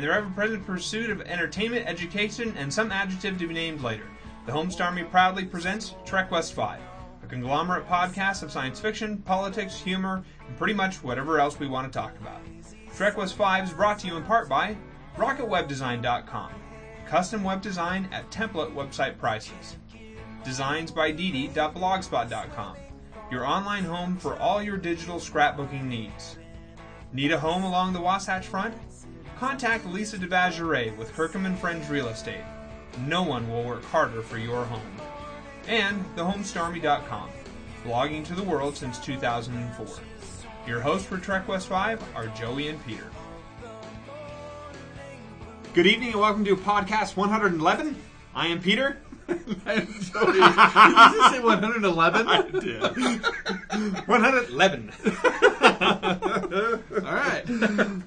In their ever-present pursuit of entertainment, education, and some adjective to be named later, the Homestar Army proudly presents Trek West 5, a conglomerate podcast of science fiction, politics, humor, and pretty much whatever else we want to talk about. Trek West 5 is brought to you in part by RocketWebDesign.com, custom web design at template website prices. Designs by Didi.blogspot.com, your online home for all your digital scrapbooking needs. Need a home along the Wasatch Front? Contact Lisa DeVageray with Kirkham Friends Real Estate. No one will work harder for your home. And thehomestarmy.com, blogging to the world since 2004. Your hosts for Trek West 5 are Joey and Peter. Good evening and welcome to podcast 111. I am Peter. i'm Did you just say 111? I did. 111. All right.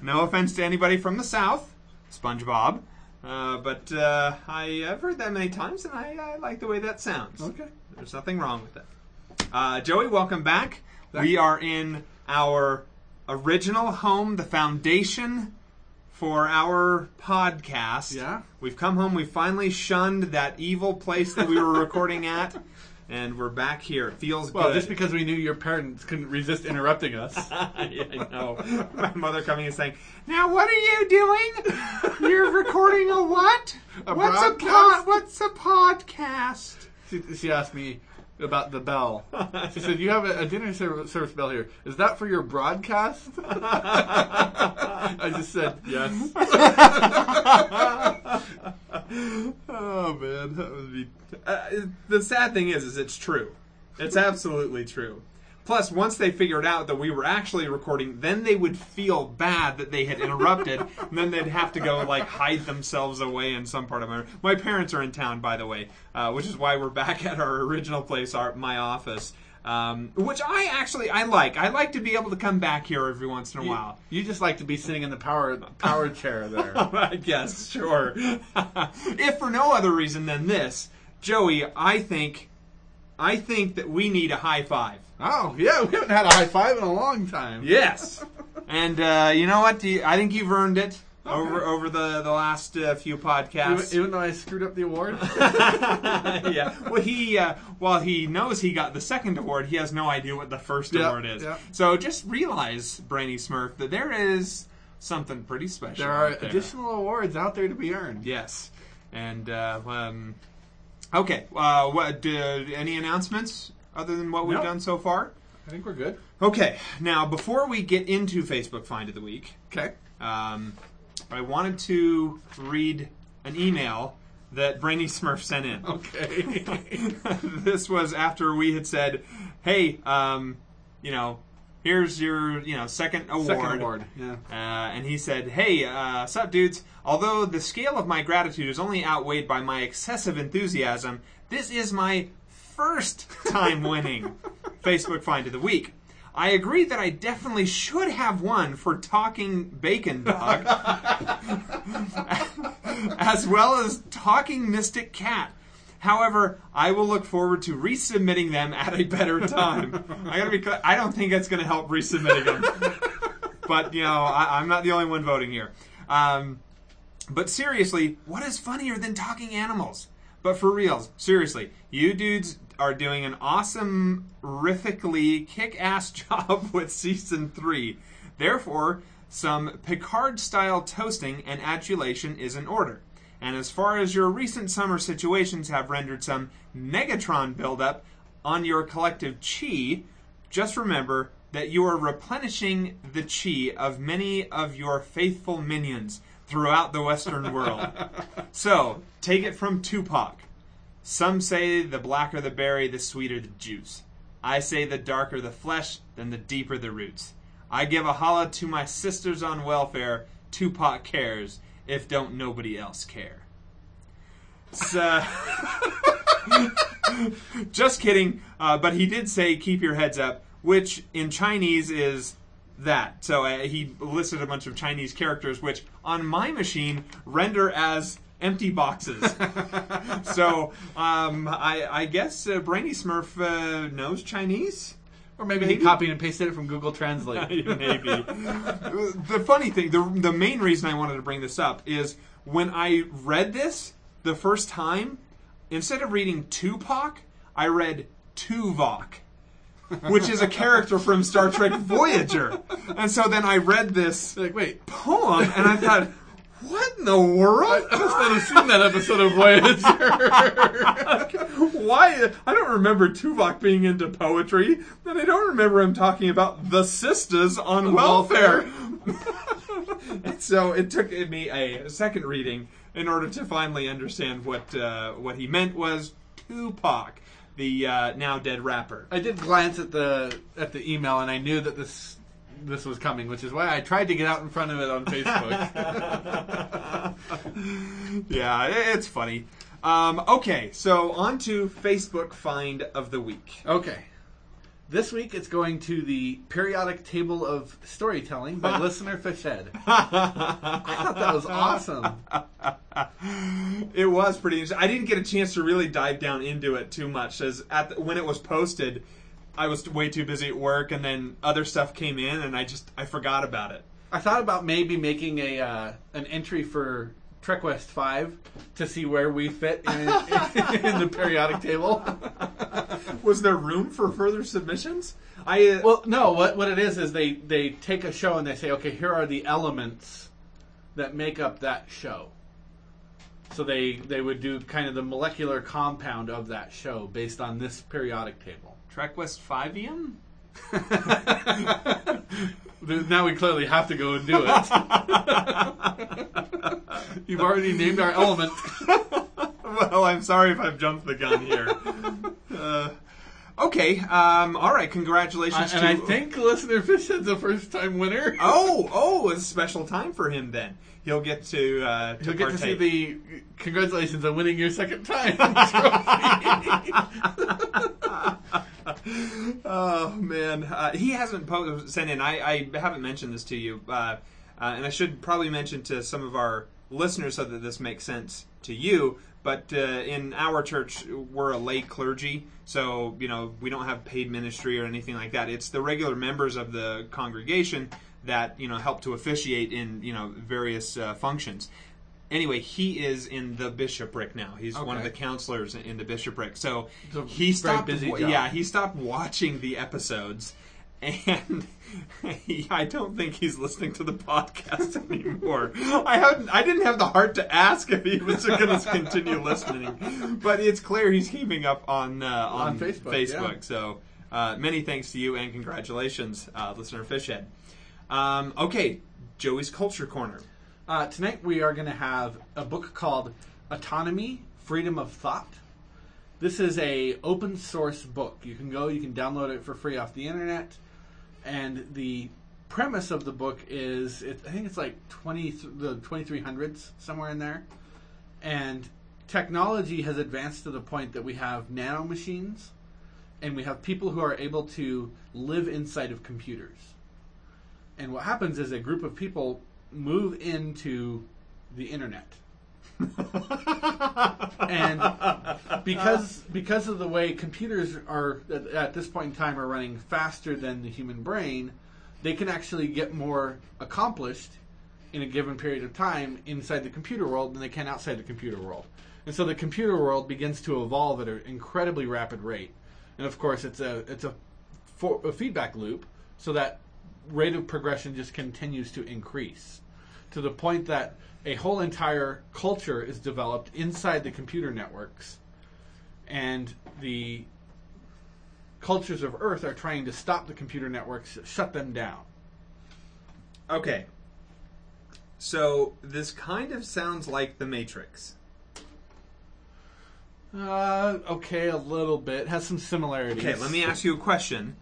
No offense to anybody from the South, SpongeBob. Uh, but uh, I, have heard that many times, and I, I like the way that sounds. Okay. There's nothing wrong with it. Uh, Joey, welcome back. Thank we you. are in our original home, the foundation for our podcast. Yeah. We've come home. We finally shunned that evil place that we were recording at, and we're back here. It feels Well, good. Well, just because we knew your parents couldn't resist interrupting us. yeah, I know. My mother coming and saying, "Now what are you doing? You're recording a what? A what's a broadcast? pod? What's a podcast?" She, she asked me about the bell. She said, "You have a, a dinner service, service bell here. Is that for your broadcast?" I just said yes. oh man, that would be. Uh, the sad thing is, is it's true. It's absolutely true. Plus, once they figured out that we were actually recording, then they would feel bad that they had interrupted, and then they'd have to go like hide themselves away in some part of my. My parents are in town, by the way, uh, which is why we're back at our original place, our my office, um, which I actually I like. I like to be able to come back here every once in a You, while. you just like to be sitting in the power power chair there. I guess, sure. if for no other reason than this, Joey, I think, I think that we need a high five. Oh yeah, we haven't had a high five in a long time. Yes. and uh, you know what? You- I think you've earned it over over the the last uh, few podcasts. even though I screwed up the award. yeah. Well, he uh, while he knows he got the second award, he has no idea what the first Yeah, award is. yeah. So just realize, Brainy Smurf, that there is something pretty special. there are there. additional awards out there to be earned. Yes, and uh, um, okay. Uh, what? Any announcements other than what we've No. done so far? I think we're good. Okay. Now, before we get into Facebook Find of the Week, Okay. um, I wanted to read an email that Brainy Smurf sent in. Okay. this was after we had said, "Hey, um, you know, here's your you know second award." Second award. Yeah. Uh, and he said, "Hey, uh, sup, dudes? Although the scale of my gratitude is only outweighed by my excessive enthusiasm, this is my first time winning Facebook Find of the Week." I agree that I definitely should have won for talking bacon dog, as well as talking mystic cat. However, I will look forward to resubmitting them at a better time. I gotta be. cl- I don't think that's gonna help resubmitting them but you know I, I'm not the only one voting here. Um, but seriously, what is funnier than talking animals? But for reals, seriously, you dudes are doing an awesome, riffically kick-ass job with season three. Therefore, some Picard-style toasting and adulation is in order. And as far as your recent summer situations have rendered some Megatron buildup on your collective chi, just remember that you are replenishing the chi of many of your faithful minions throughout the Western world. so, take it from Tupac. Some say the blacker the berry, the sweeter the juice. I say the darker the flesh, then the deeper the roots. I give a holla to my sisters on welfare. Tupac cares, if don't nobody else care. So, just kidding. Uh, but he did say keep your heads up, which in Chinese is that. So uh, he listed a bunch of Chinese characters, which on my machine render as empty boxes. so um, I, I guess uh, Brainy Smurf uh, knows Chinese. Or maybe, Maybe. he copied and pasted it from Google Translate. Maybe. the funny thing, the, the main reason I wanted to bring this up is when I read this the first time, instead of reading Tupac, I read Tuvok, which is a character from Star Trek Voyager. And so then I read this like, wait, poem and I thought, what in the world? I must not have seen that episode of Voyager. Why? I don't remember Tuvok being into poetry, and I don't remember him talking about the sisters on welfare. and so it took me a second reading in order to finally understand what uh, what he meant was Tupac, the uh, now dead rapper. I did glance at the at the email and I knew that this this was coming, which is why I tried to get out in front of it on Facebook. yeah, it's funny. Um, okay, so on to Facebook find of the week. okay. This week it's going to the periodic table of storytelling by listener Fishhead. I thought that was awesome. it was pretty interesting. I didn't get a chance to really dive down into it too much, as at the, when it was posted, I was way too busy at work, and then other stuff came in, and I just I forgot about it. I thought about maybe making a uh, an entry for Trek West Five to see where we fit in, in the periodic table. Was there room for further submissions? I uh, Well, no. What what it is is they they take a show and they say, okay, here are the elements that make up that show. So they they would do kind of the molecular compound of that show based on this periodic table. Trek West Five EM. now we clearly have to go and do it. You've already named our element. well, I'm sorry if I've jumped the gun here. uh, okay, um, all right. Congratulations and to I think listener Fishhead's a first time winner. Oh, oh, it's a special time for him then. He'll get to uh, to get to see the congratulations on winning your second time oh man, uh, he hasn't sent in. I, I haven't mentioned this to you, uh, uh, and I should probably mention to some of our listeners so that this makes sense to you. But uh, in our church, we're a lay clergy, so you know we don't have paid ministry or anything like that. It's the regular members of the congregation that you know help to officiate in you know various uh, functions. Anyway, he is in the bishopric now. He's one of the counselors in the bishopric. So he stopped. busy. Yeah, he stopped watching the episodes, and he, I don't think he's listening to the podcast anymore. I haven't. I didn't have the heart to ask if he was going to continue listening, but it's clear he's keeping up on uh, on, On Facebook, Facebook. yeah. So uh, many thanks to you and congratulations, uh, listener Fishhead. Um, okay, Joey's Culture Corner. Uh, tonight we are going to have a book called Autonomy: Freedom of Thought. This is a open source book. You can go, you can download it for free off the internet, and the premise of the book is it, I think it's like twenty the twenty three hundreds somewhere in there, and technology has advanced to the point that we have nano machines, and we have people who are able to live inside of computers. And what happens is a group of people move into the internet. and because because of the way computers are at, at this point in time are running faster than the human brain, they can actually get more accomplished in a given period of time inside the computer world than they can outside the computer world. And so the computer world begins to evolve at an incredibly rapid rate. And of course, it's a it's a, for, a feedback loop, so that rate of progression just continues to increase to the point that a whole entire culture is developed inside the computer networks, and the cultures of Earth are trying to stop the computer networks, shut them down. Okay. So this kind of sounds like the Matrix. Uh, okay, a little bit has some similarities. Okay, let me ask you a question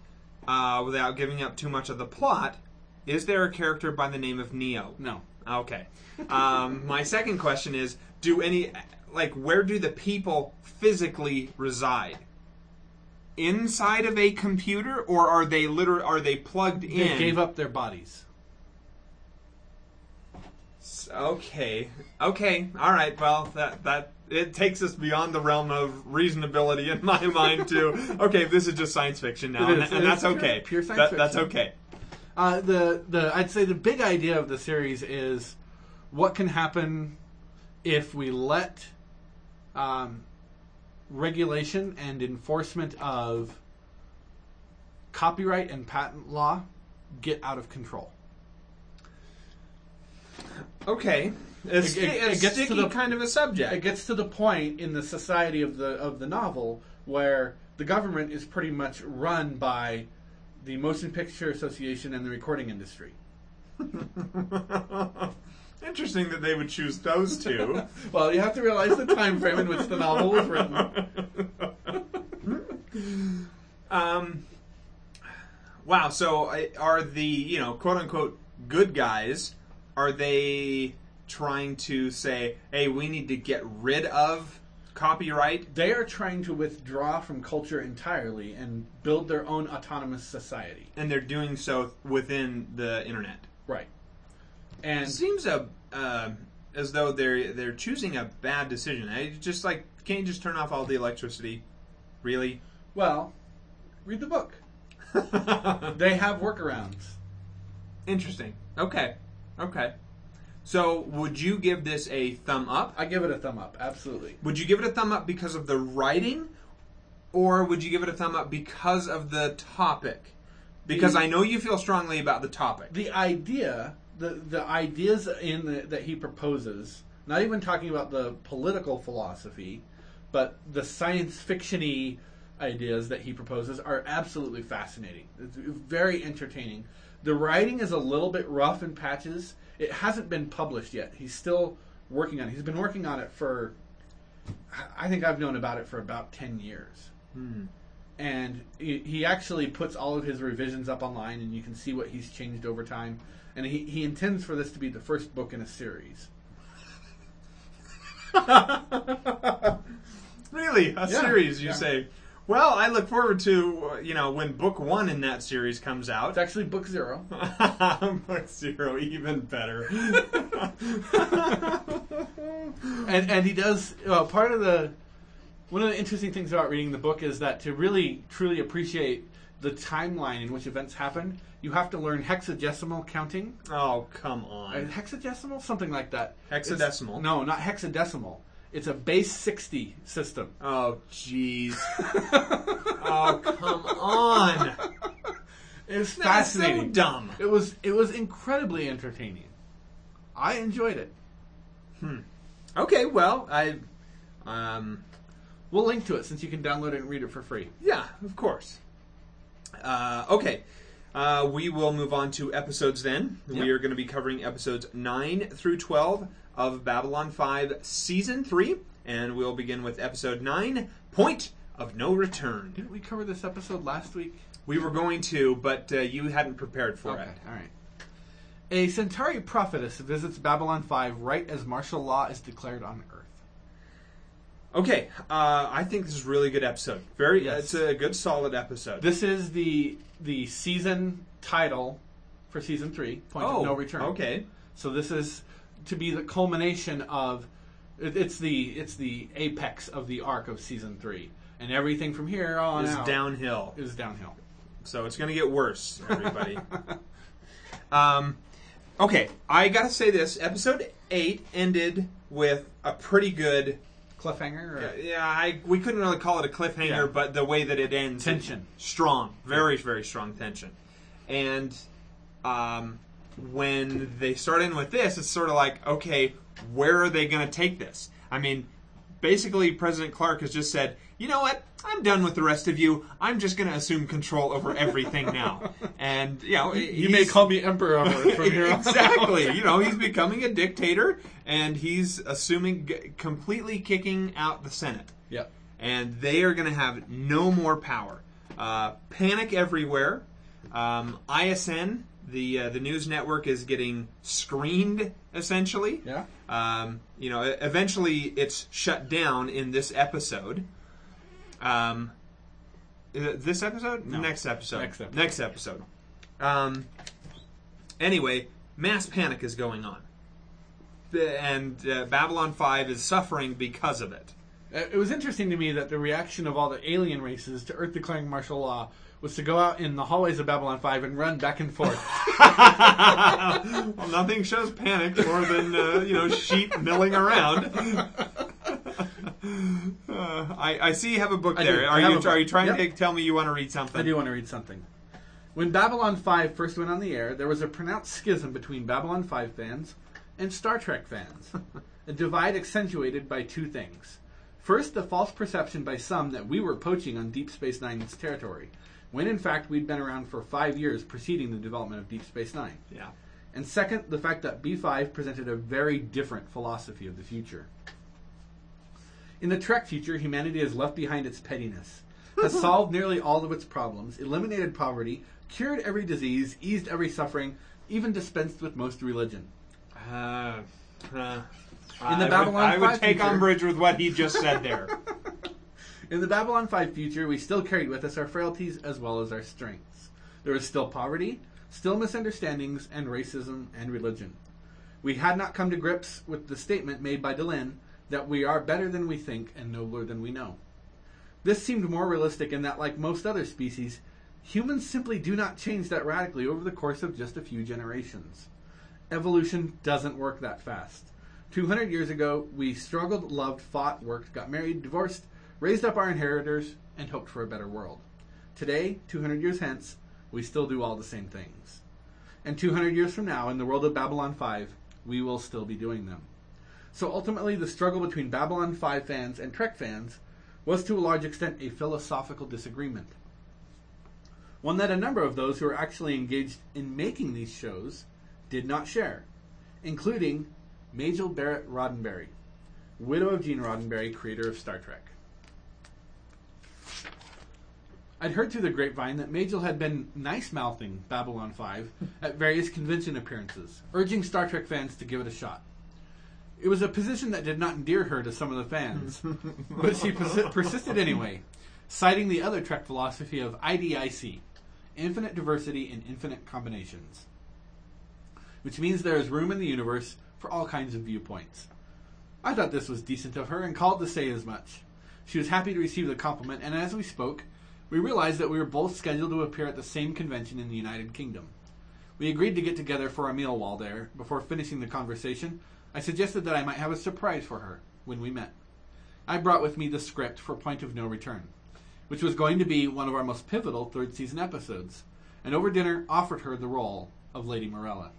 uh, without giving up too much of the plot. Is there a character by the name of Neo? No, Okay. Um, my second question is: Do any like where do the people physically reside? Inside of a computer, or are they liter- Are they plugged in? they gave up their bodies. Okay. Okay. All right. Well, that that it takes us beyond the realm of reasonability in my mind to okay, this is just science fiction now, and, and that's is pure- okay. pure science That- That's okay. Uh, the the I'd say the big idea of the series is what can happen if we let um, regulation and enforcement of copyright and patent law get out of control. Okay. It's, It- it- it gets to the- kind of a subject. It gets to the point in the society of the of the novel where the government is pretty much run by the Motion Picture Association and the recording industry. Interesting that they would choose those two. Well, you have to realize the time frame in which the novel was written. um, wow. So are the you know quote unquote good guys? Are they trying to say, hey, we need to get rid of copyright? They are trying to withdraw from culture entirely and build their own autonomous society. And they're doing so within the internet. Right. And It seems a uh, as though they're they're choosing a bad decision. I just like can't you just turn off all the electricity? Really? well, read the book. They have workarounds. Interesting. Okay. Okay. So, would you give this a thumb up? I give it a thumb up, absolutely. Would you give it a thumb up because of the writing, or would you give it a thumb up because of the topic? Because The- I know you feel strongly about the topic. The idea, the the ideas in the, that he proposes, not even talking about the political philosophy, but the science fictiony ideas that he proposes are absolutely fascinating. It's very entertaining. The writing is a little bit rough in patches. It hasn't been published yet. He's still working on it. He's been working on it for I think I've known about it for about 10 years. Hmm. And he, he actually puts all of his revisions up online and you can see what he's changed over time. And he, he intends for this to be the first book in a series. Really, a Yeah, series? You yeah. say? Well, I look forward to uh, you know when book one in that series comes out. It's actually book zero. book zero, even better. and and he does well, part of the one of the interesting things about reading the book is that to really truly appreciate the timeline in which events happen, you have to learn hexadecimal counting. oh come Uh, on! hexadecimal, something like that. Hexadecimal? It's- no, not hexadecimal. It's a base sixty system. Oh jeez! oh come on! It was so fascinating. dumb. It was it was incredibly entertaining. I enjoyed it. Hmm. Okay, well I, um, We'll link to it since you can download it and read it for free. yeah, of course. Uh, okay. Uh, we will move on to episodes then. We are going to be covering episodes 9 through 12 of Babylon 5 Season 3. And we'll begin with episode 9 Point of No Return. Didn't we cover this episode last week? We were going to, but uh, you hadn't prepared for Okay, it. all right. A Centauri prophetess visits Babylon 5 right as martial law is declared on Earth. Okay, uh, I think this is a really good episode. Very, Yes. it's a good, solid episode. This is the the season title for season three, Point oh, of No Return. Okay, So this is to be the culmination of it's the it's the apex of the arc of season three, and everything from here on it's out downhill, is downhill. so it's going to get worse. Everybody. um, okay, I got to say this: episode eight ended with a pretty good. Cliffhanger. Or, Yeah, I we couldn't really call it a cliffhanger, Yeah. but the way that it ends, Tension. strong, very very strong tension, and um, when they start in with this, it's sort of like, okay, where are they going to take this? I mean, basically, President Clark has just said, you know what? I'm done with the rest of you. I'm just going to assume control over everything now. And, you know, you may call me Emperor from here on out. exactly. You know, he's becoming a dictator, and he's assuming completely kicking out the Senate Yep. and they are going to have no more power. Uh, panic everywhere. Um, ISN, the uh, the news network, is getting screened essentially. Yeah. Um, you know, eventually it's shut down in this episode. Um, uh, this episode? No. Next episode. Next episode. Next episode. Um, anyway, mass panic is going on. and uh, Babylon Five is suffering because of it. Uh, It was interesting to me that the reaction of all the alien races to Earth declaring martial law was to go out in the hallways of Babylon 5 and run back and forth. well, nothing shows panic more than uh, you know sheep milling around. Uh, I, I see you have a book I there. Are you book. are you trying Yep. to tell me you want to read something? I do want to read something. When Babylon 5 first went on the air, there was a pronounced schism between Babylon 5 fans and Star Trek fans. a divide accentuated by two things. First, the false perception by some that we were poaching on Deep Space Nine's territory, when in fact we'd been around for five years preceding the development of Deep Space Nine. Yeah. And second, the fact that B5 presented a very different philosophy of the future. In the Trek future, humanity has left behind its pettiness, has solved nearly all of its problems, eliminated poverty, cured every disease, eased every suffering, even dispensed with most religion. Uh, uh, In the I Babylon would, I would 5 take future- umbrage with what he just said there. In the Babylon 5 future, we still carried with us our frailties as well as our strengths. There was still poverty, still misunderstandings, and racism and religion. We had not come to grips with the statement made by Delenn that we are better than we think and nobler than we know. This seemed more realistic in that, like most other species, humans simply do not change that radically over the course of just a few generations. Evolution doesn't work that fast. 200 years ago, we struggled, loved, fought, worked, got married, divorced, raised up our inheritors, and hoped for a better world. Today, 200 years hence, we still do all the same things. And 200 years from now, in the world of Babylon 5, we will still be doing them. So ultimately, the struggle between Babylon 5 fans and Trek fans was to a large extent a philosophical disagreement. One that a number of those who are actually engaged in making these shows did not share, including Majel Barrett Roddenberry, widow of Gene Roddenberry, creator of Star Trek. I'd heard through the grapevine that Majel had been nice mouthing Babylon 5 at various convention appearances, urging Star Trek fans to give it a shot. It was a position that did not endear her to some of the fans, but she persi- persisted anyway, citing the other Trek philosophy of IDIC infinite diversity in infinite combinations, which means there is room in the universe for all kinds of viewpoints. I thought this was decent of her and called to say as much. She was happy to receive the compliment, and as we spoke, we realized that we were both scheduled to appear at the same convention in the United Kingdom. We agreed to get together for a meal while there. Before finishing the conversation, I suggested that I might have a surprise for her when we met. I brought with me the script for Point of No Return, which was going to be one of our most pivotal third season episodes, and over dinner offered her the role of Lady Morella.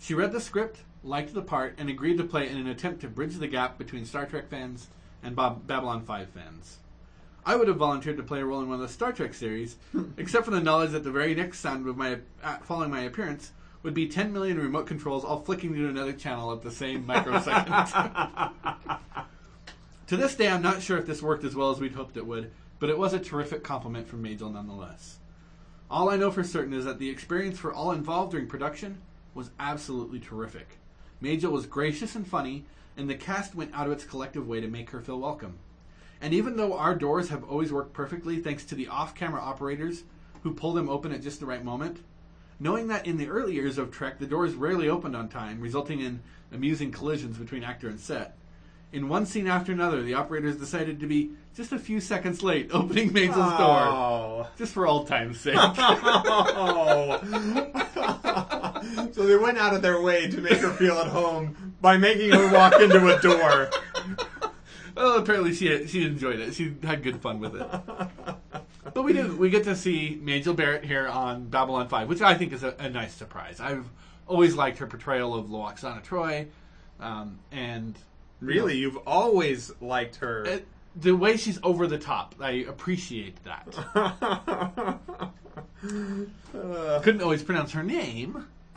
She read the script, liked the part, and agreed to play in an attempt to bridge the gap between Star Trek fans and Bob- Babylon 5 fans. I would have volunteered to play a role in one of the Star Trek series, except for the knowledge that the very next sound of my uh, following my appearance would be 10 million remote controls all flicking to another channel at the same microsecond. to this day, I'm not sure if this worked as well as we'd hoped it would, but it was a terrific compliment from Majel nonetheless. All I know for certain is that the experience for all involved during production was absolutely terrific. Majel was gracious and funny, and the cast went out of its collective way to make her feel welcome. And even though our doors have always worked perfectly thanks to the off camera operators who pull them open at just the right moment, knowing that in the early years of Trek the doors rarely opened on time, resulting in amusing collisions between actor and set, in one scene after another, the operators decided to be just a few seconds late opening Majel's door. Oh. Just for old time's sake. Oh. so they went out of their way to make her feel at home by making her walk into a door. Well, apparently she she enjoyed it. She had good fun with it. But we did. We get to see Majel Barrett here on Babylon Five, which I think is a, a nice surprise. I've always liked her portrayal of Lwaxana Troi, um, and Really, you've always liked her. it, the way she's over the top. I appreciate that. Uh, Couldn't always pronounce her name.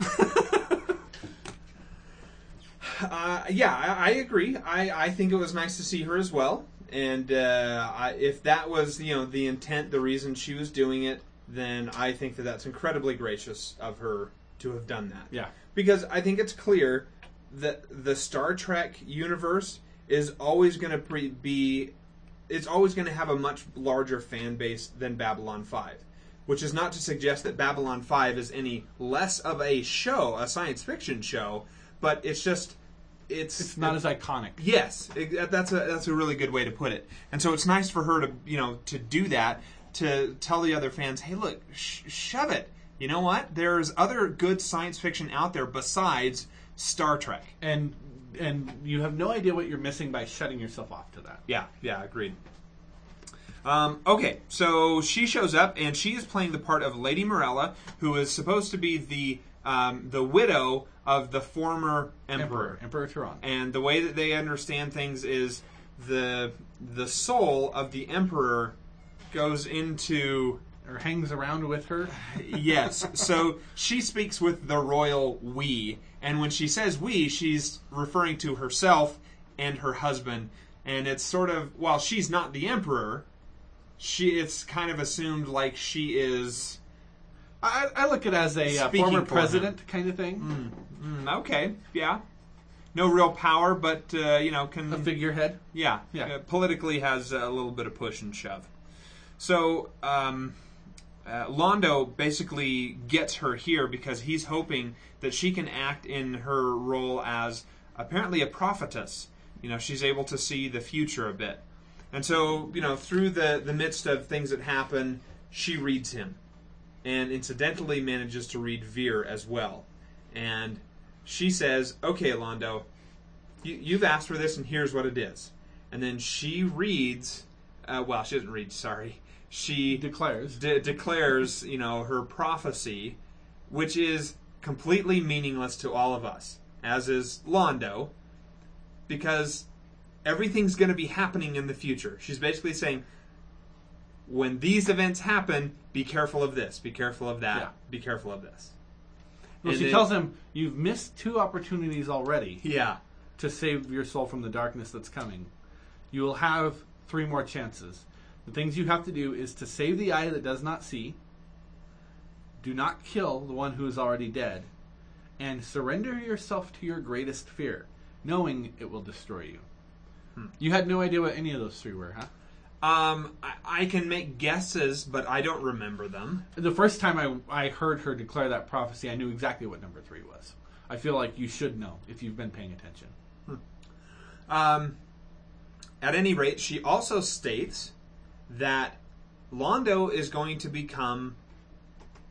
Uh, yeah, I, I agree. I, I think it was nice to see her as well. And uh, I, if that was you know the intent, the reason she was doing it, then I think that that's incredibly gracious of her to have done that. Yeah. because I think it's clear that the Star Trek universe is always going to pre- be it's always going to have a much larger fan base than Babylon 5 which is not to suggest that Babylon 5 is any less of a show a science fiction show but it's just it's It's not as iconic. Yes, it- that's a that's a really good way to put it. And so it's nice for her to you know to do that to tell the other fans, hey, look, sh- shove it. You know what? There's other good science fiction out there besides Star Trek. And and you have no idea what you're missing by shutting yourself off to that. Yeah, yeah, agreed. Um, okay, so she shows up and she is playing the part of Lady Morella, who is supposed to be the um, the widow of the former emperor. Emperor, Emperor Turhan. and the way that they understand things is the the soul of the emperor goes into or hangs around with her. yes so she speaks with the royal we and when she says we she's referring to herself and her husband and it's sort of while she's not the emperor she it's kind of assumed like she is I, I look at it as a uh, Speaking former for president kind of thing, mm, okay yeah no real power but uh, you know can a figurehead. Yeah, Yeah. uh, politically has a little bit of push and shove. So um, uh, Londo basically gets her here because he's hoping that she can act in her role as apparently a prophetess. You know, she's able to see the future a bit. And so, you know, through the, the midst of things that happen, she reads him. And incidentally manages to read Vir as well. And she says, Okay, Londo, you, you've asked for this, and here's what it is. And then she reads, uh, well, she doesn't read, sorry. She Declares. de- declares, you know, her prophecy, which is completely meaningless to all of us, as is Londo, because everything's going to be happening in the future. She's basically saying, when these events happen, be careful of this, be careful of that, Yeah. be careful of this. Well, And she tells him, "You've missed two opportunities already Yeah. to save your soul from the darkness that's coming. You will have three more chances. The things you have to do is to save the eye that does not see, do not kill the one who is already dead, and surrender yourself to your greatest fear, knowing it will destroy you." Hmm. You had no idea what any of those three were, huh? Um, I, I can make guesses, but I don't remember them. The first time I, I heard her declare that prophecy, I knew exactly what number three was. I feel like you should know if you've been paying attention. Um, at any rate, she also states that Londo is going to become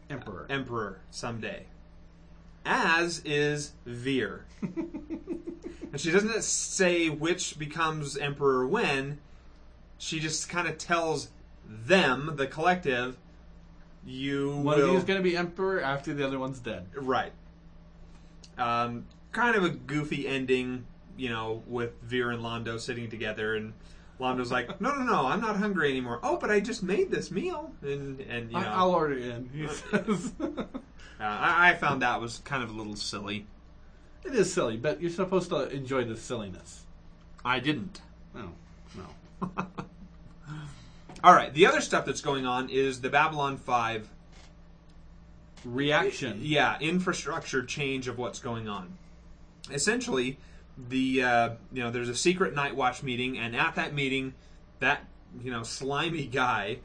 Emperor. emperor someday, as is Vir. and she doesn't say which becomes emperor when. She just kind of tells them, the collective, you One will of you is going to be emperor after the other one's dead. Right. Um, kind of a goofy ending, you know, with Vir and Londo sitting together, and Londo's like, "No, no, no, I'm not hungry anymore." Oh, but I just made this meal, and and you know, I'll order it in. He says. uh, I, I found that was kind of a little silly. it is silly, but you're supposed to enjoy the silliness. I didn't. No, no. All right, the other stuff that's going on is the Babylon Five Reaction. yeah infrastructure change of what's going on essentially the uh, you know there's a secret night watch meeting and at that meeting that you know slimy guy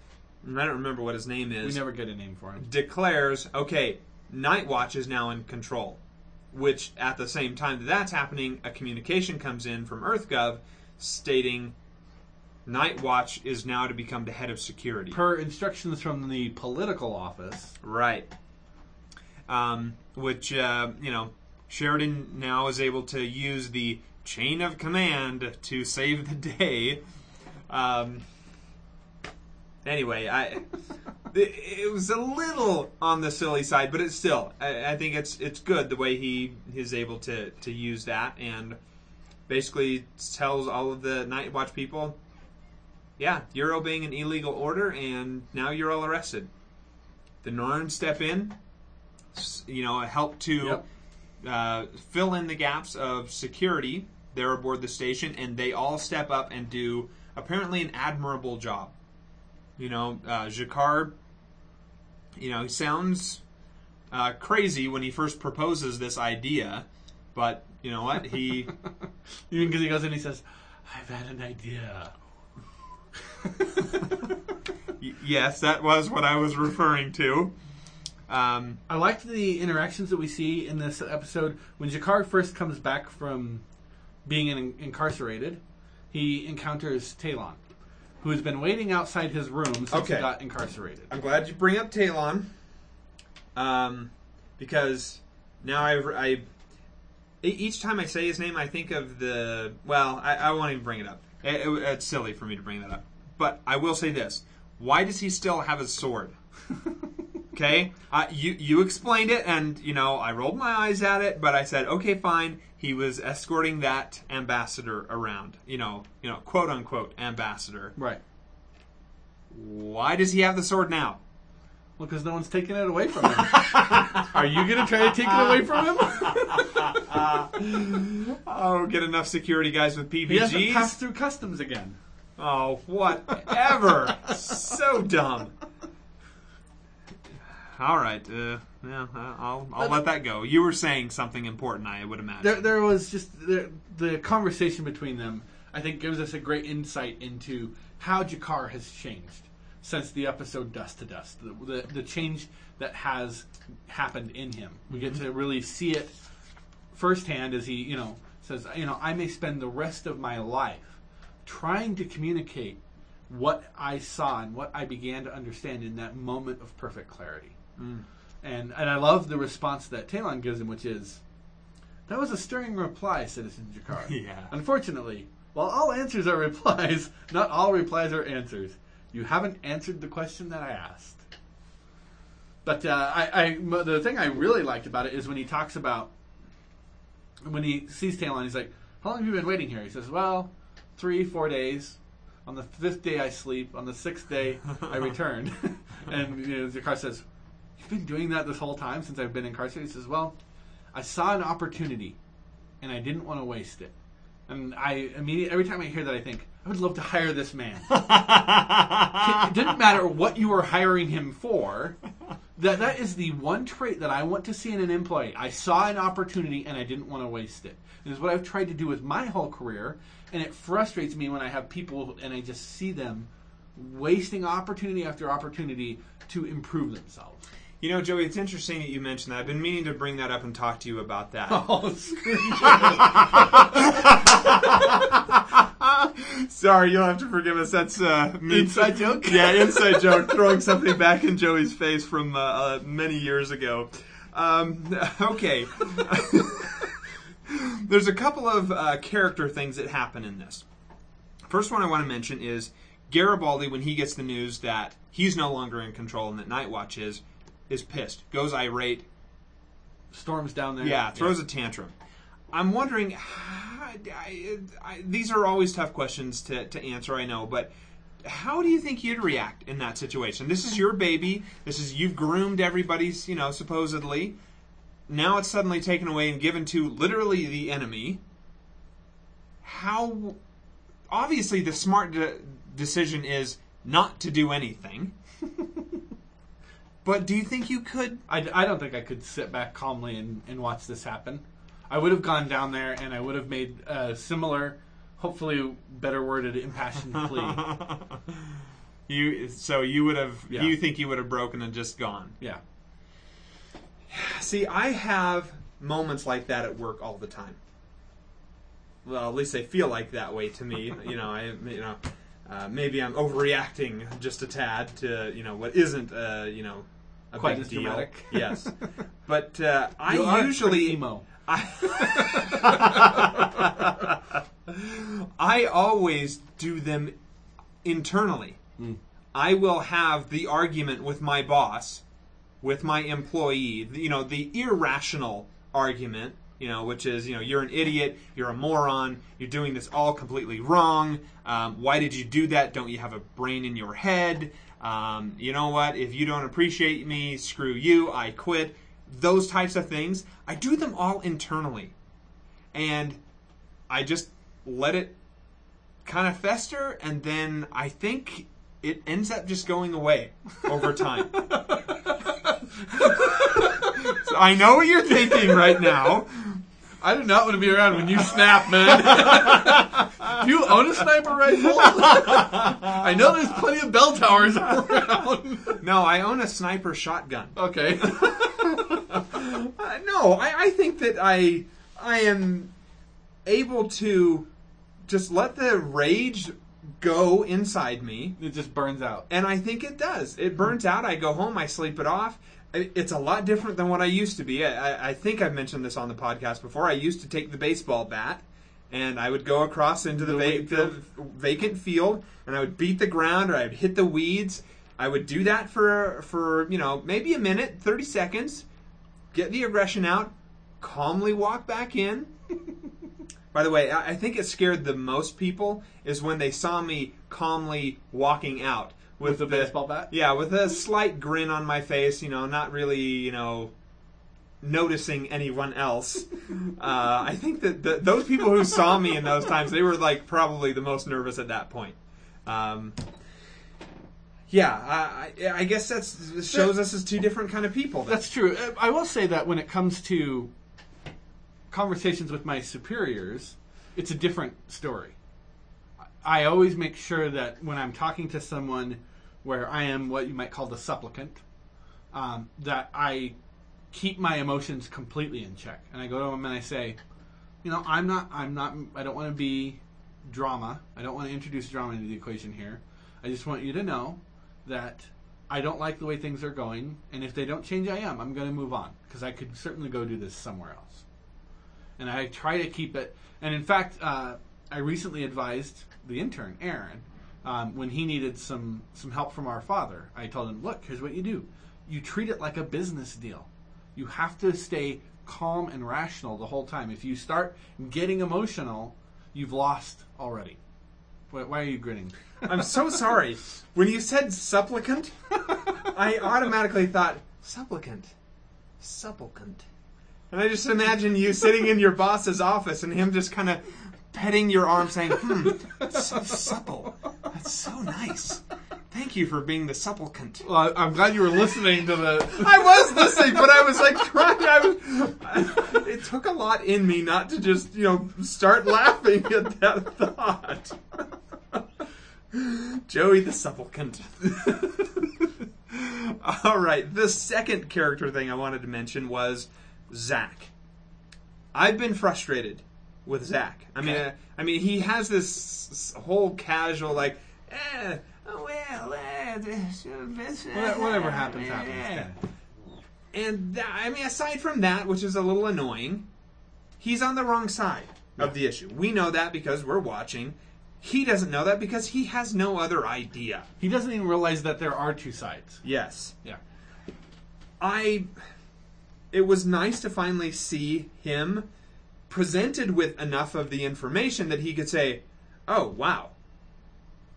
and i don't remember what his name is. We never get a name for him. declares okay night watch is now in control which at the same time that that's happening a communication comes in from earthgov stating night watch is now to become the head of security Per instructions from the political office, Right. Um, which, uh, you know, Sheridan now is able to use the chain of command to save the day. Um, anyway, I. It it was a little on the silly side, but it's still. I, I think it's it's good the way he is able to to use that and basically tells all of the Night Watch people, yeah, you're obeying an illegal order, and now you're all arrested. The Narn step in, you know, help to Yep. uh, fill in the gaps of security there aboard the station, and they all step up and do apparently an admirable job. You know, uh, G'Kar, you know, he sounds uh, crazy when he first proposes this idea, but you know what? He even because he goes in, he says, "I've had an idea." Y- yes, that was what I was referring to. Um, I liked the interactions that we see in this episode. When G'Kar first comes back from being in, incarcerated, he encounters Ta'Lon, who has been waiting outside his room since Okay. he got incarcerated. I'm glad you bring up Ta'Lon, um, because now I, I each time I say his name, I think of the. Well, I, I won't even bring it up. It- it- it's silly for me to bring that up, but I will say this: Why does he still have his sword? Okay, uh, you you explained it, and you know I rolled my eyes at it, but I said, okay, fine. He was escorting that ambassador around, you know, you know, quote unquote ambassador. Right. Why does he have the sword now? Well, because no one's taking it away from him. Are you going to try to take it away from him? Oh, get enough security guys with he hasn't PPGs. passed through customs again. Oh, whatever. so dumb. All right. Uh, yeah, I'll I'll let that go. You were saying something important, I would imagine. There, there was just the, the conversation between them. I think gives us a great insight into how G'Kar has changed since the episode Dust to Dust. The, the, the change that has happened in him. We get to really see it firsthand as he, you know, says, you know, I may spend the rest of my life trying to communicate what I saw and what I began to understand in that moment of perfect clarity. And and I love the response that Ta'Lon gives him, which is, "That was a stirring reply, Citizen G'Kar. Yeah. Unfortunately, while all answers are replies, not all replies are answers. You haven't answered the question that I asked." But uh, I, I the thing I really liked about it is when he talks about when he sees Ta'Lon, he's like, "How long have you been waiting here?" He says, "Well, three, four days. On the fifth day, I sleep. On the sixth day, I return." and you know, G'Kar says, "You've been doing that this whole time since I've been incarcerated." He says, "Well, I saw an opportunity, and I didn't want to waste it." And I immediately, every time I hear that, I think I would love to hire this man. it didn't matter what you were hiring him for. That that is the one trait that I want to see in an employee. I saw an opportunity and I didn't want to waste it. It is what I've tried to do with my whole career, and it frustrates me when I have people and I just see them wasting opportunity after opportunity to improve themselves. You know, Joey, it's interesting that you mentioned that. I've been meaning to bring that up and talk to you about that. Oh. Sorry, you'll have to forgive us. That's uh, me. Inside joke? Yeah, inside joke. Throwing something back in Joey's face from uh, uh, many years ago. Um, okay. There's a couple of uh, character things that happen in this. First one I want to mention is Garibaldi, when he gets the news that he's no longer in control and that Nightwatch is, is pissed, goes irate, Storms down there. yeah, throws a tantrum. I'm wondering, how, I, I, these are always tough questions to, to answer, I know, but how do you think you'd react in that situation? This is your baby. This is you've groomed everybody's, you know, supposedly. Now it's suddenly taken away and given to literally the enemy. How obviously the smart de- decision is not to do anything. but do you think you could I, I don't think I could sit back calmly and, and watch this happen. I would have gone down there and I would have made a similar, hopefully better worded, impassioned plea. you so you would have Yeah. you think you would have broken and just gone. Yeah. See, I have moments like that at work all the time. Well, at least they feel like that way to me. you know, I you know uh, maybe I'm overreacting just a tad to you know what isn't uh, you know a Quite big deal. dramatic. Yes, but uh, I usually emo. I, I always do them internally. I will have the argument with my boss, with my employee, you know, the irrational argument, you know, which is, you know, you're an idiot, you're a moron, you're doing this all completely wrong. Um, why did you do that? Don't you have a brain in your head? Um, you know what? If you don't appreciate me, screw you, I quit. Those types of things, I do them all internally. And I just let it kind of fester, and then I think it ends up just going away over time. so I know what you're thinking right now. I do not want to be around when you snap, man. Do you own a sniper rifle? I know there's plenty of bell towers around. No, I own a sniper shotgun. okay. Uh, no, I, I think that I I am able to just let the rage go inside me, It just burns out. and I think it does. It burns out. I go home. I sleep it off. It's a lot different than what I used to be. I, I- think I've mentioned this on the podcast before. I used to take the baseball bat. And I would go across into the, The va- the vacant field, and I would beat the ground, or I would hit the weeds. I would do that for for you know maybe a minute, thirty seconds, get the aggression out, calmly walk back in. By the way, I I think it scared the most people is when they saw me calmly walking out with, With the baseball bat? Yeah, with a slight grin on my face. You know, not really. You know, noticing anyone else. Uh, I think that the, those people who saw me in those times, they were like probably the most nervous at that point. Um, yeah, I, I I guess that's this shows us as two different kind of people. then. That's true. Uh, I will say that when it comes to conversations with my superiors, it's a different story. I always make sure that when I'm talking to someone where I am what you might call the supplicant, um, that I keep my emotions completely in check. And I go to them and I say, you know, I'm not, I'm not, I don't want to be drama. I don't want to introduce drama into the equation here. I just want you to know that I don't like the way things are going, and if they don't change, I am. I'm going to move on because I could certainly go do this somewhere else. And I try to keep it. And in fact, uh, I recently advised the intern Aaron um, when he needed some some help from our father. I told him, "Look, here's what you do. You treat it like a business deal. You have to stay calm and rational the whole time. If you start getting emotional, you've lost already." Why, why are you grinning? I'm so sorry. When you said supplicant, I automatically thought supplicant, supplicant, and I just imagine you sitting in your boss's office and him just kind of petting your arm, saying, "Hmm, so supple. That's so nice. Thank you for being the supplicant." Well, I- I'm glad you were listening to the. I was listening, but I was like trying. I was, it took a lot in me not to just you know start laughing at that thought. Joey the supplicant. All right, the second character thing I wanted to mention was Zach. I've been frustrated with Zach. I mean, uh, I mean, he has this whole casual like, eh, oh, well, eh, this, uh, this, uh, Whatever- whatever happens, happens, eh." kinda. And that, I mean, aside from that, which is a little annoying, he's on the wrong side of the issue. We know that because we're watching. He doesn't know that because he has no other idea. He doesn't even realize that there are two sides. Yes. Yeah. I it was nice to finally see him presented with enough of the information that he could say, "Oh, wow.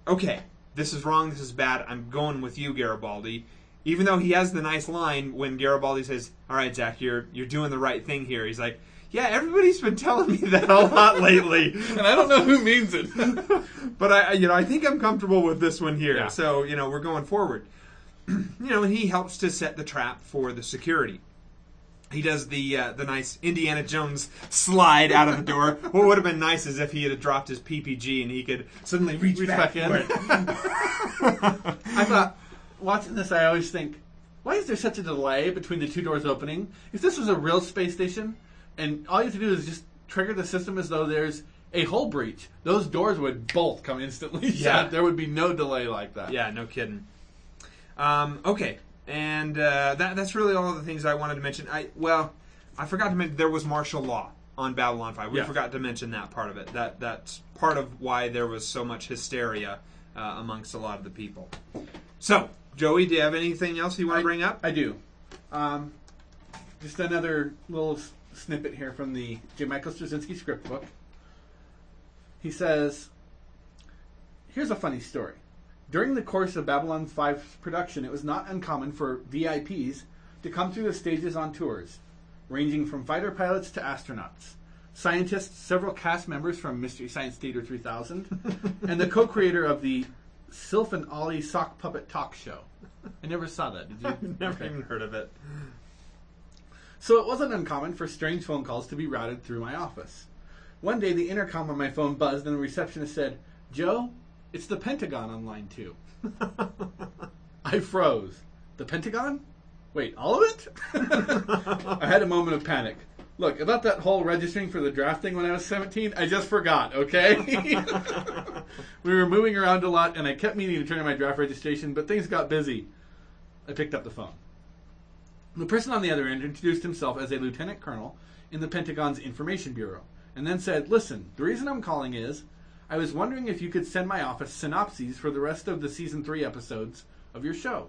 Okay, this is wrong, this is bad. I'm going with you, Garibaldi." Even though he has the nice line when Garibaldi says, "All right, Zach, you're you're doing the right thing here." He's like, "Yeah, everybody's been telling me that a lot lately." And I don't know who means it. but I, you know, I think I'm comfortable with this one here. Yeah. So, you know, we're going forward. you know, and he helps to set the trap for the security. He does the uh, the nice Indiana Jones slide out of the door. what would have been nice is if he had dropped his PPG and he could suddenly reach, Reach back, back in. for. I thought, watching this, I always think, why is there such a delay between the two doors opening? If this was a real space station, and all you have to do is just trigger the system as though there's a hull breach, those doors would both come instantly Yeah. shut. There would be no delay like that. Yeah, no kidding. Um, okay, and uh, that that's really all of the things I wanted to mention. I well, I forgot to mention there was martial law on Babylon Five. We Yeah. forgot to mention that part of it. That that's part of why there was so much hysteria uh, amongst a lot of the people. So, Joey, do you have anything else you want to bring up? I do. Um, just another little s- snippet here from the J. Michael Straczynski script book. He says, Here's a funny story. During the course of Babylon 5's production, it was not uncommon for VIPs to come through the stages on tours, ranging from fighter pilots to astronauts, scientists, several cast members from Mystery Science Theater 3000, and the co creator of the Sylph and Ollie Sock Puppet Talk Show. I never saw that. Did you? Never even heard of it. So it wasn't uncommon for strange phone calls to be routed through my office. One day, the intercom on my phone buzzed, and the receptionist said, Joe, it's the Pentagon on line two. I froze. The Pentagon? Wait, all of it? I had a moment of panic. Look, about that whole registering for the draft thing when I was 17, I just forgot, okay? we were moving around a lot, and I kept meaning to turn in my draft registration, but things got busy. I picked up the phone. The person on the other end introduced himself as a lieutenant colonel in the Pentagon's Information Bureau, and then said, Listen, the reason I'm calling is I was wondering if you could send my office synopses for the rest of the season three episodes of your show.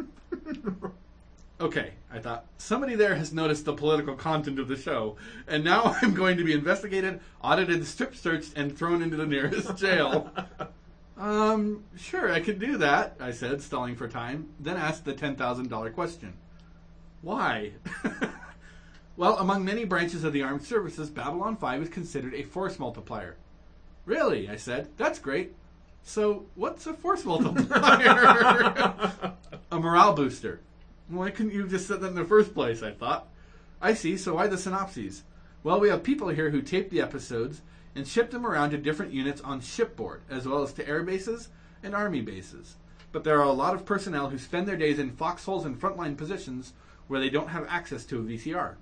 okay, I thought, somebody there has noticed the political content of the show, and now I'm going to be investigated, audited, strip searched, and thrown into the nearest jail. um, sure, I could do that, I said, stalling for time, then asked the $10,000 question. Why? well, among many branches of the armed services, Babylon 5 is considered a force multiplier. Really? I said. That's great. So, what's a force multiplier? a morale booster. Why couldn't you have just said that in the first place? I thought. I see, so why the synopses? Well, we have people here who tape the episodes and ship them around to different units on shipboard, as well as to air bases and army bases. But there are a lot of personnel who spend their days in foxholes and frontline positions where they don't have access to a VCR.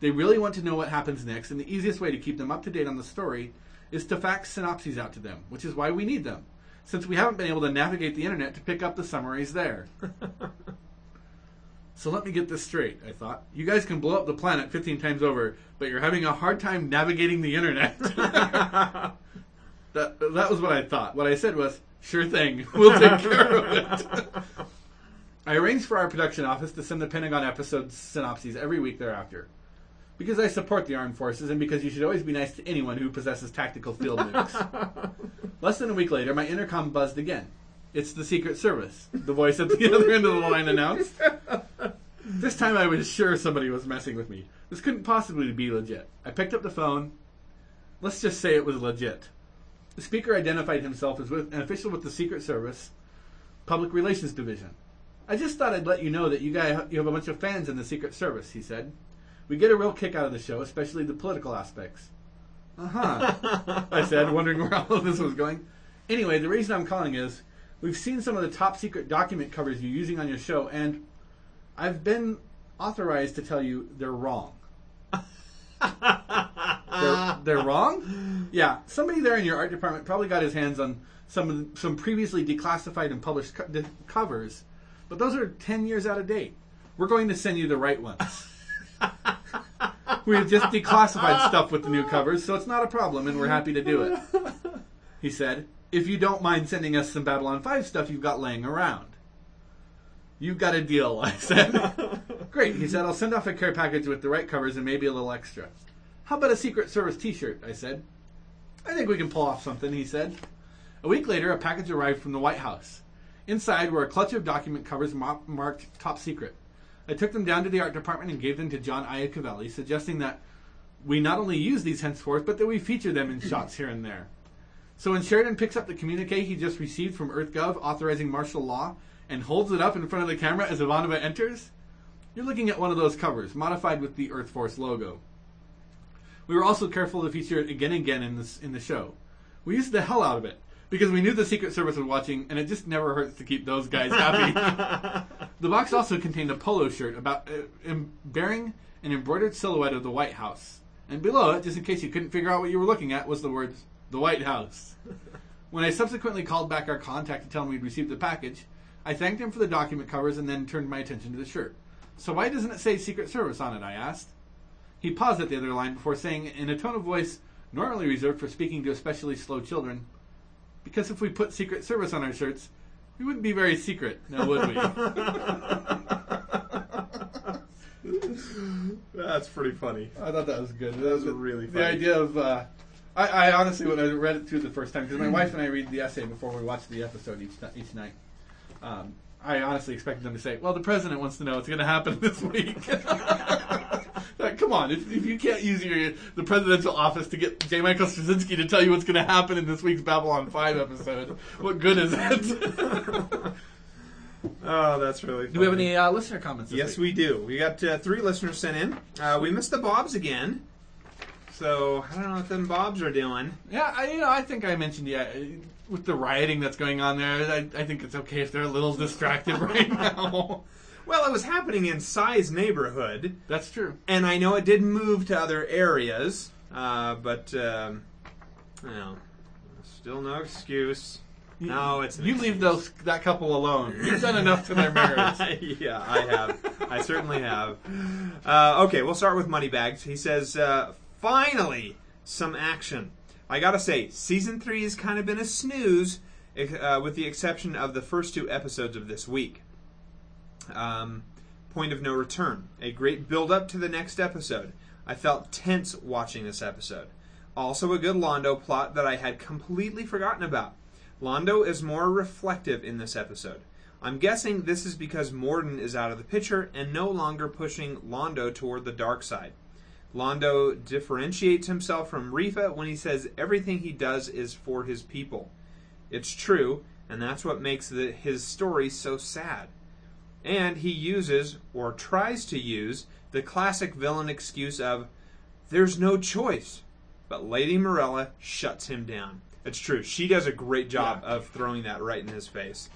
They really want to know what happens next, and the easiest way to keep them up to date on the story is to fax synopses out to them, which is why we need them, since we haven't been able to navigate the internet to pick up the summaries there. so let me get this straight, I thought. You guys can blow up the planet 15 times over, but you're having a hard time navigating the internet. that, that was what I thought. What I said was, sure thing, we'll take care of it. I arranged for our production office to send the Pentagon episode synopses every week thereafter. Because I support the armed forces and because you should always be nice to anyone who possesses tactical field nukes. Less than a week later, my intercom buzzed again. It's the Secret Service, the voice at the other end of the line announced. This time I was sure somebody was messing with me. This couldn't possibly be legit. I picked up the phone. Let's just say it was legit. The speaker identified himself as with, an official with the Secret Service Public Relations Division. I just thought I'd let you know that you guys you have a bunch of fans in the Secret Service, he said. We get a real kick out of the show, especially the political aspects. Uh huh. I said, wondering where all of this was going. Anyway, the reason I'm calling is we've seen some of the top secret document covers you're using on your show, and I've been authorized to tell you they're wrong. they're, they're wrong? Yeah, somebody there in your art department probably got his hands on some some previously declassified and published co- de- covers, but those are 10 years out of date. We're going to send you the right ones. We've just declassified stuff with the new covers, so it's not a problem, and we're happy to do it. He said, if you don't mind sending us some Babylon 5 stuff you've got laying around. You've got a deal, I said. Great, he said, I'll send off a care package with the right covers and maybe a little extra. How about a Secret Service t shirt? I said. I think we can pull off something, he said. A week later, a package arrived from the White House. Inside were a clutch of document covers mar- marked top secret. I took them down to the art department and gave them to John Iacovelli, suggesting that we not only use these henceforth, but that we feature them in shots here and there. So when Sheridan picks up the communique he just received from EarthGov authorizing martial law and holds it up in front of the camera as Ivanova enters, you're looking at one of those covers, modified with the Earth Force logo. We were also careful to feature it again and again in this in the show. We used the hell out of it because we knew the Secret Service was watching, and it just never hurts to keep those guys happy. the box also contained a polo shirt about uh, bearing an embroidered silhouette of the White House, and below it, just in case you couldn't figure out what you were looking at, was the words "the White House." when I subsequently called back our contact to tell him we'd received the package, I thanked him for the document covers and then turned my attention to the shirt. So why doesn't it say Secret Service on it? I asked. He paused at the other line before saying, in a tone of voice normally reserved for speaking to especially slow children, because if we put Secret Service on our shirts, we wouldn't be very secret, now would we? That's pretty funny. I thought that was good. That was the, really The idea of, uh, I, I honestly, when I read it through the first time, because my wife and I read the essay before we watch the episode each, each night, um, I honestly expected them to say, well, the president wants to know what's going to happen this week. Like, come on, if, if you can't use your the presidential office to get J. Michael Straczynski to tell you what's going to happen in this week's Babylon 5 episode, what good is it? Oh, that's really funny. Do we have any uh, listener comments this Yes, week? we do. We got uh, three listeners sent in. Uh, we missed the Bobs again. So I don't know what them Bobs are doing. Yeah, I, you know, I think I mentioned yeah, with the rioting that's going on there. I, I think it's okay if they're a little distracted right now. Well, it was happening in Sai's neighborhood, That's true. and I know it did move to other areas, uh, but um, you know, still no excuse. No, it's an you leave those that couple alone. You've done enough to their marriage. yeah, I have. I certainly have. Uh, okay, we'll start with Moneybags. He says, uh, finally, some action. I gotta say, season three has kind of been a snooze, uh, with the exception of the first two episodes of this week. Um, point of no return. A great build up to the next episode. I felt tense watching this episode. Also, a good Londo plot that I had completely forgotten about. Londo is more reflective in this episode. I'm guessing this is because Morden is out of the picture and no longer pushing Londo toward the dark side. Londo differentiates himself from Refa when he says everything he does is for his people. It's true, and that's what makes the, his story so sad. And he uses, or tries to use, the classic villain excuse of, there's no choice. But Lady Morella shuts him down. It's true. She does a great job Yeah. of throwing that right in his face.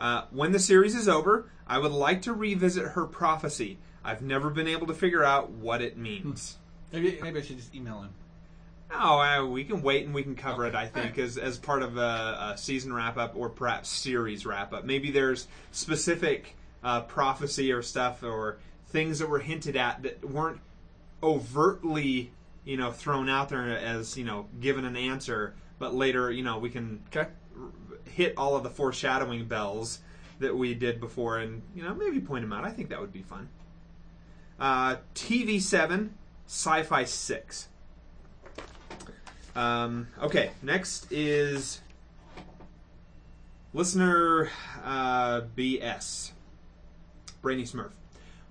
Uh, when the series is over, I would like to revisit her prophecy. I've never been able to figure out what it means. Maybe maybe I should just email him. Oh, uh, we can wait and we can cover it. I think as as part of a, a season wrap up or perhaps series wrap up. Maybe there's specific uh, prophecy or stuff or things that were hinted at that weren't overtly, you know, thrown out there as you know given an answer, but later, you know, we can Okay. hit all of the foreshadowing bells that we did before and you know maybe point them out i think that would be fun uh, tv7 sci-fi 6 um, okay next is listener uh, bs brainy smurf.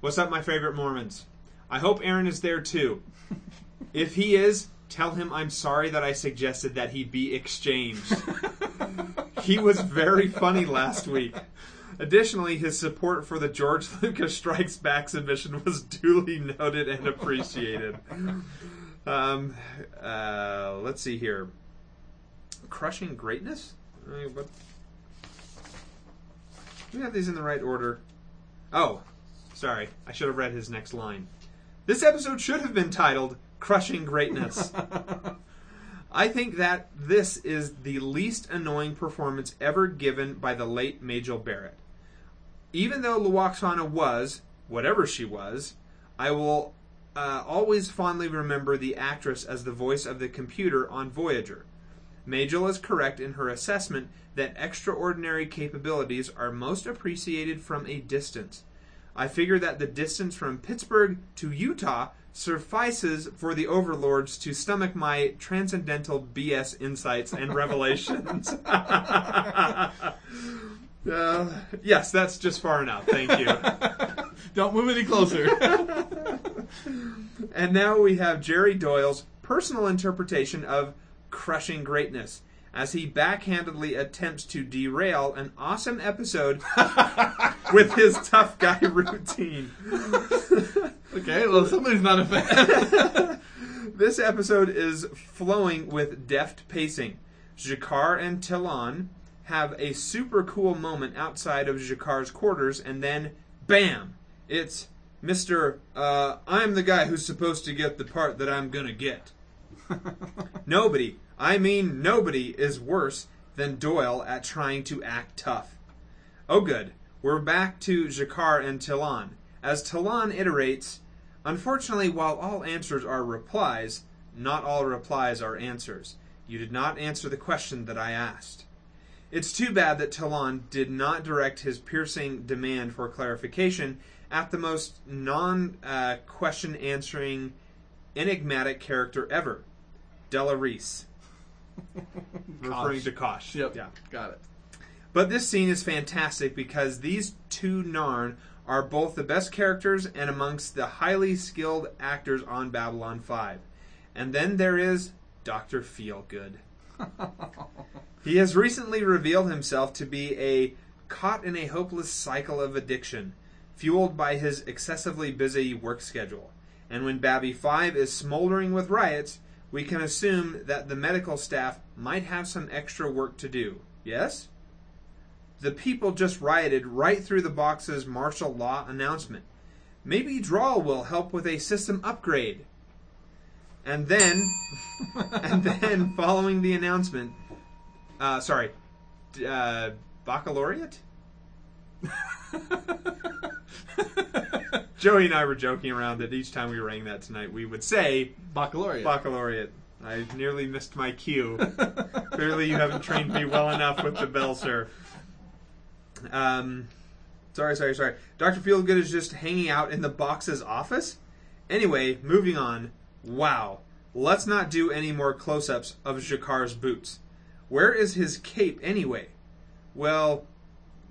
What's up my favorite mormons? I hope aaron is there too. If he is tell him i'm sorry that i suggested that he be exchanged. He was very funny last week. Additionally, his support for the George Lucas Strikes Back submission was duly noted and appreciated. Um, uh, let's see here. Crushing Greatness? Uh, what? We have these in the right order? Oh, sorry. I should have read his next line. This episode should have been titled Crushing Greatness. I think that this is the least annoying performance ever given by the late Majel Barrett. Even though Lwaxana was, whatever she was, I will uh, always fondly remember the actress as the voice of the computer on Voyager. Majel is correct in her assessment that extraordinary capabilities are most appreciated from a distance. I figure that the distance from Pittsburgh to Utah suffices for the overlords to stomach my transcendental BS insights and revelations. Uh, yes, that's just far enough. Thank you. Don't move any closer. And now we have Jerry Doyle's personal interpretation of crushing greatness as he backhandedly attempts to derail an awesome episode with his tough guy routine. okay, well somebody's not a fan. This episode is flowing with deft pacing. G'Kar and Ta'Lon have a super cool moment outside of G'Kar's quarters, and then, bam! It's Mr. Uh, I'm the guy who's supposed to get the part that I'm gonna get. Nobody, I mean nobody, is worse than Doyle at trying to act tough. Oh, good. We're back to G'Kar and Ta'Lon. As Ta'Lon iterates, unfortunately, while all answers are replies, not all replies are answers. You did not answer the question that I asked. It's too bad that Ta'Lon did not direct his piercing demand for clarification at the most non uh, question answering enigmatic character ever, Della Reese. Referring to Kosh. yep. Yeah. Got it. But this scene is fantastic because these two Narn are both the best characters and amongst the highly skilled actors on Babylon 5. And then there is Dr. Feelgood. he has recently revealed himself to be a caught in a hopeless cycle of addiction, fueled by his excessively busy work schedule. And when Babby 5 is smoldering with riots, we can assume that the medical staff might have some extra work to do. Yes? The people just rioted right through the box's martial law announcement. Maybe Draal will help with a system upgrade. And then, and then, following the announcement, uh, sorry, uh, baccalaureate. Joey and I were joking around that each time we rang that tonight, we would say Baccalaureate. baccalaureate. I nearly missed my cue. Clearly, you haven't trained me well enough with the bell, sir. Um, sorry, sorry, sorry. Doctor Feelgood is just hanging out in the box's office. Anyway, moving on. Wow. Let's not do any more close-ups of G'Kar's boots. Where is his cape anyway? Well,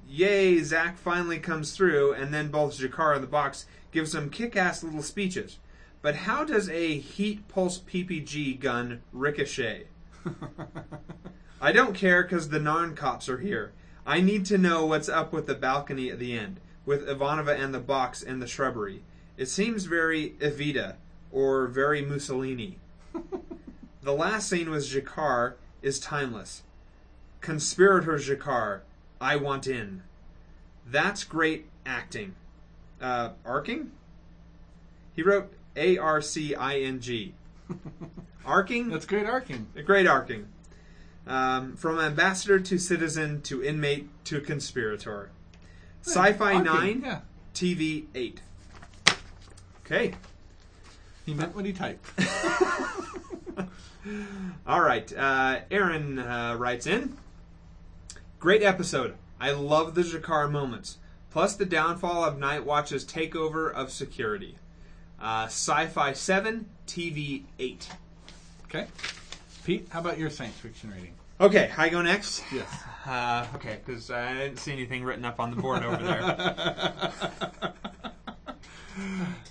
yay, Zack finally comes through, and then both G'Kar and the box give some kick-ass little speeches. But how does a heat pulse PPG gun ricochet? I don't care because the Narn cops are here. I need to know what's up with the balcony at the end, with Ivanova and the box and the shrubbery. It seems very Evita, or very Mussolini. the last scene with G'Kar is timeless. Conspirator G'Kar, I want in. That's great acting. Uh, arcing? He wrote A R C I N G. Arcing? That's great arcing. Great arcing. Um, from ambassador to citizen to inmate to conspirator. Sci-fi 9, Yeah. TV 8. Okay. He meant what he typed. All right. Uh, Aaron uh, writes in. Great episode. I love the G'Kar moments, plus the downfall of Night Watch's takeover of security. Uh, Sci-fi 7, TV 8. Okay. Pete, how about your science fiction rating? Okay, I go next. Yes. Uh, okay, because I didn't see anything written up on the board over there.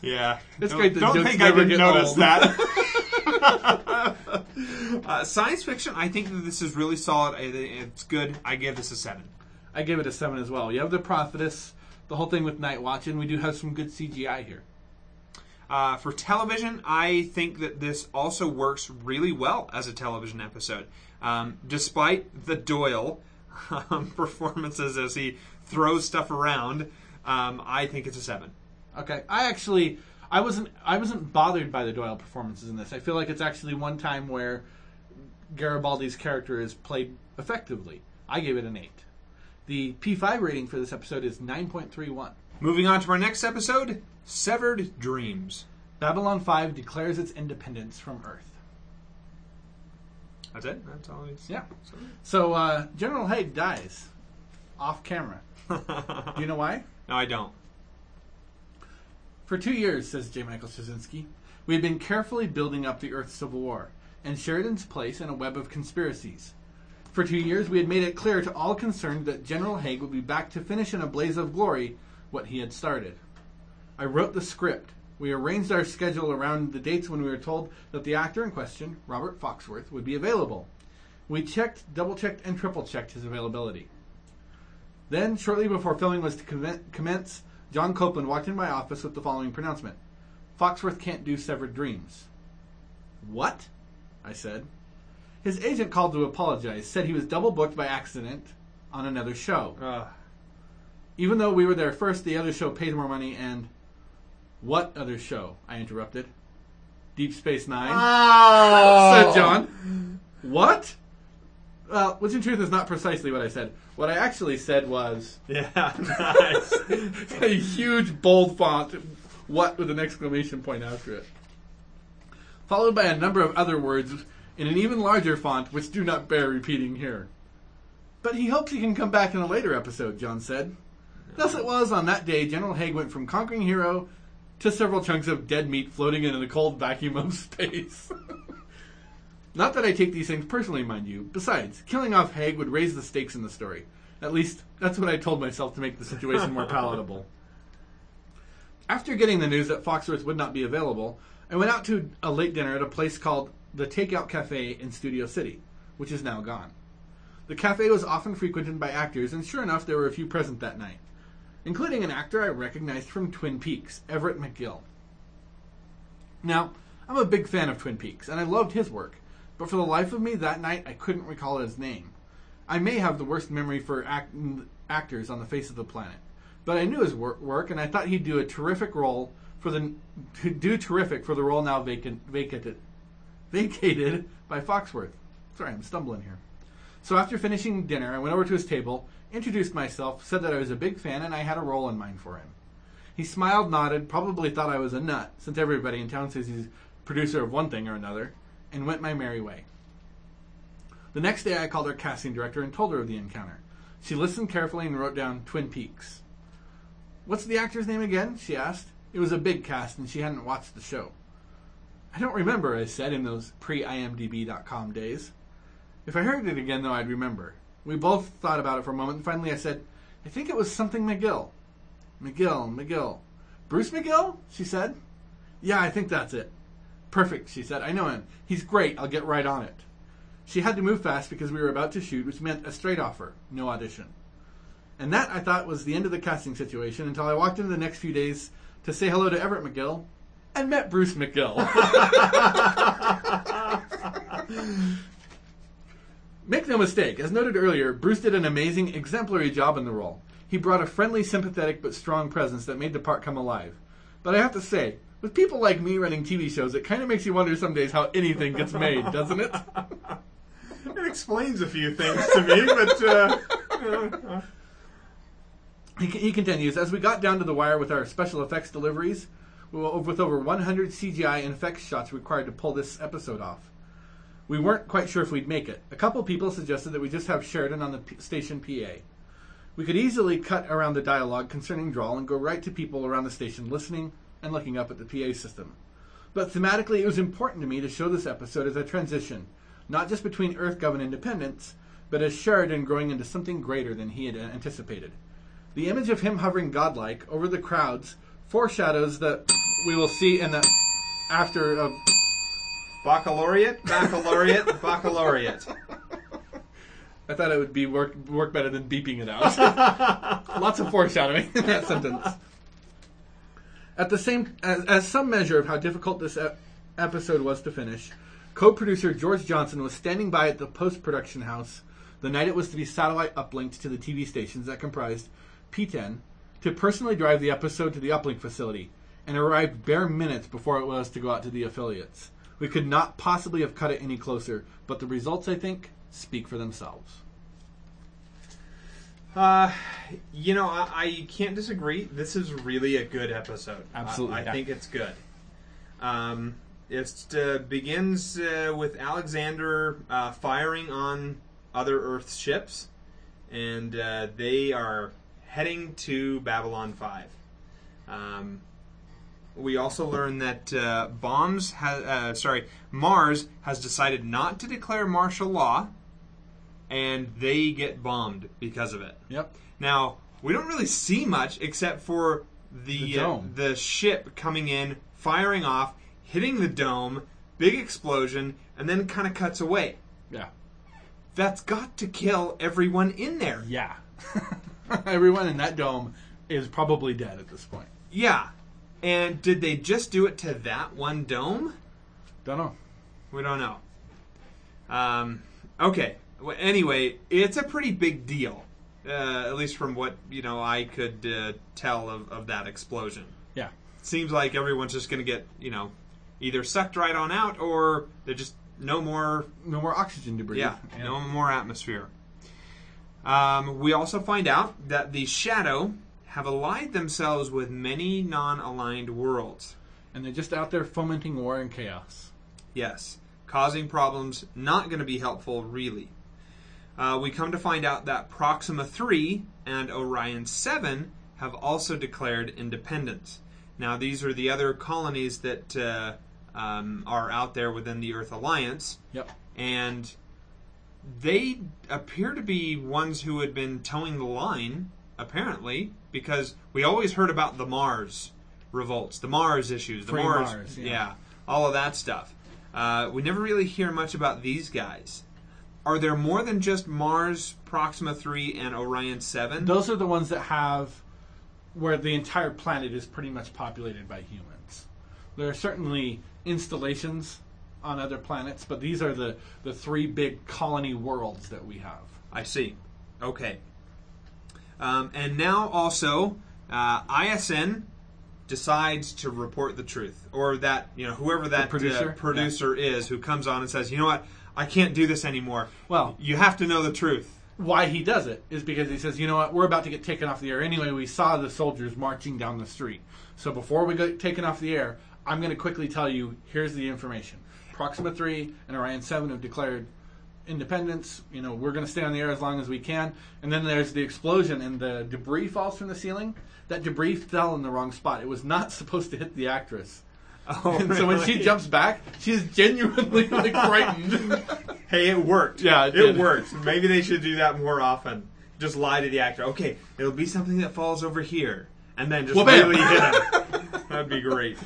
yeah, It's don't, great that Don't think I never didn't notice old. that. uh, science fiction. I think that this is really solid. It's good. I give this a seven. I gave it a seven as well. You have the prophetess, the whole thing with Night Watch, and we do have some good CGI here. Uh, for television, I think that this also works really well as a television episode. Um, despite the Doyle um, performances as he throws stuff around, um, I think it's a seven. Okay, I actually I wasn't I wasn't bothered by the Doyle performances in this. I feel like it's actually one time where Garibaldi's character is played effectively. I gave it an eight. The P5 rating for this episode is nine point three one. Moving on to our next episode Severed Dreams. Babylon 5 declares its independence from Earth. That's it? That's all he's. Yeah. So uh, General Hague dies off camera. Do you know why? No, I don't. For two years, says J. Michael Straczynski, we had been carefully building up the Earth Civil War and Sheridan's place in a web of conspiracies. For two years, we had made it clear to all concerned that General Hague would be back to finish in a blaze of glory what he had started. I wrote the script. We arranged our schedule around the dates when we were told that the actor in question, Robert Foxworth, would be available. We checked, double checked, and triple checked his availability. Then, shortly before filming was to commen- commence, John Copeland walked in my office with the following pronouncement Foxworth can't do Severed Dreams. What? I said. His agent called to apologize, said he was double booked by accident on another show. Ugh. Even though we were there first, the other show paid more money and. What other show? I interrupted. Deep Space Nine? Oh! said John. What? Well, which in truth is not precisely what I said. What I actually said was Yeah, nice. a huge bold font, what with an exclamation point after it. Followed by a number of other words in an even larger font, which do not bear repeating here. But he hopes he can come back in a later episode, John said. Thus it was on that day General Hague went from conquering hero to several chunks of dead meat floating in the cold vacuum of space. Not that I take these things personally, mind you. Besides, killing off Hague would raise the stakes in the story. At least, that's what I told myself to make the situation more palatable. After getting the news that Foxworth would not be available, I went out to a late dinner at a place called the Takeout Cafe in Studio City, which is now gone. The cafe was often frequented by actors, and sure enough, there were a few present that night, including an actor I recognized from Twin Peaks, Everett McGill. Now, I'm a big fan of Twin Peaks, and I loved his work, but for the life of me, that night I couldn't recall his name. I may have the worst memory for act- actors on the face of the planet, but I knew his wor- work, and I thought he'd do a terrific role for the do terrific for the role now vacant vacated vacated by Foxworth. Sorry, I'm stumbling here. So after finishing dinner, I went over to his table, introduced myself, said that I was a big fan, and I had a role in mind for him. He smiled, nodded, probably thought I was a nut, since everybody in town says he's producer of one thing or another, and went my merry way. The next day, I called our casting director and told her of the encounter. She listened carefully and wrote down Twin Peaks. What's the actor's name again? she asked. It was a big cast, and she hadn't watched the show. I don't remember, I said in those pre IMDb.com days. If I heard it again, though, I'd remember. We both thought about it for a moment, and finally I said, I think it was something McGill. McGill, McGill. Bruce McGill? She said. Yeah, I think that's it. Perfect, she said. I know him. He's great. I'll get right on it. She had to move fast because we were about to shoot, which meant a straight offer, no audition. And that, I thought, was the end of the casting situation until I walked into the next few days to say hello to Everett McGill and met Bruce McGill. Make no mistake, as noted earlier, Bruce did an amazing, exemplary job in the role. He brought a friendly, sympathetic, but strong presence that made the part come alive. But I have to say, with people like me running TV shows, it kind of makes you wonder some days how anything gets made, doesn't it? It explains a few things to me, but uh, He, he continues, as we got down to the wire with our special effects deliveries, we were with over 100 CGI and effects shots required to pull this episode off. We weren't quite sure if we'd make it. A couple people suggested that we just have Sheridan on the P- station PA. We could easily cut around the dialogue concerning Draal and go right to people around the station listening and looking up at the PA system. But thematically, it was important to me to show this episode as a transition, not just between EarthGov and Independence, but as Sheridan growing into something greater than he had anticipated. The image of him hovering godlike over the crowds foreshadows that we will see in the after of baccalaureate, baccalaureate, baccalaureate. I thought it would be work work better than beeping it out. Lots of foreshadowing in that sentence. At the same as, as some measure of how difficult this ep- episode was to finish, co-producer George Johnson was standing by at the post-production house the night it was to be satellite uplinked to the TV stations that comprised PTEN to personally drive the episode to the uplink facility and arrived bare minutes before it was to go out to the affiliates. We could not possibly have cut it any closer, but the results, I think, speak for themselves. Uh, you know, I, I can't disagree. This is really a good episode. Absolutely, I, I yeah. think it's good. Um, it uh, begins uh, with Alexander uh, firing on other Earth ships, and uh, they are heading to Babylon Five. Um, we also learn that uh, bombs ha- uh, sorry Mars has decided not to declare martial law, and they get bombed because of it. Yep. Now we don't really see much except for the The uh, the ship coming in, firing off, hitting the dome, big explosion, and then kind of cuts away. Yeah. That's got to kill everyone in there. Yeah. Everyone in that dome is probably dead at this point. Yeah. And did they just do it to that one dome? Don't know. We don't know. Um, okay. Well, anyway, it's a pretty big deal, uh, at least from what you know I could uh, tell of, of that explosion. Yeah. Seems like everyone's just going to get you know either sucked right on out, or they're just no more No more oxygen to breathe. yeah, no more atmosphere. Um, we also find out that the Shadow have allied themselves with many non-aligned worlds. And they're just out there fomenting war and chaos. Yes, causing problems, not going to be helpful, really. Uh, we come to find out that Proxima 3 and Orion 7 have also declared independence. Now, these are the other colonies that uh, um, are out there within the Earth Alliance, Yep. and they appear to be ones who had been towing the line, apparently, because we always heard about the Mars revolts, the Mars issues, the Free Mars, Mars, yeah. yeah, all of that stuff. Uh, we never really hear much about these guys. Are there more than just Mars, Proxima 3, and Orion 7? Those are the ones that have where the entire planet is pretty much populated by humans. There are certainly installations on other planets, but these are the, the three big colony worlds that we have. I see. Okay. Um, and now also, uh, ISN decides to report the truth, or that you know whoever that producer? uh, producer is who comes on and says, you know what, I can't do this anymore. Well- you have to know the truth. Why he does it is because he says, you know what, we're about to get taken off the air anyway. We saw the soldiers marching down the street. So before we get taken off the air, I'm going to quickly tell you here's the information. Proxima 3 and Orion 7 have declared independence. You know, we're going to stay on the air as long as we can. And then there's the explosion and the debris falls from the ceiling. That debris fell in the wrong spot. It was not supposed to hit the actress. Oh, And so when she jumps back, she is genuinely like frightened. hey, it worked. Yeah, it it, worked. Maybe they should do that more often. Just lie to the actor. Okay, it'll be something that falls over here, and then just Well, really hit him. That'd be great.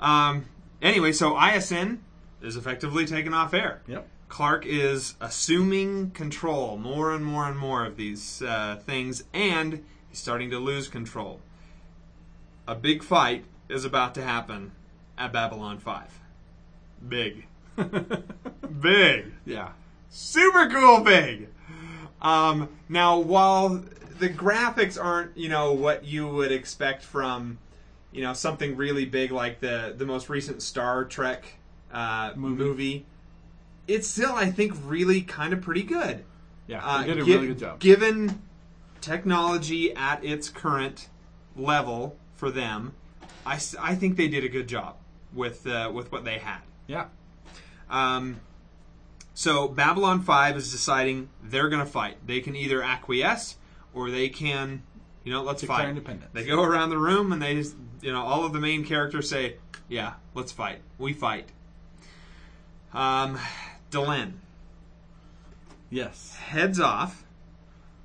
Um. Anyway, so ISN is effectively taken off air. yep. Clark is assuming control more and more and more of these uh, things, and he's starting to lose control. A big fight is about to happen at Babylon 5. Big. big. Yeah. Super cool big. Um, now, while the graphics aren't, you know, what you would expect from, you know, something really big like the the most recent Star Trek uh, Movie. movie, it's still, I think, really kind of pretty good. Yeah. Uh, did a gi- really good job. Given technology at its current level for them, I, I think they did a good job with uh, with what they had. Yeah. Um, so Babylon Five is deciding they're going to fight. They can either acquiesce or they can, you know, let's Declare fight. independence. They go around the room and they, just, you know, all of the main characters say, "Yeah, let's fight. We fight." Um, Delenn Yes. heads off,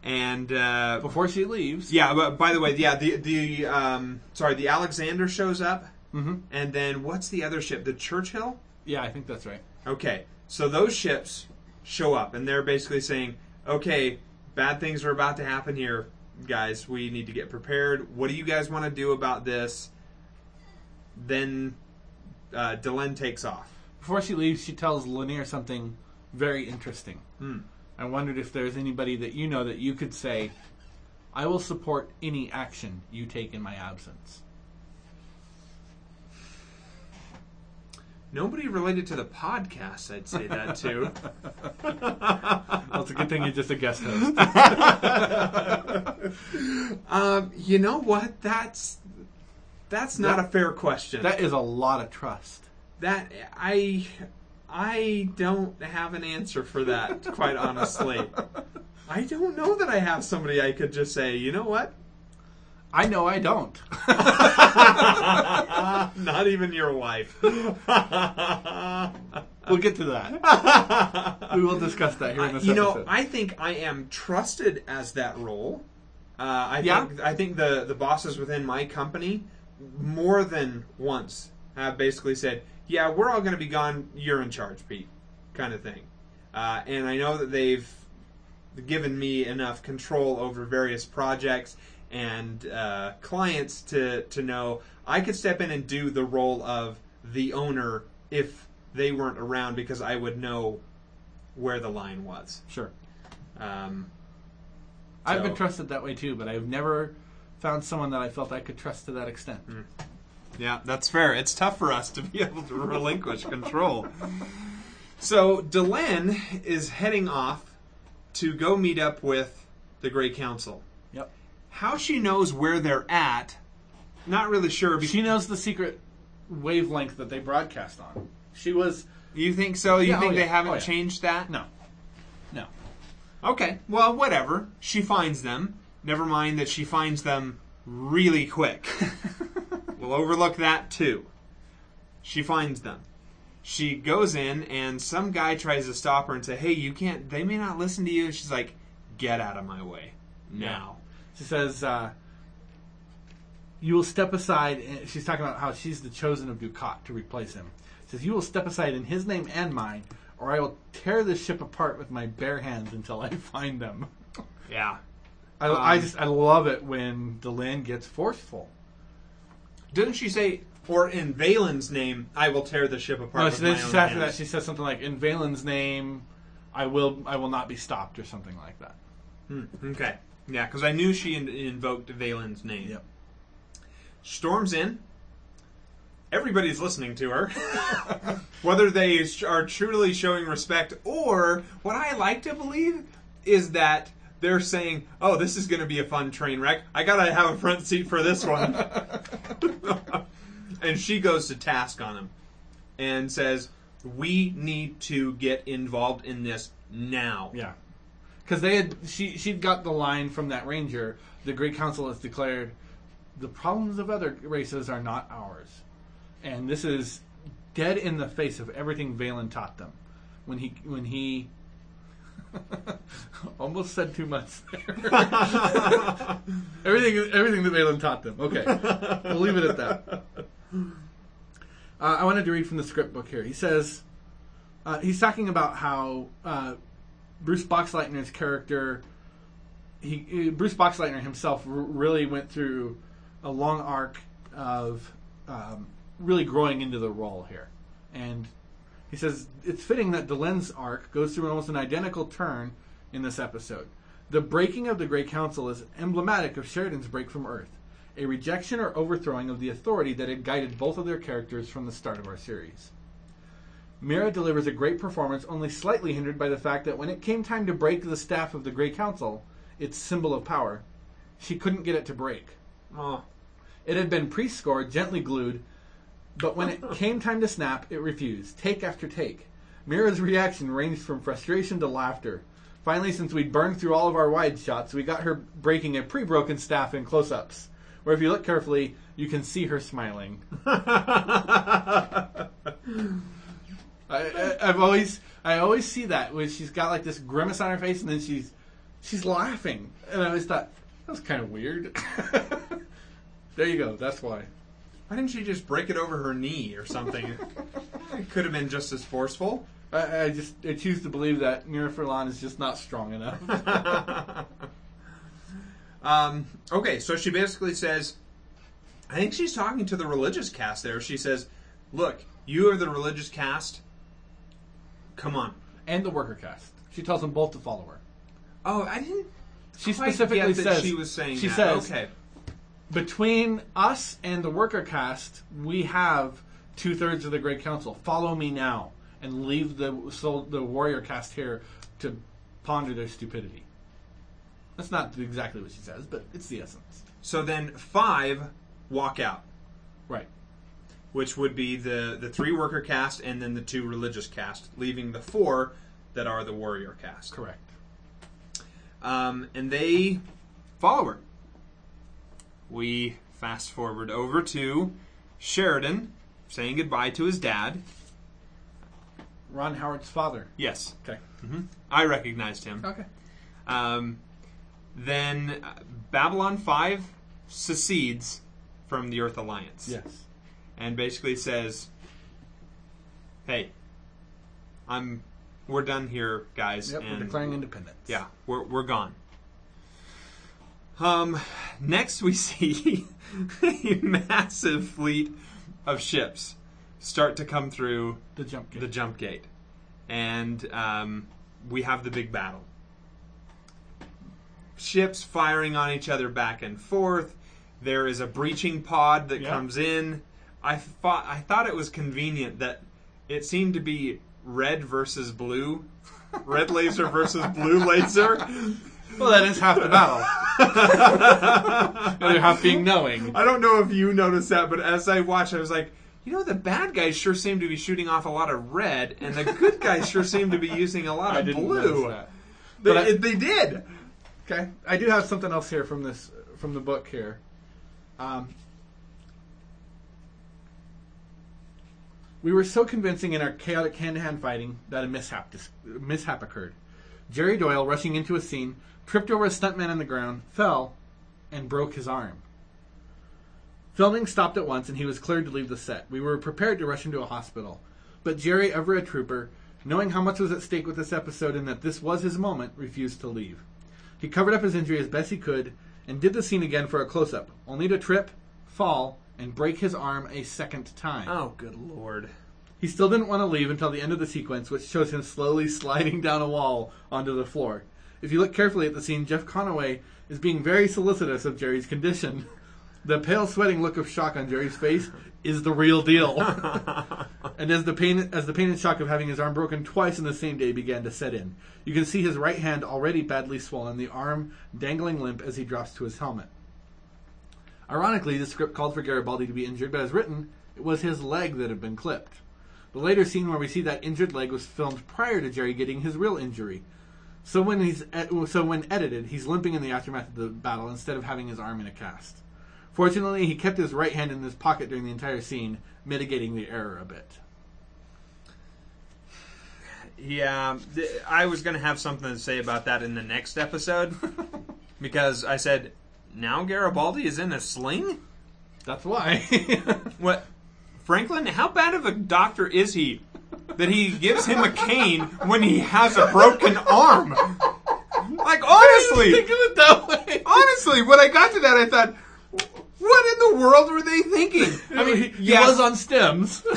and uh, Before she leaves. yeah. But by the way, yeah, the the um, sorry, the Alexander shows up, hmm and then what's the other ship? The Churchill. Yeah, I think that's right. Okay, so those ships show up, and they're basically saying, "Okay, bad things are about to happen here, guys. We need to get prepared. What do you guys want to do about this?" Then uh, Delenn takes off. Before she leaves, she tells Lennier something very interesting. Hmm. I wondered if there's anybody that you know that you could say, I will support any action you take in my absence. Nobody related to the podcast, I'd say that too. Well, it's a good thing you're just a guest host. um, you know what? That's that's not That- a fair question. that is a lot of trust. that I I don't have an answer for that, quite honestly. I don't know that I have somebody I could just say, you know what? I know I don't. Not even your wife. We'll get to that. We will discuss that here in this you know. I think I am trusted as that role. Uh, I Yeah. think I think the the bosses within my company more than once have basically said, "Yeah, we're all going to be gone. You're in charge, Pete," kind of thing. Uh, and I know that they've given me enough control over various projects and uh, clients to to know I could step in and do the role of the owner if they weren't around because I would know where the line was. sure. Um, I've been trusted that way too, but I've never found someone that I felt I could trust to that extent. yeah, that's fair. It's tough for us to be able to relinquish control. So Delenn is heading off to go meet up with the Grey Council. How she knows where they're at, not really sure. Because She knows the secret wavelength that they broadcast on. She was you think so? You Yeah, oh think yeah, they haven't oh yeah. changed that? no, no. Okay, well, whatever. She finds them. Never mind that she finds them really quick. we'll overlook that too. She finds them. She goes in, and some guy tries to stop her and say, "Hey, you can't. They may not listen to you." She's like, "Get out of my way now." She says, uh, "You will step aside." and She's talking about how she's the chosen of Dukhat to replace him. She says, "You will step aside in his name and mine, or I will tear this ship apart with my bare hands until I find them." Yeah. I, I Um, just I love it when Delenn gets forceful. Doesn't she say, or in Valen's name, I will tear the ship apart No, she, then she after that she says something like, "In Valen's name, I will I will not be stopped" or something like that. Hmm, okay. Yeah, because I knew she in- invoked Valen's name. Storms in. Everybody's listening to her. Whether they are truly showing respect or what I like to believe is that they're saying, oh, this is going to be a fun train wreck. I got to have a front seat for this one. and she goes to task on him and says, we need to get involved in this now. Yeah, because they had she she'd got the line from that ranger. The Great Council has declared the problems of other races are not ours, and this is dead in the face of everything Valen taught them when he when he. Almost said too much there. everything, everything that Valen taught them. Okay, we'll leave it at that. Uh, I wanted to read from the script book here. He says uh, he's talking about how uh, Bruce Boxleitner's character, he Bruce Boxleitner himself, r- really went through a long arc of um, really growing into the role here, and he says it's fitting that Delenn's arc goes through almost an identical turn in this episode. The breaking of the Great Council is emblematic of Sheridan's break from Earth, a rejection or overthrowing of the authority that had guided both of their characters from the start of our series. Mira delivers a great performance, only slightly hindered by the fact that when it came time to break the staff of the Great Council, its symbol of power, she couldn't get it to break. Oh. It had been pre scored, gently glued, but when it came time to snap, it refused, take after take. Mira's reaction ranged from frustration to laughter. Finally, since we'd burned through all of our wide shots, we got her breaking a pre broken staff in close ups, where if you look carefully, you can see her smiling. I, I, I've always, I always see that when she's got like this grimace on her face, and then she's, she's laughing, and I always thought that was kind of weird. there you go. That's why. Why didn't she just break it over her knee or something? it could have been just as forceful. I, I just I choose to believe that Mira Furlan is just not strong enough. um, okay, so she basically says, I think she's talking to the religious caste there. She says, Look, you are the religious caste. Come on. and the worker caste. She tells them both to follow her. Oh, I didn't. She quite specifically get that says she was saying she that. says okay. between us and the worker caste, we have two thirds of the Great Council. Follow me now, and leave the so the warrior caste here to ponder their stupidity. That's not exactly what she says, but it's the essence. So then five walk out, Right. Which would be the the three worker caste and then the two religious caste, leaving the four that are the warrior caste. Correct. Um, and they follow her. We fast forward over to Sheridan saying goodbye to his dad. Ron Howard's father. Yes, Okay. I recognized him. Okay. Um, then Babylon 5 secedes from the Earth Alliance. Yes. And basically says, hey, I'm. We're done here, guys. Yep. We're declaring independence. Yeah, we're, we're gone. Um, next we see a massive fleet of ships start to come through The jump gate. the jump gate, and um, we have the big battle. Ships firing on each other back and forth. There is a breaching pod that Yeah. comes in. I thought I thought it was convenient that it seemed to be red versus blue, red laser versus blue laser. well, that is half the battle. the other half being knowing. I don't know if you noticed that, but as I watched, I was like, you know, the bad guys sure seem to be shooting off a lot of red, and the good guys sure seem to be using a lot I of didn't blue. notice that. They, But I- they did. Okay, I do have something else here from this from the book here. Um, we were so convincing in our chaotic hand-to-hand fighting that a mishap dis- mishap occurred. Jerry Doyle, rushing into a scene, tripped over a stuntman on the ground, fell, and broke his arm. Filming stopped at once, and he was cleared to leave the set. We were prepared to rush him to a hospital, but Jerry, ever a trooper, knowing how much was at stake with this episode and that this was his moment, refused to leave. He covered up his injury as best he could and did the scene again for a close up, only to trip, fall, and break his arm a second time. Oh, good lord. He still didn't want to leave until the end of the sequence, which shows him slowly sliding down a wall onto the floor. If you look carefully at the scene, Jeff Conaway is being very solicitous of Jerry's condition. The pale, sweating look of shock on Jerry's face is the real deal. and as the pain, as the pain and shock of having his arm broken twice in the same day began to set in, you can see his right hand already badly swollen, the arm dangling limp as he drops to his helmet. Ironically, the script called for Garibaldi to be injured, but as written, it was his leg that had been clipped. The later scene where we see that injured leg was filmed prior to Jerry getting his real injury. So when he's so when edited, he's limping in the aftermath of the battle instead of having his arm in a cast. Fortunately, he kept his right hand in his pocket during the entire scene, mitigating the error a bit. Yeah, th- I was going to have something to say about that in the next episode because I said, now Garibaldi is in a sling? That's why. What? Franklin, how bad of a doctor is he that he gives him a cane when he has a broken arm? Like, honestly, Think of it that way. honestly, when I got to that, I thought, what in the world were they thinking? I mean, he, he yes. was on stems.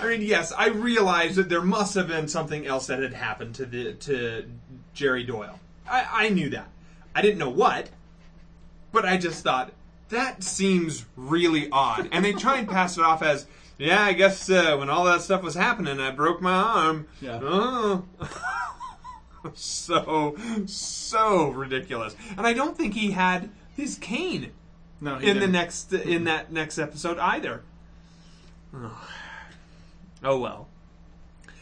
I mean, yes, I realized that there must have been something else that had happened to the to Jerry Doyle. I, I knew that. I didn't know what, but I just thought that seems really odd. And they try and pass it off as, yeah, I guess uh, when all that stuff was happening, I broke my arm. Yeah. Oh. so so ridiculous. And I don't think he had his cane No, in the didn't. next in that next episode either. Oh well.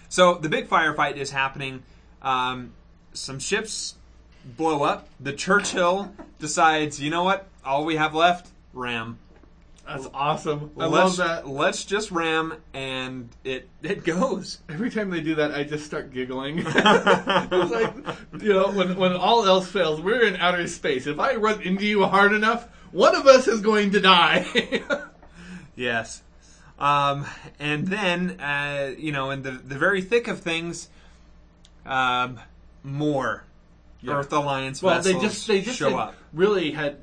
So the big firefight is happening. Um, some ships blow up. The Churchill decides, you know what? All we have left, ram. That's awesome. I let's, love that. Let's just ram, and it it goes. Every time they do that, I just start giggling. it's like, you know, when, when all else fails, we're in outer space. If I run into you hard enough, one of us is going to die. Yes. Um, and then, uh, you know, in the, the very thick of things, um, more Yeah. Earth Alliance well, they vessels just they just show up. really had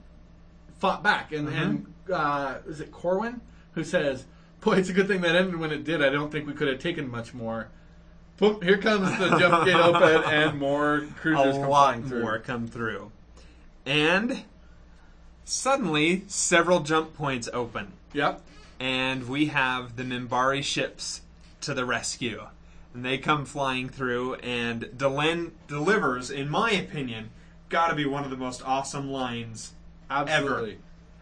fought back, and and uh, is it Corwin who says, "Boy, it's a good thing that ended when it did. I don't think we could have taken much more." Boom, here comes the jump gate open, and more cruisers a come lot through. more come through. And suddenly, several jump points open, Yep. and we have the Minbari ships to the rescue. And they come flying through, and Delenn delivers, in my opinion, got to be one of the most awesome lines Absolutely.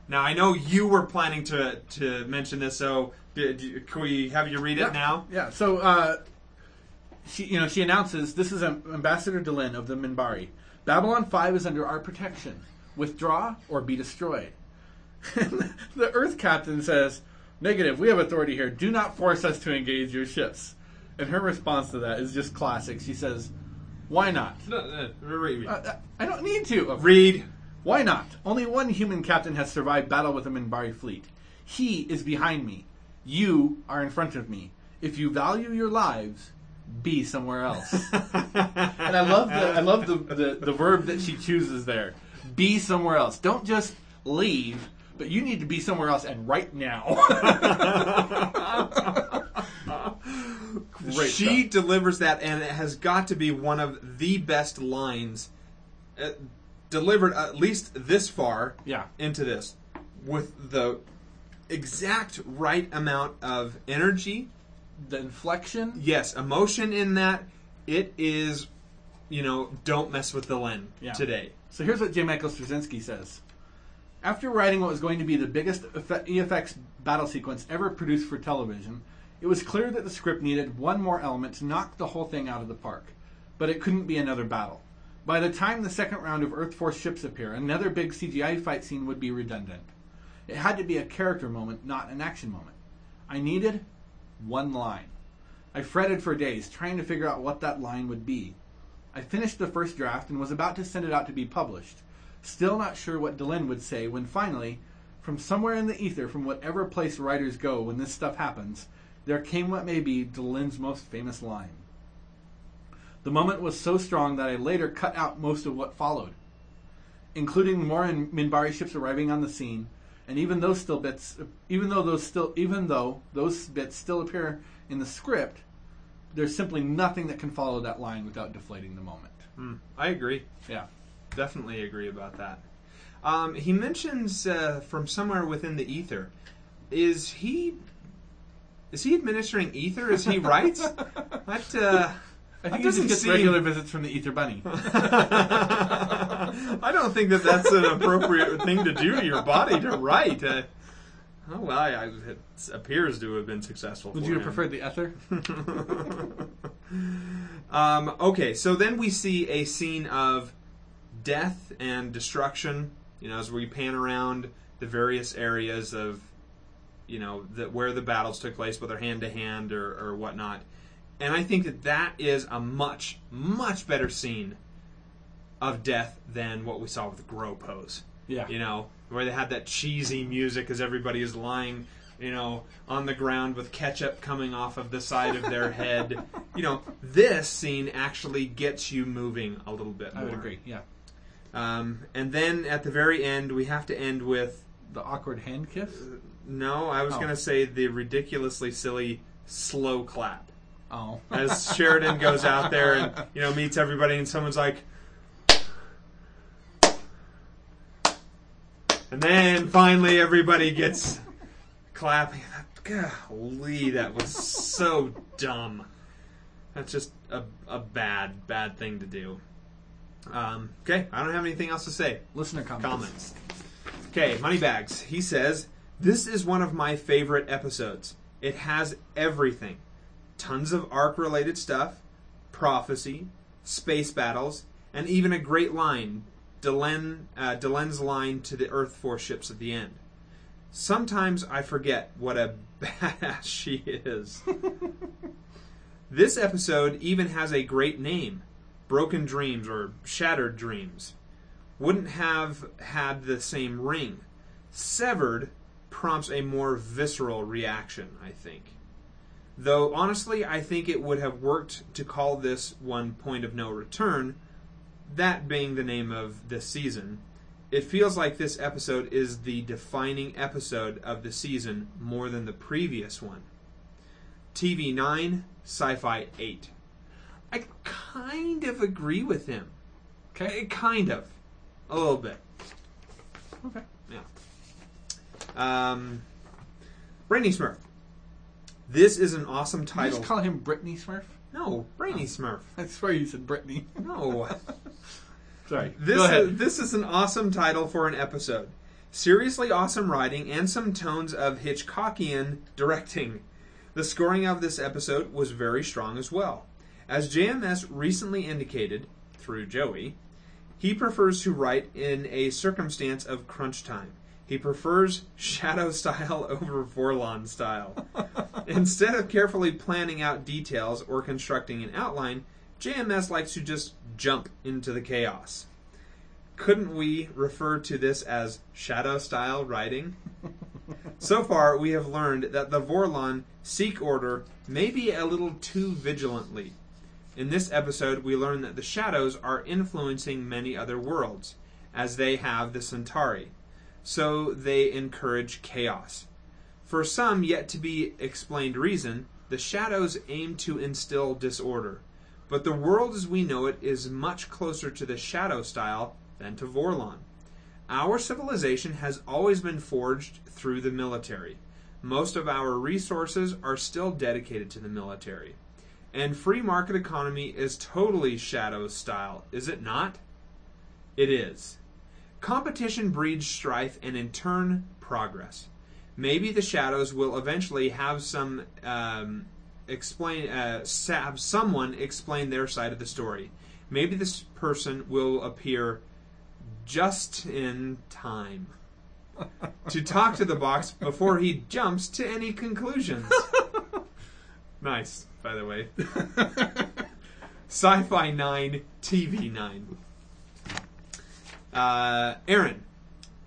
Now I know you were planning to to mention this, so did you, can we have you read it now? Yeah. So, uh, she, you know, she announces this is Am- Ambassador Delenn of the Minbari. Babylon Five is under our protection. Withdraw or be destroyed. the Earth Captain says, "Negative. We have authority here. Do not force us to engage your ships." And her response to that is just classic. She says, "Why not? No, no, read. Uh, I don't need to. read. Why not? Only one human captain has survived battle with the Minbari fleet. He is behind me. You are in front of me. If you value your lives, be somewhere else. and I love the I love the, the, the verb that she chooses there. Be somewhere else. Don't just leave, but you need to be somewhere else and right now. Great she stuff. delivers that, and it has got to be one of the best lines uh, delivered at least this far Yeah. into this, with the exact right amount of energy. The inflection. Yes, emotion in that. It is, you know, don't mess with Delenn Yeah. today. So here's what J. Michael Straczynski says. After writing what was going to be the biggest EFX battle sequence ever produced for television, it was clear that the script needed one more element to knock the whole thing out of the park. But it couldn't be another battle. By the time the second round of Earth Force ships appear, another big CGI fight scene would be redundant. It had to be a character moment, not an action moment. I needed one line. I fretted for days, trying to figure out what that line would be. I finished the first draft and was about to send it out to be published, still not sure what Delenn would say when finally, from somewhere in the ether, from whatever place writers go when this stuff happens, there came what may be Delenn's most famous line. The moment was so strong that I later cut out most of what followed. including more and Minbari ships arriving on the scene, and even those still bits, even though those still, even though those bits still appear in the script, there's simply nothing that can follow that line without deflating the moment. Hmm, I agree. Yeah. Definitely agree about that. Um, he mentions uh, from somewhere within the ether. Is he? Is he administering ether as he writes? that uh, I that think he just doesn't gets seem- regular visits from the Ether Bunny. I don't think that that's an appropriate thing to do to your body to write. Uh, oh well, I, I, it appears to have been successful. Would for you have him. preferred the Ether? um, okay, so then we see a scene of death and destruction. You know, as we pan around the various areas of, you know, the, where the battles took place, whether hand to hand or, or whatnot. And I think that that is a much, much better scene of death than what we saw with GROPOS. Yeah. You know, where they had that cheesy music as everybody is lying, you know, on the ground with ketchup coming off of the side of their head. You know, this scene actually gets you moving a little bit More. I would agree. Yeah. Um, and then at the very end, we have to end with The awkward hand kiss. No, I was Oh. going to say the ridiculously silly slow clap. Oh. As Sheridan goes out there and, you know, meets everybody, and someone's like, and then finally everybody gets clapping. Golly, that was so dumb. That's just a, a bad, bad thing to do. Um, okay, I don't have anything else to say. Listener comments. Comments. Okay, Moneybags. He says, This is one of my favorite episodes. It has everything tons of arc related stuff, prophecy, space battles, and even a great line Delenn, uh, Delenn's line to the Earth Force ships at the end. Sometimes I forget what a badass she is. this episode even has a great name Broken Dreams or Shattered Dreams. Wouldn't have had the same ring. Severed prompts a more visceral reaction, I think. Though honestly, I think it would have worked to call this one Point of No Return, that being the name of this season. It feels like this episode is the defining episode of the season more than the previous one. TV 9, Sci Fi 8. I kind of agree with him. Okay. Kind of. A little bit. Okay. Um, Brainy Smurf. This is an awesome Did you title. just call him Brittany Smurf? no, Brainy Smurf. I swear you said Brittany. No. Sorry. This Go ahead. is, this is an awesome title for an episode. Seriously awesome writing and some tones of Hitchcockian directing. The scoring of this episode was very strong as well. As JMS recently indicated, through Joey, he prefers to write in a circumstance of crunch time. He prefers shadow style over Vorlon style. Instead of carefully planning out details or constructing an outline, JMS likes to just jump into the chaos. Couldn't we refer to this as shadow style writing? so far, we have learned that the Vorlon seek order maybe a little too vigilantly. In this episode, we learn that the shadows are influencing many other worlds, as they have the Centauri. So they encourage chaos. For some yet to be explained reason, the shadows aim to instill disorder. But the world as we know it is much closer to the shadow style than to Vorlon. Our civilization has always been forged through the military. Most of our resources are still dedicated to the military. And free market economy is totally shadow style, is it not? It is. Competition breeds strife and in turn progress. Maybe the shadows will eventually have some um, explain uh, have someone explain their side of the story. Maybe this person will appear just in time to talk to the box before he jumps to any conclusions. nice, by the way. Sci Fi 9, TV 9. Uh, Aaron,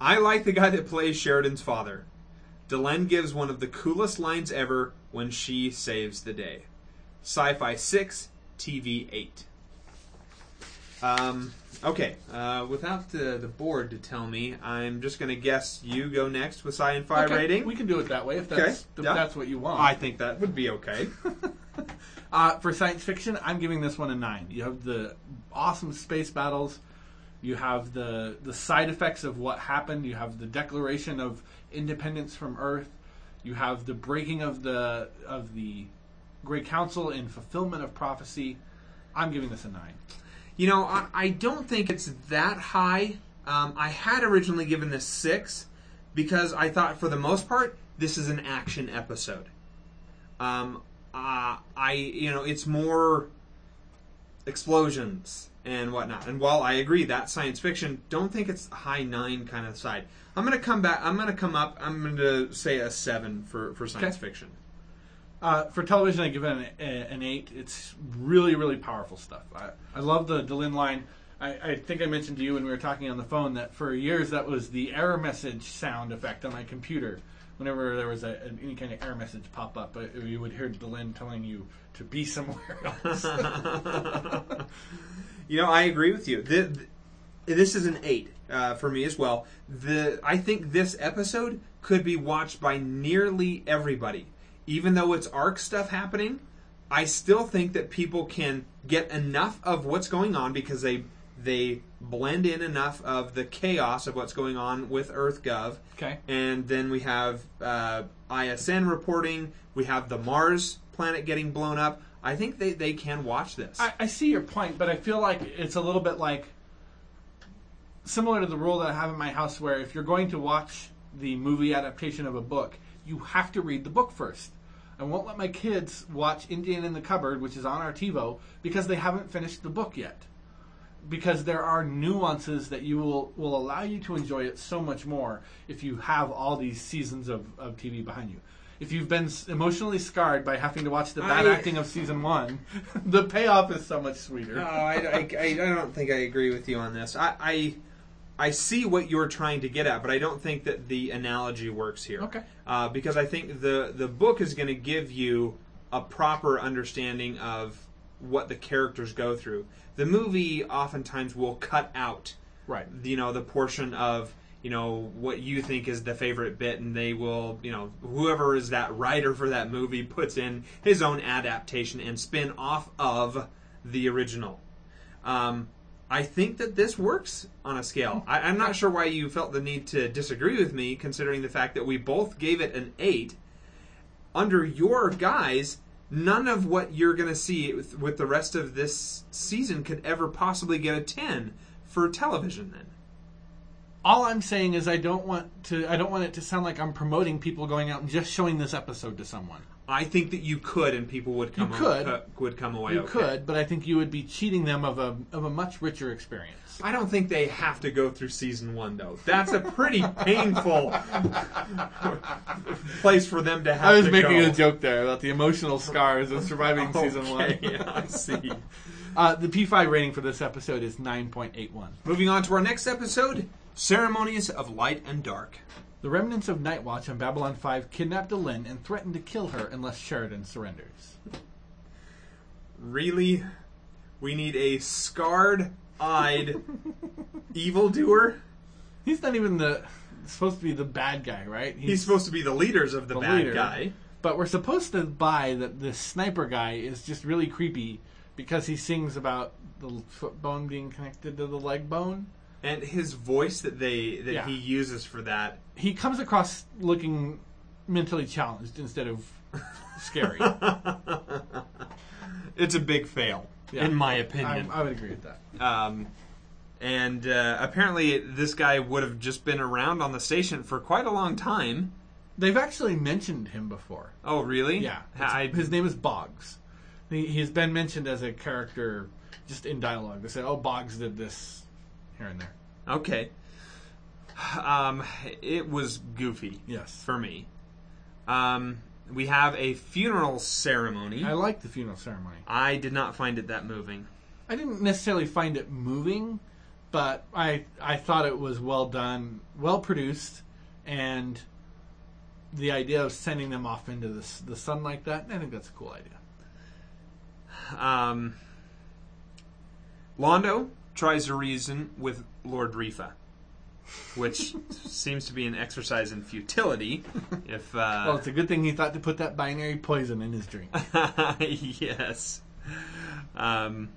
I like the guy that plays Sheridan's father. Delenn gives one of the coolest lines ever when she saves the day. Sci Fi 6, TV 8. Um, Okay, uh, without the, the board to tell me, I'm just going to guess you go next with sci-fi Okay, rating. We can do it that way if Okay, that's if yeah. that's what you want. I think that would be okay. Uh, for science fiction, I'm giving this one a nine. You have the awesome space battles. You have the the side effects of what happened. You have the declaration of independence from Earth. You have the breaking of the of the Great Council in fulfillment of prophecy. I'm giving this a nine. You know, I, I don't think it's that high. Um, I had originally given this six because I thought, for the most part, this is an action episode. Um, uh, I, you know, it's more explosions and whatnot. And while I agree that science fiction, don't think it's a high nine kind of side. I'm gonna come back. I'm gonna come up. I'm gonna say a seven for for science Okay. fiction. Uh, for television, I give it an, an eight. It's really, really powerful stuff. I, I love the Delenn line. I, I think I mentioned to you when we were talking on the phone that for years that was the error message sound effect on my computer. Whenever there was a, an- any kind of error message pop up, you would hear Delenn telling you to be somewhere else. you know, I agree with you. The, the- this is an eight uh, for me as well. The I think this episode could be watched by nearly everybody, even though it's arc stuff happening. I still think that people can get enough of what's going on because they they blend in enough of the chaos of what's going on with EarthGov. Okay. And then we have uh, ISN reporting. We have the Mars planet getting blown up. I think they, they can watch this. I, I see your point, but I feel like it's a little bit like similar to the rule that I have in my house, where if you're going to watch the movie adaptation of a book, you have to read the book first. I won't let my kids watch Indian in the Cupboard, which is on our TiVo, because they haven't finished the book yet. Because there are nuances that you will will allow you to enjoy it so much more if you have all these seasons of, of TV behind you. If you've been emotionally scarred by having to watch the bad I- acting of season one, the payoff is so much sweeter. No, I, I, I, don't think I agree with you on this. I, I I see what you're trying to get at, but I don't think that the analogy works here. Okay. Uh, because I think the the book is going to give you a proper understanding of what the characters go through. The movie oftentimes will cut out Right. you know the portion of you know what you think is the favorite bit and they will you know whoever is that writer for that movie puts in his own adaptation and spin off of the original um, i think that this works on a scale I, i'm not sure why you felt the need to disagree with me considering the fact that we both gave it an 8 under your guise none of what you're going to see with, with the rest of this season could ever possibly get a 10 for television then All I'm saying is I don't want to. I don't want it to sound like I'm promoting people going out and just showing this episode to someone. I think that you could, and people would come. You could. uh, would come away. You okay. could, but I think you would be cheating them of a of a much richer experience. I don't think they have to go through season one though. That's a pretty painful place for them to have. I was making go. a joke there about the emotional scars of surviving season one. Okay, I see. Uh, the P5 rating for this episode is 9.81. Moving on to our next episode: ceremonies of light and dark. The remnants of Night Watch on Babylon 5 kidnap Delenn and threaten to kill her unless Sheridan surrenders. Really, we need a scarred-eyed evildoer. He's not even the supposed to be the bad guy, right? He's supposed to be the leaders of the, The bad leader. guy. But we're supposed to buy that this sniper guy is just really creepy because he sings about the foot bone being connected to the leg bone. And his voice that they that Yeah. he uses for that He comes across looking mentally challenged instead of scary. it's a big fail, Yeah. in my I, opinion. I would agree with that. um, and uh, apparently, this guy would have just been around on the station for quite a long time. They've actually mentioned him before. Oh, really? Yeah, Ha- I, It's- his name is Boggs. He, he's been mentioned as a character just in dialogue. They said, "Oh, Boggs did this here and there." okay. Um, it was goofy Yes, for me. Um, we have a funeral ceremony. I like the funeral ceremony. I did not find it that moving. I didn't necessarily find it moving, but I I thought it was well done, well produced, and the idea of sending them off into the the sun like that, I think that's a cool idea. Um, Londo tries to reason with Lord Refa, which seems to be an exercise in futility. If uh, Well, it's a good thing he thought to put that binary poison in his drink. yes. Um,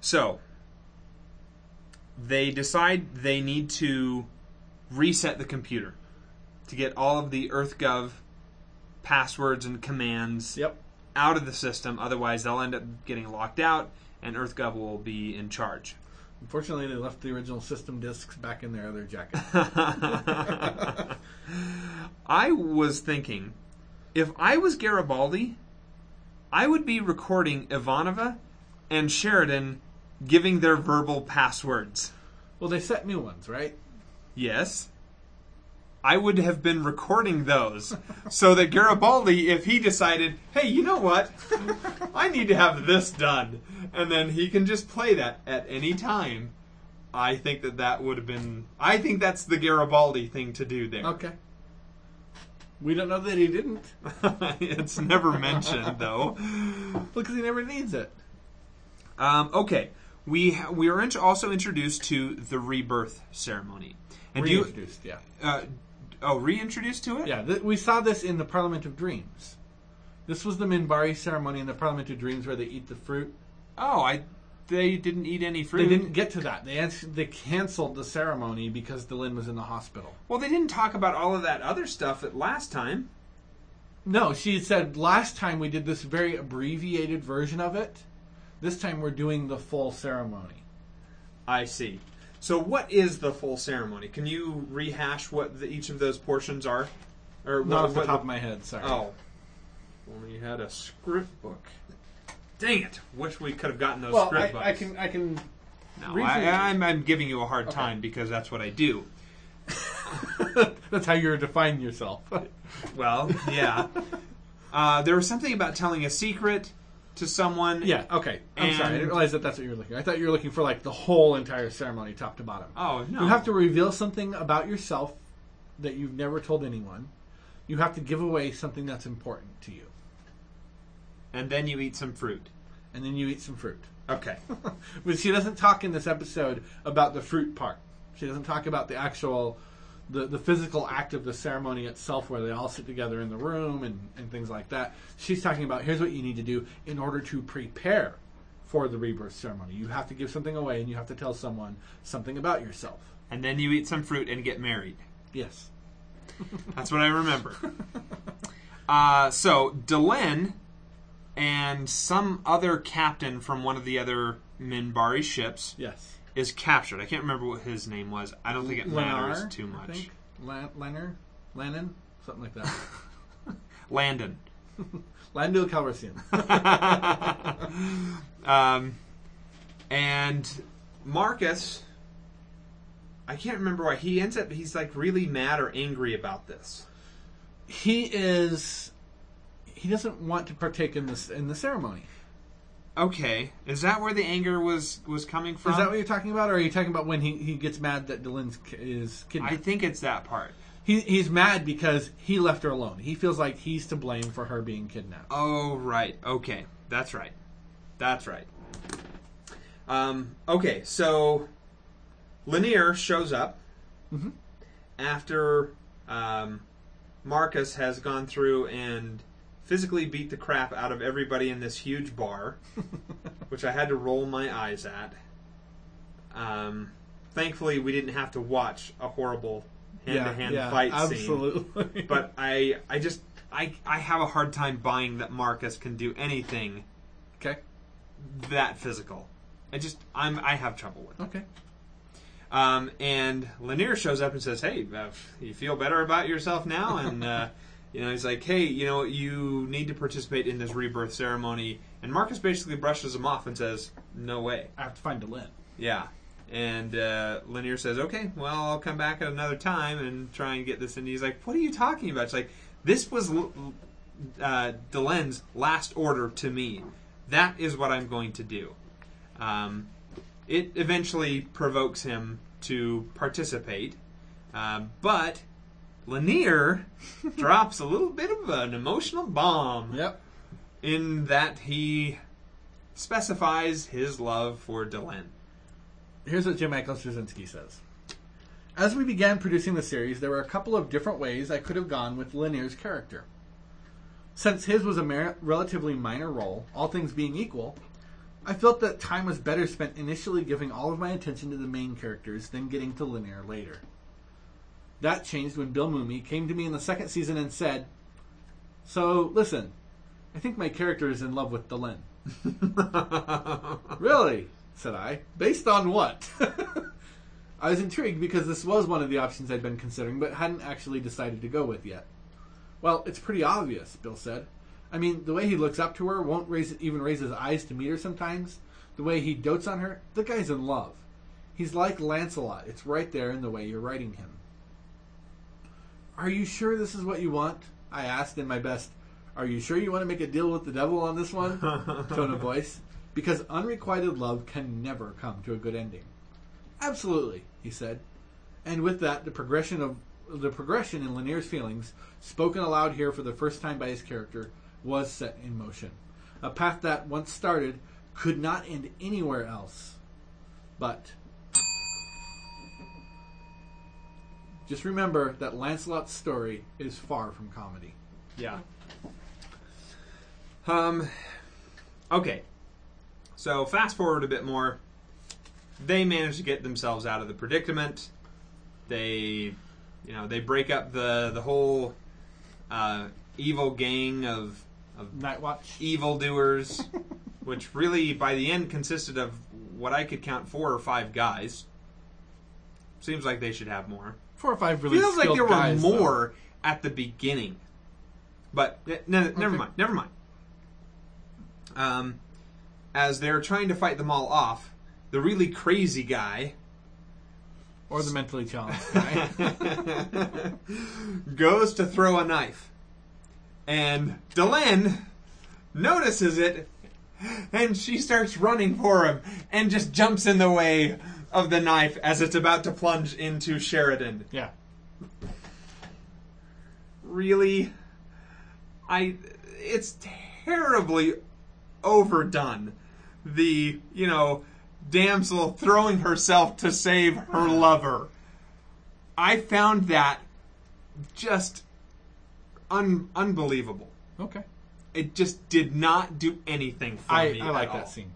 so they decide they need to reset the computer to get all of the EarthGov passwords and commands yep. out of the system. Otherwise, they'll end up getting locked out, and EarthGov will be in charge. Unfortunately, they left the original system disks back in their other jacket. I was thinking, if I was Garibaldi, I would be recording Ivanova and Sheridan giving their verbal passwords. well, they set new ones, right? Yes. I would have been recording those so that Garibaldi, if he decided, hey, you know what? I need to have this done. And then he can just play that at any time. I think that that would have been. I think that's the Garibaldi thing to do there. Okay. We don't know that he didn't. it's never mentioned, though. Because he never needs it. Um, okay, we ha- we are int- also introduced to the rebirth ceremony, and you yeah. uh, oh reintroduced to it? Yeah, th- we saw this in the Parliament of Dreams. This was the Minbari ceremony in the Parliament of Dreams where they eat the fruit. Oh, I they didn't eat any fruit. They didn't get to that. They ans- they canceled the ceremony because Delenn was in the hospital. Well, they didn't talk about all of that other stuff at last time. No, she said last time we did this very abbreviated version of it. This time we're doing the full ceremony. I see. So, what is the full ceremony? Can you rehash what the, each of those portions are? Or Not what, off the what- top of my head, sorry. Oh, you had a script book. Dang it! Wish we could have gotten those well, script I, books. I can I can. No, I, I'm, I'm giving you a hard Okay. time because that's what I do. That's how you're defining yourself. Well, yeah. uh, there was something about telling a secret to someone. yeah. Okay. I'm sorry. I didn't realize that that's what you were looking. For. I thought you were looking for like the whole entire ceremony, top to bottom. Oh no. You have to reveal something about yourself that you've never told anyone. You have to give away something that's important to you, And then you eat some fruit. and then you eat some fruit. Okay. But she doesn't talk in this episode about the fruit part. She doesn't talk about the actual, the, the physical act of the ceremony itself, where they all sit together in the room and, and things like that. She's talking about here's what you need to do in order to prepare for the rebirth ceremony. You have to give something away, and you have to tell someone something about yourself. And then you eat some fruit and get married. Yes. That's what I remember. uh, so Delenn and some other captain from one of the other Minbari ships Yes. Is captured. I can't remember what his name was. I don't think it matters Lennar, too I much. think. Lan- Lennar? Lennon? Something like that. Landon. Lando Calrissian. um, and Marcus, I can't remember why he ends up. He's like really mad or angry about this. he is. He doesn't want to partake in this in the ceremony. Okay, is that where the anger was was coming from? Is that what you're talking about, or are you talking about when he, he gets mad that Delenn's ki- is kidnapped? I think it's that part. he, he's mad because he left her alone. He feels like he's to blame for her being kidnapped. Oh right, okay, that's right, that's right. Um, okay, so Lennier shows up Mhm. after um, Marcus has gone through and physically beat the crap out of everybody in this huge bar, which I had to roll my eyes at. Um, thankfully, we didn't have to watch a horrible hand-to-hand fight scene absolutely. but I I just I I have a hard time buying that Marcus can do anything okay, that physical. I just I'm I have trouble with. it. okay. Um, and Lennier shows up and says, "Hey, uh, you feel better about yourself now?" And uh, you know he's like, "Hey, you know you need to participate in this rebirth ceremony." And Marcus basically brushes him off and says, "No way." I have to find Delenn. Yeah. And uh, Lennier says, okay, well, I'll come back at another time and try and get this. And he's like, what are you talking about? It's like, this was l- uh, Delenn's last order to me. That is what I'm going to do. Um, it eventually provokes him to participate. Uh, but Lennier drops a little bit of an emotional bomb Yep. in that he specifies his love for Delenn. Here's what Jim Michael Straczynski says. As we began producing the series, there were a couple of different ways I could have gone with Lennier's character. Since his was a mer- relatively minor role, all things being equal, I felt that time was better spent initially giving all of my attention to the main characters than getting to Lanier later. That changed when Bill Mumy came to me in the second season and said, So, listen, I think my character is in love with Delenn. really? said I. Based on what? I was intrigued because this was one of the options I'd been considering, but hadn't actually decided to go with yet. Well, it's pretty obvious, Bill said. I mean, the way he looks up to her, won't raise even raise his eyes to meet her sometimes. The way he dotes on her, the guy's in love. He's like Lancelot. It's right there in the way you're writing him. Are you sure this is what you want? I asked in my best, Are you sure you want to make a deal with the devil on this one? tone of voice. Because unrequited love can never come to a good ending. Absolutely, he said. And with that, the progression of the progression in Lennier's feelings, spoken aloud here for the first time by his character, was set in motion. A path that, once started, could not end anywhere else. But just remember that Lancelot's story is far from comedy. Yeah. Um. Okay. So fast forward a bit more. They manage to get themselves out of the predicament. They, you know, they break up the the whole uh, evil gang of of Night Watch. evildoers, which really by the end consisted of what I could count four or five guys. Seems like they should have more. Four or five really Feels like there were guys, though. more at the beginning, but eh, no, never Okay. mind. Never mind. Um, as they're trying to fight them all off, the really crazy guy Or the mentally challenged guy. goes to throw a knife, and Delenn notices it, and she starts running for him, and just jumps in the way of the knife as it's about to plunge into Sheridan. yeah. really i it's terribly overdone the you know damsel throwing herself to save her lover i found that just un- unbelievable Okay. it just did not do anything for I, me I like at that all. scene.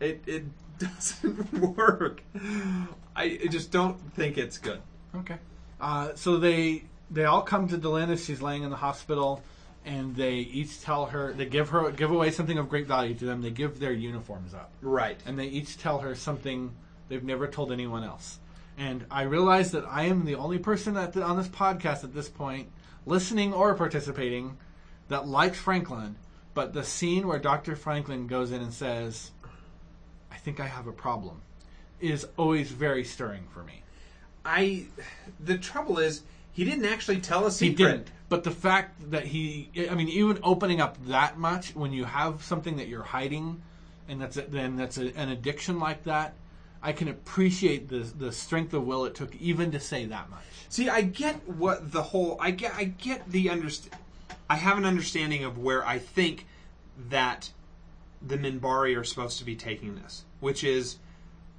it it doesn't work i I just don't think it's good Okay. Uh, so they they all come to Delenn as she's laying in the hospital, and they each tell her they give her give away something of great value to them. They give their uniforms up, right and they each tell her something they've never told anyone else. And I realize that I am the only person at the, on this podcast at this point, listening or participating, that likes Franklin. But the scene where Dr. Franklin goes in and says, "I think I have a problem," is always very stirring for me. I the trouble is he didn't actually tell a He didn't. But the fact that he, I mean, even opening up that much when you have something that you're hiding, and that's a, then that's a, an addiction like that, I can appreciate the the strength of will it took even to say that much. See, I get what the whole I get I get the underst I have an understanding of where I think that the Minbari are supposed to be taking this, which is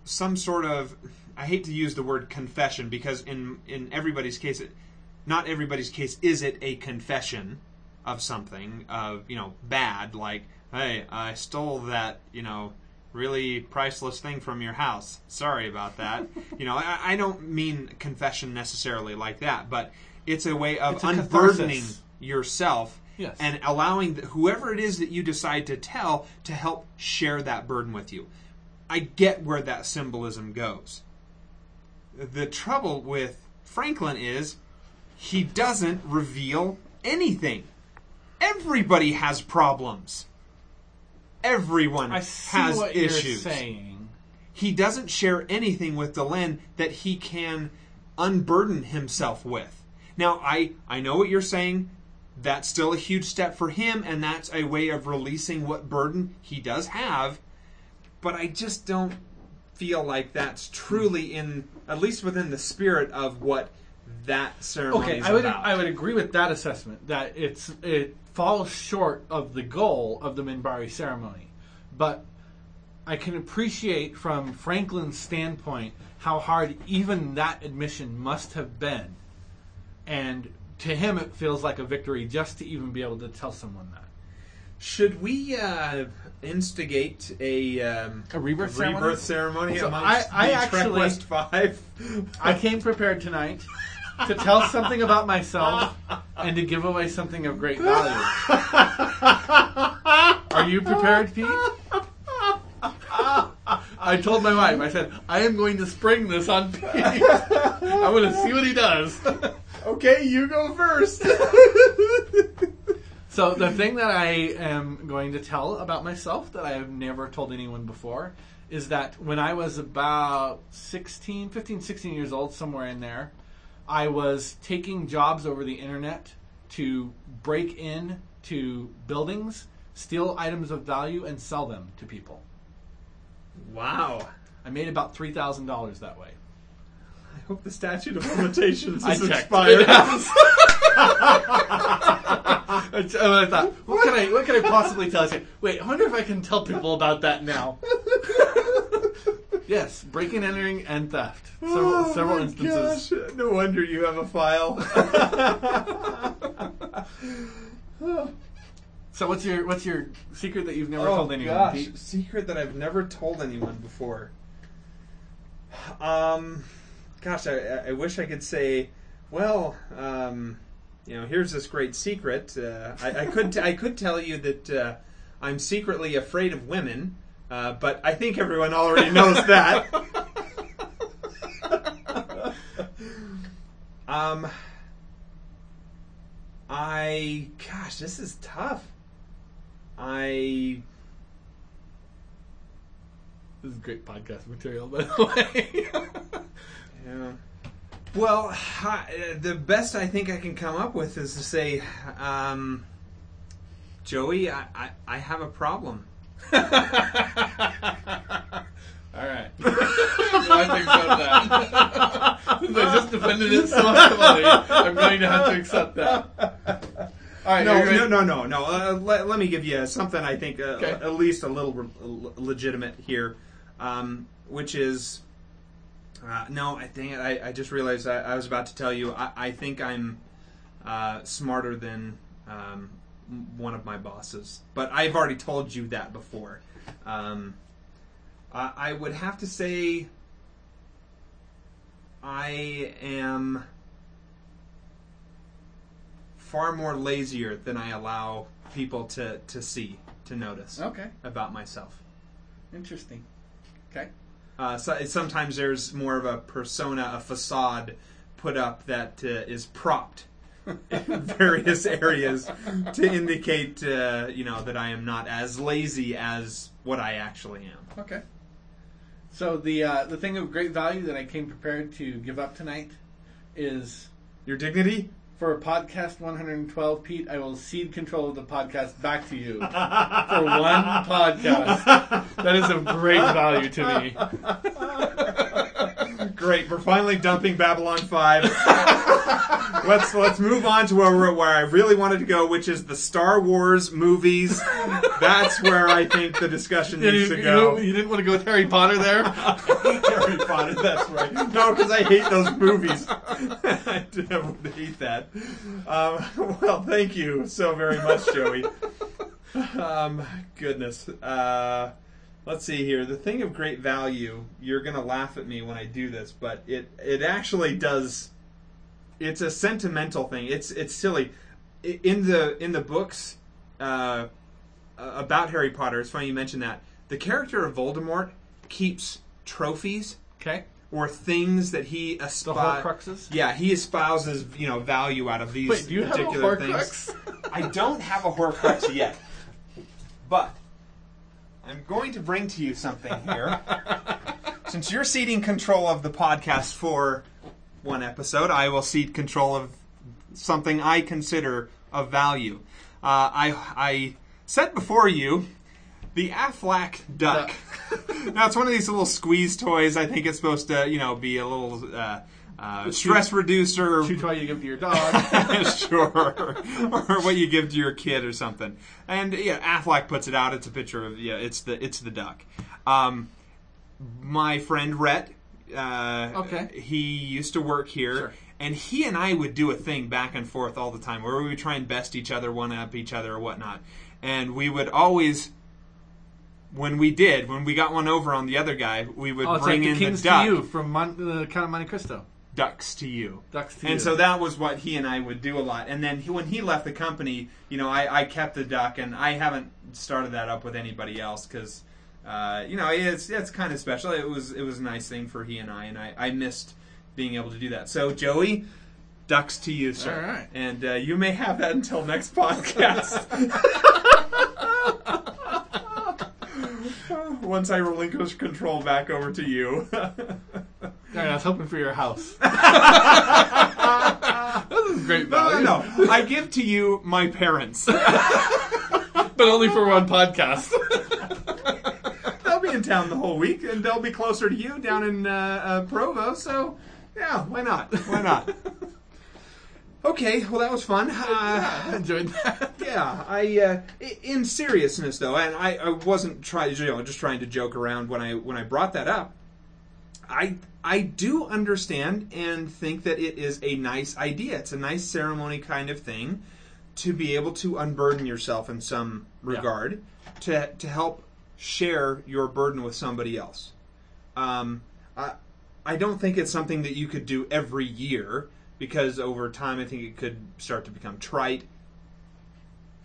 some sort of I hate to use the word confession because in in everybody's case it not everybody's case is it a confession of something of you know bad like hey I stole that you know really priceless thing from your house sorry about that you know I, I don't mean confession necessarily like that but it's a way of unburdening catharsis. yourself Yes. and allowing the, whoever it is that you decide to tell to help share that burden with you I get where that symbolism goes. The trouble with Franklin is he doesn't reveal anything. Everybody has problems. Everyone I see has what issues. you're saying. He doesn't share anything with Delenn that he can unburden himself with. Now, I, I know what you're saying. That's still a huge step for him, and that's a way of releasing what burden he does have. But I just don't feel like that's truly in, at least within the spirit of what that ceremony Okay, is I would about. I would agree with that assessment that it's it falls short of the goal of the Minbari ceremony, but I can appreciate from Franklin's standpoint how hard even that admission must have been. And to him, it feels like a victory just to even be able to tell someone that. Should we uh, instigate a, um, A rebirth ceremony? rebirth ceremony So amongst I- I the actually- Trek West Five? I came prepared tonight to tell something about myself and to give away something of great value. Are you prepared, Pete? I told my wife, I said, I am going to spring this on Pete. I'm going to see what he does. okay, you go first. So, the thing that I am going to tell about myself that I have never told anyone before is that when I was about 16, 15, 16 years old, somewhere in there, I was taking jobs over the internet to break in to buildings, steal items of value, and sell them to people. Wow. I made about $3,000 that way. I hope the statute of limitations I is checked. expired. It has. And I thought, what can I, what can I possibly tell you? Wait, I wonder if I can tell people about that now. yes, breaking, entering, and theft. Several, Oh several my instances. gosh. No wonder you have a file. So, what's your what's your secret that you've never oh told anyone? gosh, Pete? secret that I've never told anyone before. Um, gosh, I, I wish I could say, well, um, you know, here's this great secret. Uh, I, I could t- I could tell you that uh, I'm secretly afraid of women, uh, but I think everyone already knows that. um, I gosh, this is tough. I This is great podcast material, by the way. Yeah. Well, I, the best I think I can come up with is to say, um, Joey, I, I, I have a problem. All right. I accept that. Since I just defended it so heavily, I'm going to have to accept that. Right. No, no, no, no, no. Uh, let, let me give you something I think uh, Okay. at least a little re- legitimate here, um, which is. Uh, no, I dang it! I, I just realized I, I was about to tell you. I, I think I'm uh, smarter than um, one of my bosses, but I've already told you that before. Um, I, I would have to say I am far more lazier than I allow people to, to see, to notice Okay. about myself. Interesting. Okay. Uh, so, sometimes there's more of a persona, a facade put up that uh, is propped in various areas to indicate, uh, you know, that I am not as lazy as what I actually am. Okay. So the uh, the thing of great value that I came prepared to give up tonight is Your dignity? For podcast 112, Pete. I will cede control of the podcast back to you for one podcast. That is of great value to me. Great, we're finally dumping Babylon Five. let's let's move on to where we're, where I really wanted to go, which is the Star Wars movies. That's where I think the discussion You, needs to you- go. you didn't want to go with Harry Potter there. Harry Potter, that's right. No, because I hate those movies. I would hate that. Um, well, thank you so very much, Joey. Um, goodness. Uh, let's see here. The thing of great value. You're gonna laugh at me when I do this, but it it actually does. It's a sentimental thing. It's it's silly. In the in the books uh, about Harry Potter, it's funny you mentioned that. The character of Voldemort keeps trophies Okay. or things that he. Horcruxes. Yeah, he espouses you know value out of these Wait, do you have a particular Horcrux? things. I don't have a Horcrux yet, but I'm going to bring to you something here. Since you're ceding control of the podcast for one episode, I will cede control of something I consider of value. Uh, I I set before you the Aflac duck. now it's one of these little squeeze toys. I think it's supposed to, you know, be a little uh, uh, stress reducer. Shoot while you give to your dog. sure, or what you give to your kid or something. And yeah, Aflac puts it out. It's a picture of yeah, it's the it's the duck. Um, my friend Rhett, uh, Okay. he used to work here, Sure. and he and I would do a thing back and forth all the time where we would try and best each other, one up each other, or whatnot. And we would always, when we did, when we got one over on the other guy, we would oh, bring like the in Kings the duck to You from Mon- the Count of Monte Cristo. Ducks to you. Ducks to and You. And so that was what he and I would do a lot. And then he, when he left the company, you know, I, I kept the duck, and I haven't started that up with anybody else because, uh, you know, it's it's kind of special. It was it was a nice thing for he and I, and I, I missed being able to do that. So Joey, ducks to you, sir. All right. And uh, you may have that until next podcast. Once I relinquish control back over to you. I was hoping for your house. this is great No, value. no, no. I give to you my parents. but only for one podcast. they'll be in town the whole week, and they'll be closer to you down in uh, uh, Provo. So, yeah, why not? Why not? Okay, well that was fun. I Uh, enjoyed that. yeah, I. Uh, i- in seriousness though, and I, I wasn't trying, you know, just trying to joke around when I when I brought that up. I I do understand and think that it is a nice idea. It's a nice ceremony kind of thing to be able to unburden yourself in some Yeah. regard to to help share your burden with somebody else. Um, I I don't think it's something that you could do every year because over time I think it could start to become trite.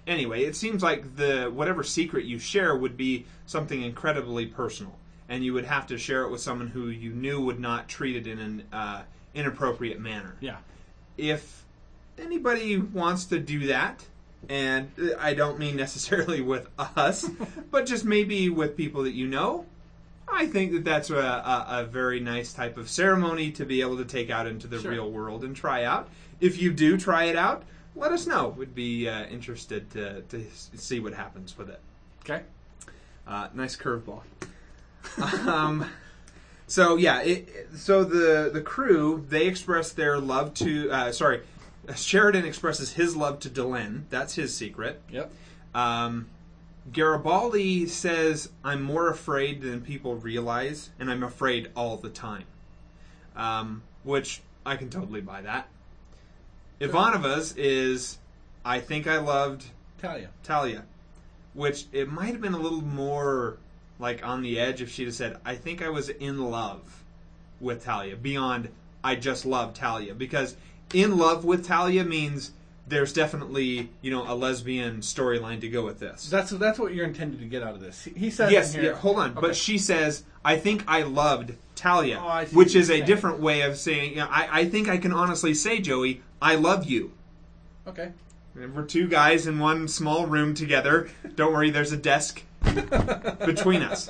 Anyway, it seems like the whatever secret you share would be something incredibly personal, and you would have to share it with someone who you knew would not treat it in an uh, inappropriate manner Yeah. if anybody wants to do that, and I don't mean necessarily with us, but just maybe with people that you know, I think that that's a, a, a very nice type of ceremony to be able to take out into the Sure. real world and try out. If you do try it out, let us know. We'd be uh, interested to, to see what happens with it. Okay. Uh, nice curveball. Um, so yeah, it, so the the crew they express their love to uh, sorry, Sheridan expresses his love to Delenn. That's his secret. Yep. Um, Garibaldi says, "I'm more afraid than people realize, and I'm afraid all the time," um, which I can totally buy that. Ivanova's is, "I think I loved Talia. Talia, which it might have been a little more like on the edge if she'd have said, "I think I was in love with Talia," beyond "I just love Talia," because in love with Talia means there's definitely you know a lesbian storyline to go with this. That's that's what you're intended to get out of this. He- says yes, here, yeah, hold on, Okay. but she says, "I think I loved Talia," Oh, I which is a saying. different way of saying, you know, I, "I think I can honestly say, Joey, I love you." okay. And We're two guys in one small room together. Don't worry, there's a desk between us.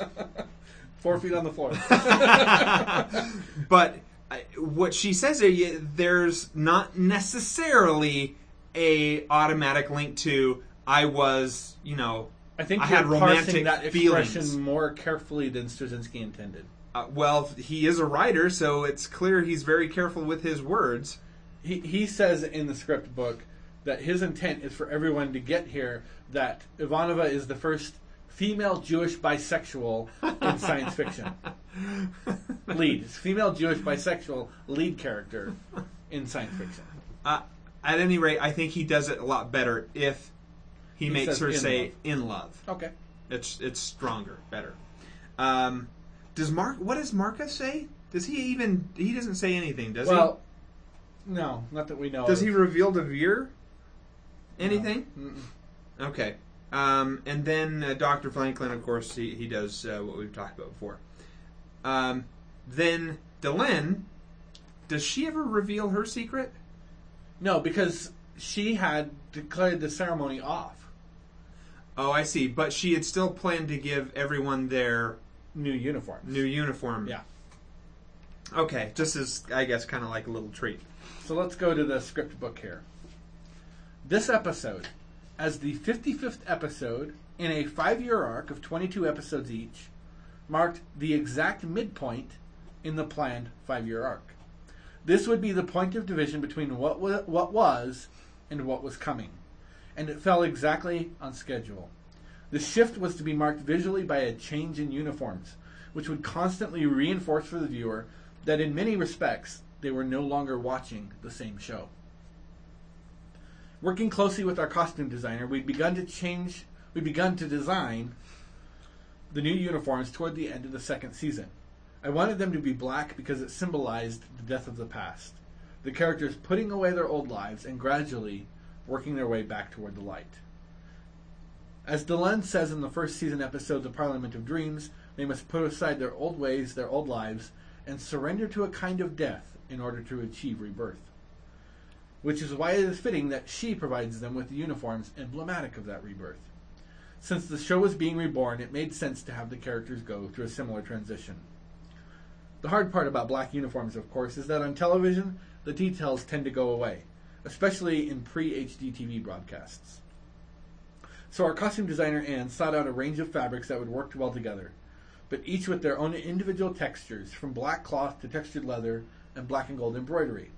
Four feet on the floor. But I- what she says there, there's not necessarily a automatic link to I was, you know, I think I had romantic that expression feelings. more carefully than Straczynski intended. uh, well, he is a writer, so it's clear he's very careful with his words. He he says in the script book that his intent is for everyone to get here that Ivanova is the first female Jewish bisexual in science fiction. Lead female Jewish bisexual lead character in science fiction. Uh, at any rate, I think he does it a lot better if he, He makes her in say love. in love. Okay. It's it's stronger, better. Um, does Mark? What does Marcus say? Does he even? He doesn't say anything, does he? Well, no, not that we know. Does of. he reveal to Vir anything? Mm-mm. Okay. Um, and then uh, Dr. Franklin, of course, he, he does uh, what we've talked about before. Um, then Delenn, does she ever reveal her secret? No, because she had declared the ceremony off. Oh, I see. But she had still planned to give everyone their New uniforms. new uniform. Yeah. Okay, just as I guess kind of like a little treat. So let's go to the script book here. This episode, as the 55th episode in a five year arc of 22 episodes each, marked the exact midpoint in the planned five year arc. This would be the point of division between what what was and what was coming, and it fell exactly on schedule. The shift was to be marked visually by a change in uniforms, which would constantly reinforce for the viewer that in many respects they were no longer watching the same show. Working closely with our costume designer, we'd begun to change we'd begun to design the new uniforms toward the end of the second season. I wanted them to be black because it symbolized the death of the past, the characters putting away their old lives and gradually working their way back toward the light. As Delenn says in the first season episode The Parliament of Dreams, they must put aside their old ways, their old lives, and surrender to a kind of death in order to achieve rebirth. Which is why it is fitting that she provides them with the uniforms emblematic of that rebirth. Since the show was being reborn, it made sense to have the characters go through a similar transition. The hard part about black uniforms, of course, is that on television, the details tend to go away, especially in pre HD TV broadcasts. So our costume designer Anne sought out a range of fabrics that would work well together, but each with their own individual textures, from black cloth to textured leather and black and gold embroidery.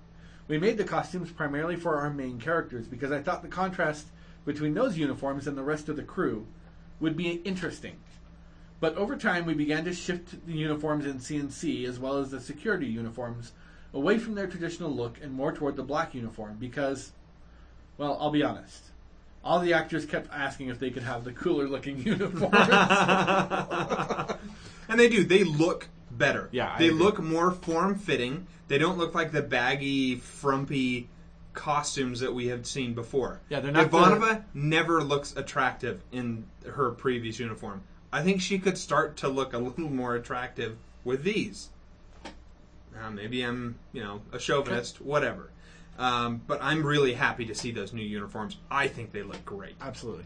We made the costumes primarily for our main characters because I thought the contrast between those uniforms and the rest of the crew would be interesting. But over time, we began to shift the uniforms in CNC as well as the security uniforms away from their traditional look and more toward the black uniform because, well, I'll be honest. All the actors kept asking if they could have the cooler looking uniforms. and they do. They look better. Yeah, they look more form fitting. They don't look like the baggy, frumpy costumes that we have seen before. Yeah, they're not Ivanova never looks attractive in her previous uniform. I think she could start to look a little more attractive with these. Now, maybe I'm, you know, a chauvinist, whatever. Um, but I'm really happy to see those new uniforms. I think they look great. Absolutely.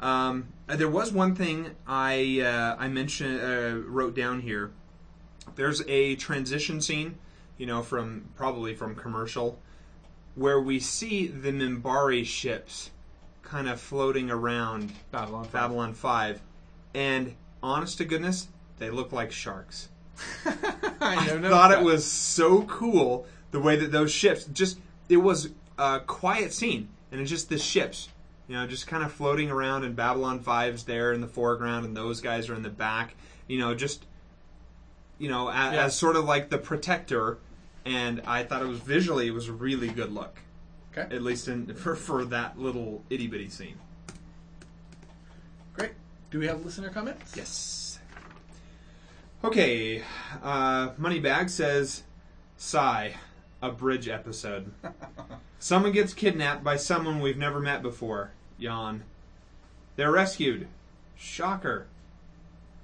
Um, uh, there was one thing I uh, I mentioned uh, wrote down here. There's a transition scene, you know, from probably from commercial, where we see the Minbari ships kind of floating around Babylon. five. Babylon Five, and honest to goodness, they look like sharks. I, I thought it was so cool the way that those ships just it was a quiet scene and it's just the ships you know just kind of floating around and Babylon 5's there in the foreground and those guys are in the back you know just you know as, Yeah. as sort of like the protector and I thought it was visually it was a really good look Okay. at least in for, for that little itty bitty scene Great. Do we have listener comments? Yes. Okay, uh, Moneybag says, "Sigh, a bridge episode. someone gets kidnapped by someone we've never met before. Yawn. They're rescued. Shocker.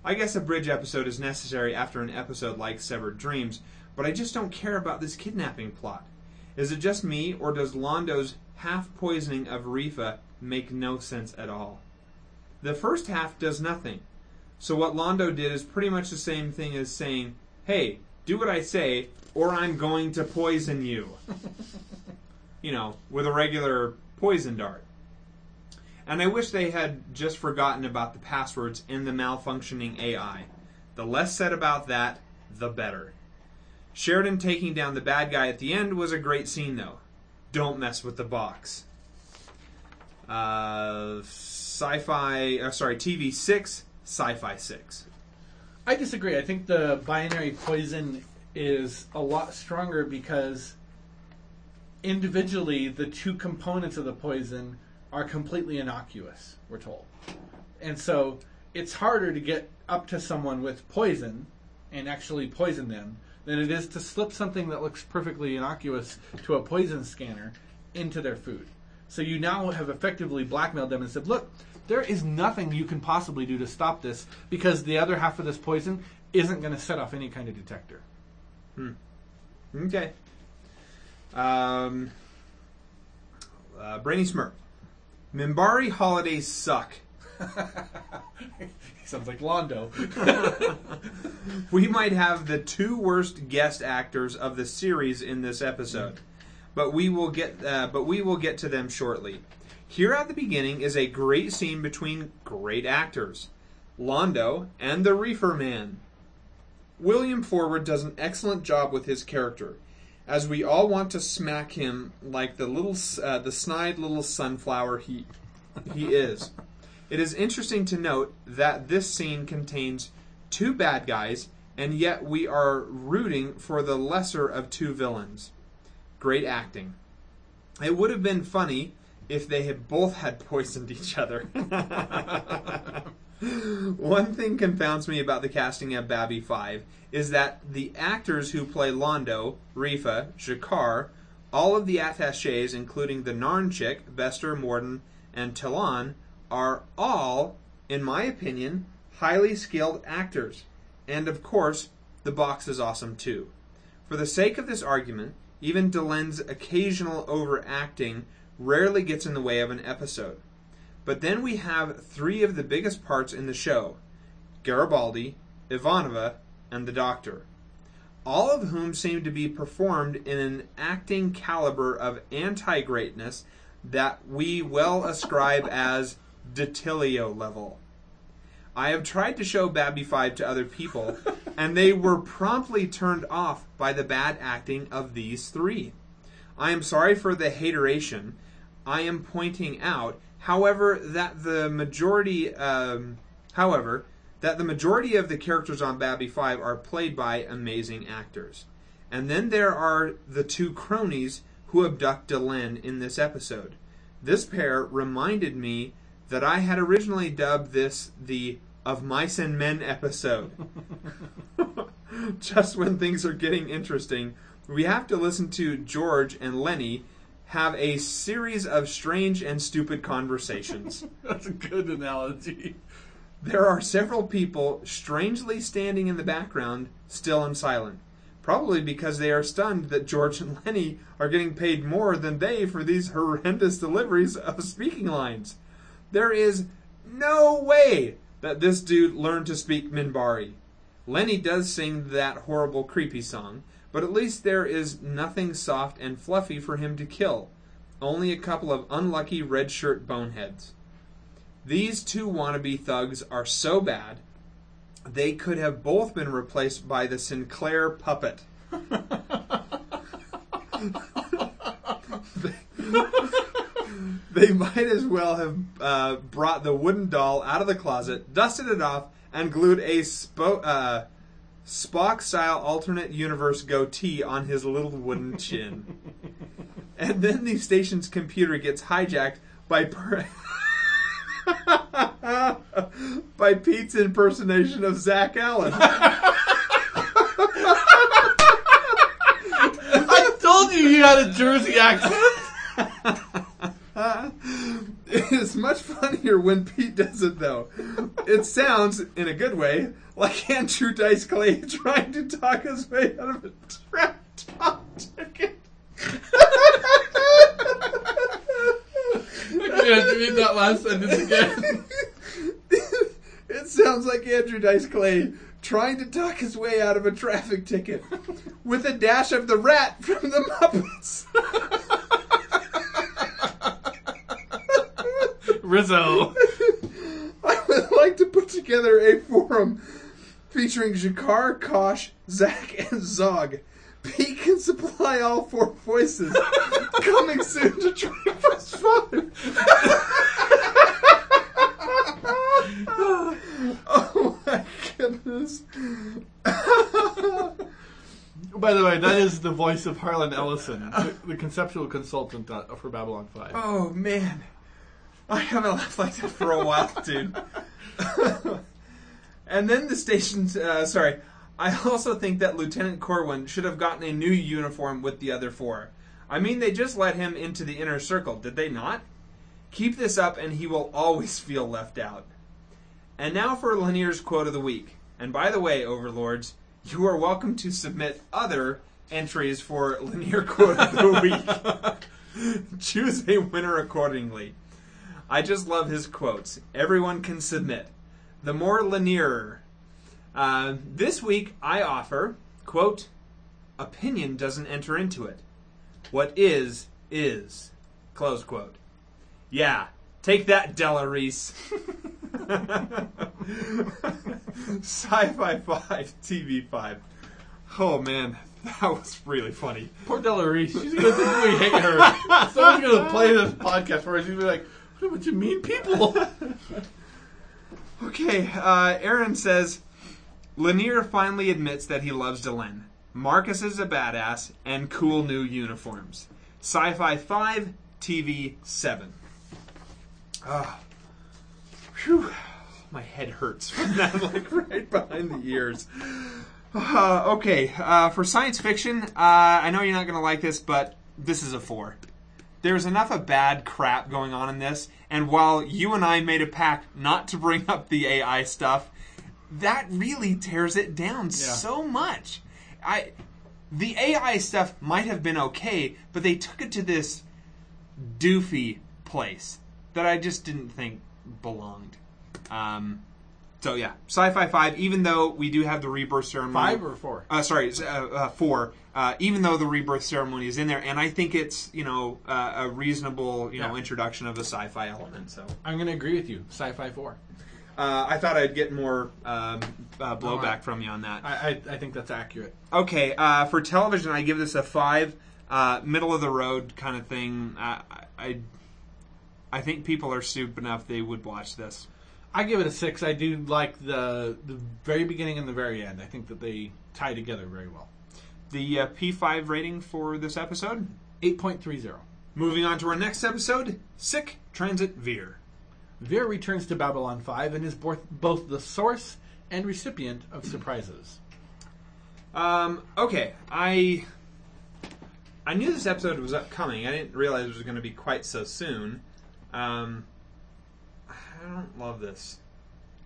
I guess a bridge episode is necessary after an episode like Severed Dreams, but I just don't care about this kidnapping plot. Is it just me, or does Londo's half poisoning of Refa make no sense at all? The first half does nothing. So what Londo did is pretty much the same thing as saying, "Hey, do what I say, or I'm going to poison you." you know, with a regular poison dart. And I wish they had just forgotten about the passwords in the malfunctioning AI. The less said about that, the better. Sheridan taking down the bad guy at the end was a great scene, though. Don't mess with the box. Uh, sci-fi, uh, sorry, TV six, sci-fi six. I disagree. I think the binary poison is a lot stronger because individually the two components of the poison are completely innocuous, we're told. And so it's harder to get up to someone with poison and actually poison them than it is to slip something that looks perfectly innocuous to a poison scanner into their food. So you now have effectively blackmailed them and said, look, there is nothing you can possibly do to stop this because the other half of this poison isn't going to set off any kind of detector. Okay. Um, uh, Brainy Smurf. Minbari holidays suck. Sounds like Londo. We might have the two worst guest actors of the series in this episode, but we will get uh, but we will get to them shortly. Here at the beginning is a great scene between great actors, Londo and the Reefer Man. William Forward does an excellent job with his character. As we all want to smack him like the little, uh, the snide little sunflower he he is. It is interesting to note that this scene contains two bad guys, and yet we are rooting for the lesser of two villains. Great acting. It would have been funny if they had both had poisoned each other. One thing confounds me about the casting of Babby 5 is that the actors who play Londo, Refa, G'Kar, all of the attaches, including the Narn chick, Bester, Morden, and Ta'Lon, are all, in my opinion, highly skilled actors. And of course, the box is awesome too. For the sake of this argument, even Delenn's occasional overacting rarely gets in the way of an episode. But then we have three of the biggest parts in the show Garibaldi, Ivanova, and the Doctor. All of whom seem to be performed in an acting caliber of anti greatness that we well ascribe as Detilio level. I have tried to show Babby 5 to other people, and they were promptly turned off by the bad acting of these three. I am sorry for the hateration. I am pointing out, however, that the majority, um, however, that the majority of the characters on Babby 5 are played by amazing actors. And then there are the two cronies who abduct Delenn in this episode. This pair reminded me that I had originally dubbed this the Of Mice and Men episode. Just when things are getting interesting, we have to listen to George and Lenny have a series of strange and stupid conversations. That's a good analogy. There are several people strangely standing in the background, still and silent. Probably because they are stunned that George and Lenny are getting paid more than they for these horrendous deliveries of speaking lines. There is no way that this dude learned to speak Minbari. Lenny does sing that horrible creepy song, but at least there is nothing soft and fluffy for him to kill. Only a couple of unlucky red shirt boneheads. These two wannabe thugs are so bad, they could have both been replaced by the Sinclair puppet. they might as well have uh, brought the wooden doll out of the closet, dusted it off, and glued a uh, Spock style alternate universe goatee on his little wooden chin. and then the station's computer gets hijacked by. Per- by Pete's impersonation of Zach Allen. I told you he had a Jersey accent. it is much funnier when Pete does it, though. It sounds, in a good way, like Andrew Dice Clay trying to talk his way out of a trap top ticket. Yeah, read that last sentence again. it sounds like Andrew Dice Clay trying to talk his way out of a traffic ticket with a dash of the rat from the Muppets. Rizzo. I would like to put together a forum featuring G'Kar, Kosh, Zach, and Zog. Pete can supply all four voices. Coming soon to TrekWest 5. oh my goodness. By the way, that is the voice of Harlan Ellison, the, the conceptual consultant uh, for Babylon 5. Oh man. I haven't laughed like that for a while, dude. and then the station, Uh, sorry. I also think that Lieutenant Corwin should have gotten a new uniform with the other four. I mean, they just let him into the inner circle, did they not? Keep this up, and he will always feel left out. And now for Lennier's quote of the week. And by the way, overlords, you are welcome to submit other entries for Lennier quote of the week. Choose a winner accordingly. I just love his quotes. Everyone can submit. The more Lennier. Uh, this week I offer, quote, opinion doesn't enter into it. What is, is. Close quote. Yeah, take that, Della Reese. Sci Fi 5, TV 5. Oh man, That was really funny. Poor Della Reese. She's gonna think we hate her. Someone's gonna play this podcast for her. She's gonna be like, "What of mean people." Okay, uh, Aaron says Lennier finally admits that he loves Delenn. Marcus is a badass and cool new uniforms. Sci-fi five, TV seven. Ah, whew, my head hurts from that, like right behind the ears. Uh, okay, uh, for science fiction, uh, I know you're not going to like this, but this is a four. There's enough of bad crap going on in this, and while you and I made a pact not to bring up the AI stuff, that really tears it down so much. I, the AI stuff might have been okay, but they took it to this doofy place that I just didn't think belonged. Um, so yeah, Sci-Fi Five. Even though we do have the rebirth ceremony, Five or four? uh, sorry, uh, uh, four. Uh, even though the rebirth ceremony is in there, and I think it's you know uh, a reasonable you know Yeah. introduction of a sci-fi element. So I'm gonna agree with you. Sci-fi four. uh, I thought I'd get more um, uh, blowback Alright. from you on that. I, I, I think that's accurate. Okay, uh, for television, I give this a five, uh, middle of the road kind of thing. I, I think people are stupid enough they would watch this. I give it a six. I do like the the very beginning and the very end. I think that they tie together very well. The uh, P5 rating for this episode. Eight point three zero. Moving on to our next episode, Sic Transit Vir. Vir returns to Babylon 5 and is both, both the source and recipient of surprises. Um, okay, I I knew this episode was upcoming. I didn't realize it was going to be quite so soon. Um, I don't love this.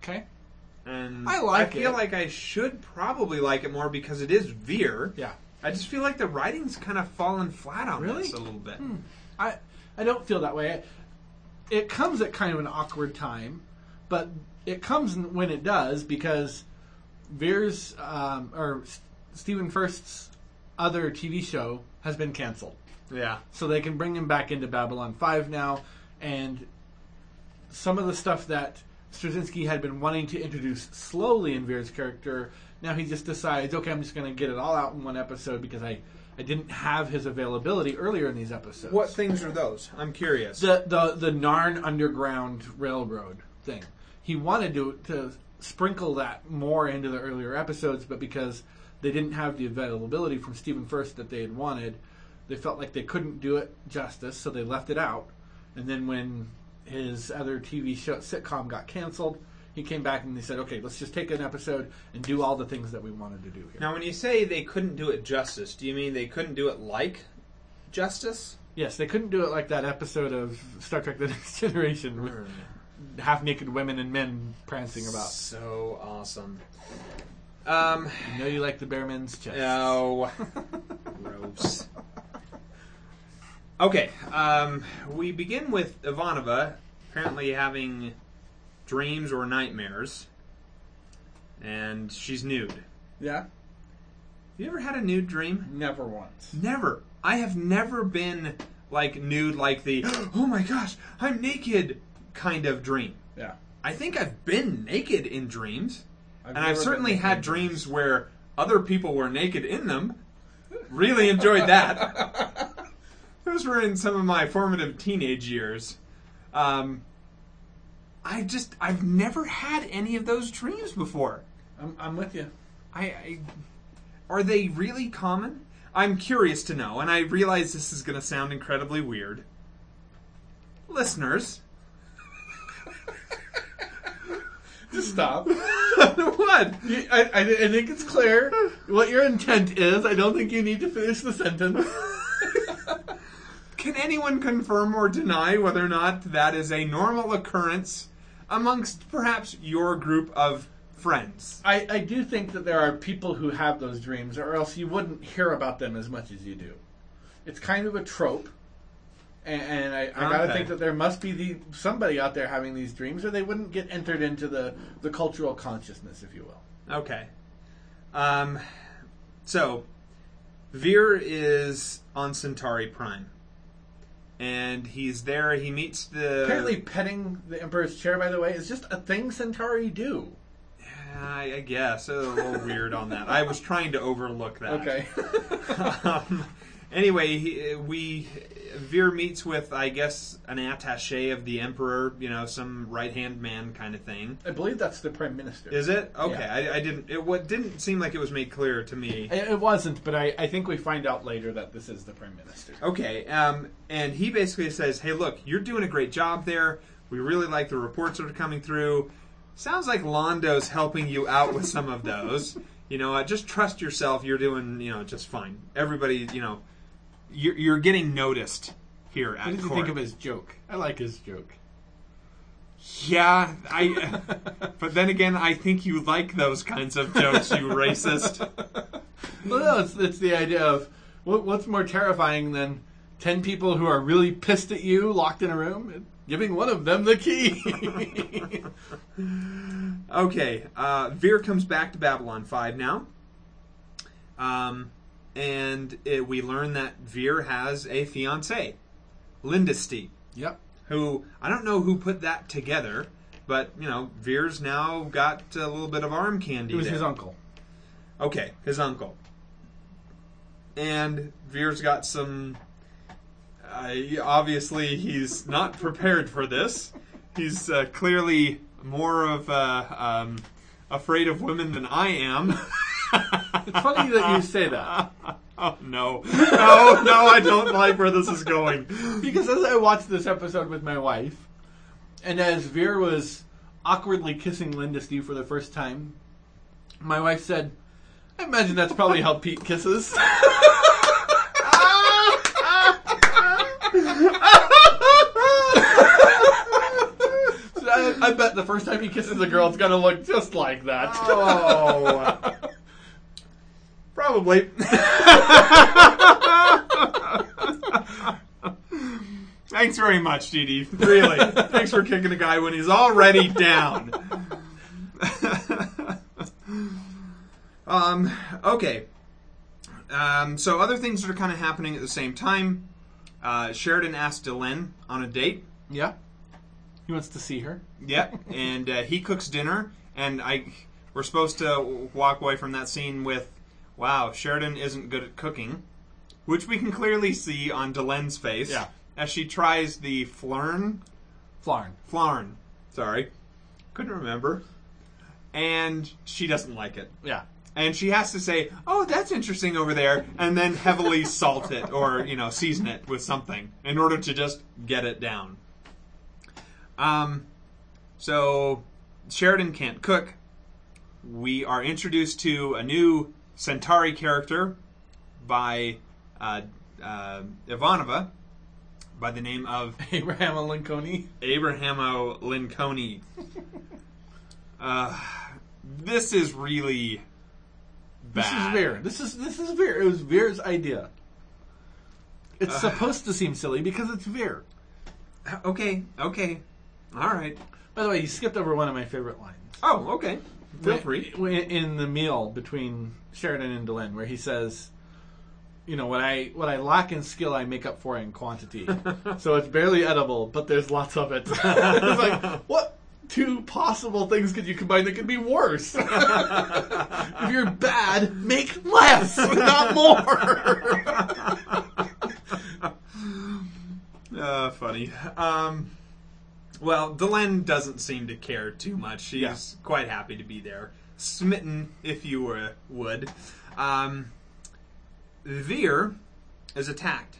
Okay? And I like I feel it. like I should probably like it more because it is Vir. Yeah. I just feel like the writing's kind of fallen flat on Really? this a little bit. I I don't feel that way. It comes at kind of an awkward time, but it comes when it does because Vir's um, or Stephen Furst's other TV show has been canceled. Yeah. so they can bring him back into Babylon 5 now and some of the stuff that Straczynski had been wanting to introduce slowly in Vir's character now he just decides okay I'm just going to get it all out in one episode because I I didn't have his availability earlier in these episodes What things are those? I'm curious. the the the Narn Underground Railroad thing. He wanted to to sprinkle that more into the earlier episodes, but because they didn't have the availability from Stephen Furst that they had wanted, they felt like they couldn't do it justice, so they left it out. And then when his other TV show sitcom got canceled, he came back and they said, "Okay, let's just take an episode and do all the things that we wanted to do here." now, when you say they couldn't do it justice, do you mean they couldn't do it like justice? Yes, they couldn't do it like that episode of Star Trek: The Next Generation with half naked women and men prancing about. So awesome. Um, You know you like the bare men's chest. no. Gross. Okay, um, we begin with Ivanova apparently having dreams or nightmares, and she's nude. Have Yeah? you ever had a nude dream? Never once. Never. I have never been like nude, like the oh my gosh, I'm naked kind of dream. Yeah. I think I've been naked in dreams, and I've certainly had dreams where other people were naked in them. Really enjoyed that. Those were in some of my formative teenage years. Um, I just I've never had any of those dreams before. I'm, I'm with you. I, I are they really common? I'm curious to know, and I realize this is going to sound incredibly weird. Listeners, Just stop. what? I, I, I think it's clear what your intent is. I don't think you need to finish the sentence. Can anyone confirm or deny whether or not that is a normal occurrence amongst perhaps your group of friends? I, I do think that there are people who have those dreams, or else you wouldn't hear about them as much as you do. It's kind of a trope, and, and I, I gotta Okay. think that there must be the somebody out there having these dreams, or they wouldn't get entered into the, the cultural consciousness, if you will. Okay. Um, so, Vir is on Centauri Prime. And he's there, he meets the. Apparently, petting the Emperor's chair, by the way, is just a thing Centauri do. I, I guess a little weird on that. I was trying to overlook that. Okay. um, anyway, he, we Vir meets with, I guess, an attaché of the emperor. You know, some right hand man kind of thing. I believe that's the prime minister. Is it okay? Yeah. I, I didn't. It what didn't seem like it was made clear to me. It it wasn't, but I, I think we find out later that this is the prime minister. Okay, um, and he basically says, "Hey, look, you're doing a great job there. We really like the reports that are coming through. Sounds like Londo's helping you out with some of those. You know, uh, just trust yourself. You're doing, you know, just fine. Everybody, you know, you're, you're getting noticed here at What did you think of his joke? I like his joke. Yeah, I. but then again, I think you like those kinds of jokes, you racist. Well, no, it's, it's the idea of what, what's more terrifying than ten people who are really pissed at you locked in a room and giving one of them the key. Okay, uh, Vir comes back to Babylon 5 now. Um, and it, we learn that Vir has a fiance, Lindisty, yep. who I don't know who put that together, but you know, Vir's now got a little bit of arm candy. It was there. his uncle. Okay, his uncle. And Vir's got some. Uh, obviously, he's not prepared for this. He's uh, clearly more of uh, um, afraid of women than I am. It's funny that you say that oh no, no, no! I don't like where this is going. because as I watched this episode with my wife, and as Vir was awkwardly kissing Lindisty for the first time, my wife said, "I imagine that's probably how Pete kisses." I, I bet the first time he kisses a girl, it's gonna look just like that. Oh. Probably. Thanks very much, Dee Really. Thanks for kicking a guy when he's already down. um, okay. Um, so other things that are kind of happening at the same time. Uh, Sheridan asked Delenn on a date. yeah, he wants to see her. Yeah, and uh, he cooks dinner, and I we're supposed to walk away from that scene with, "Wow, Sheridan isn't good at cooking," which we can clearly see on Delenn's face Yeah. as she tries the flern, Flarn. flarn, sorry, couldn't remember, and she doesn't like it. Yeah. And she has to say, "Oh, that's interesting over there," and then heavily salt it or you know season it with something in order to just get it down. Um, so Sheridan can't cook. We are introduced to a new Centauri character by uh, uh, Ivanova by the name of Abraham Lincoln. Abrahamo Lincolni. uh, this is really bad. This is Vir. This is this is Vir. It was Vir's idea. It's supposed to seem silly because it's Vir. Okay, okay, all right. By the way, you skipped over one of my favorite lines. Oh, okay. Feel free. In the meal between Sheridan and Delenn, where he says, "You know what I what I lack in skill, I make up for in quantity. so it's barely edible, but there's lots of it." it's like what two possible things could you combine that could be worse? if you're bad, make less, not more. Uh, funny. Um, well, Delenn doesn't seem to care too much. She's Yeah. quite happy to be there. Smitten, if you were, would. Um, Vir is attacked.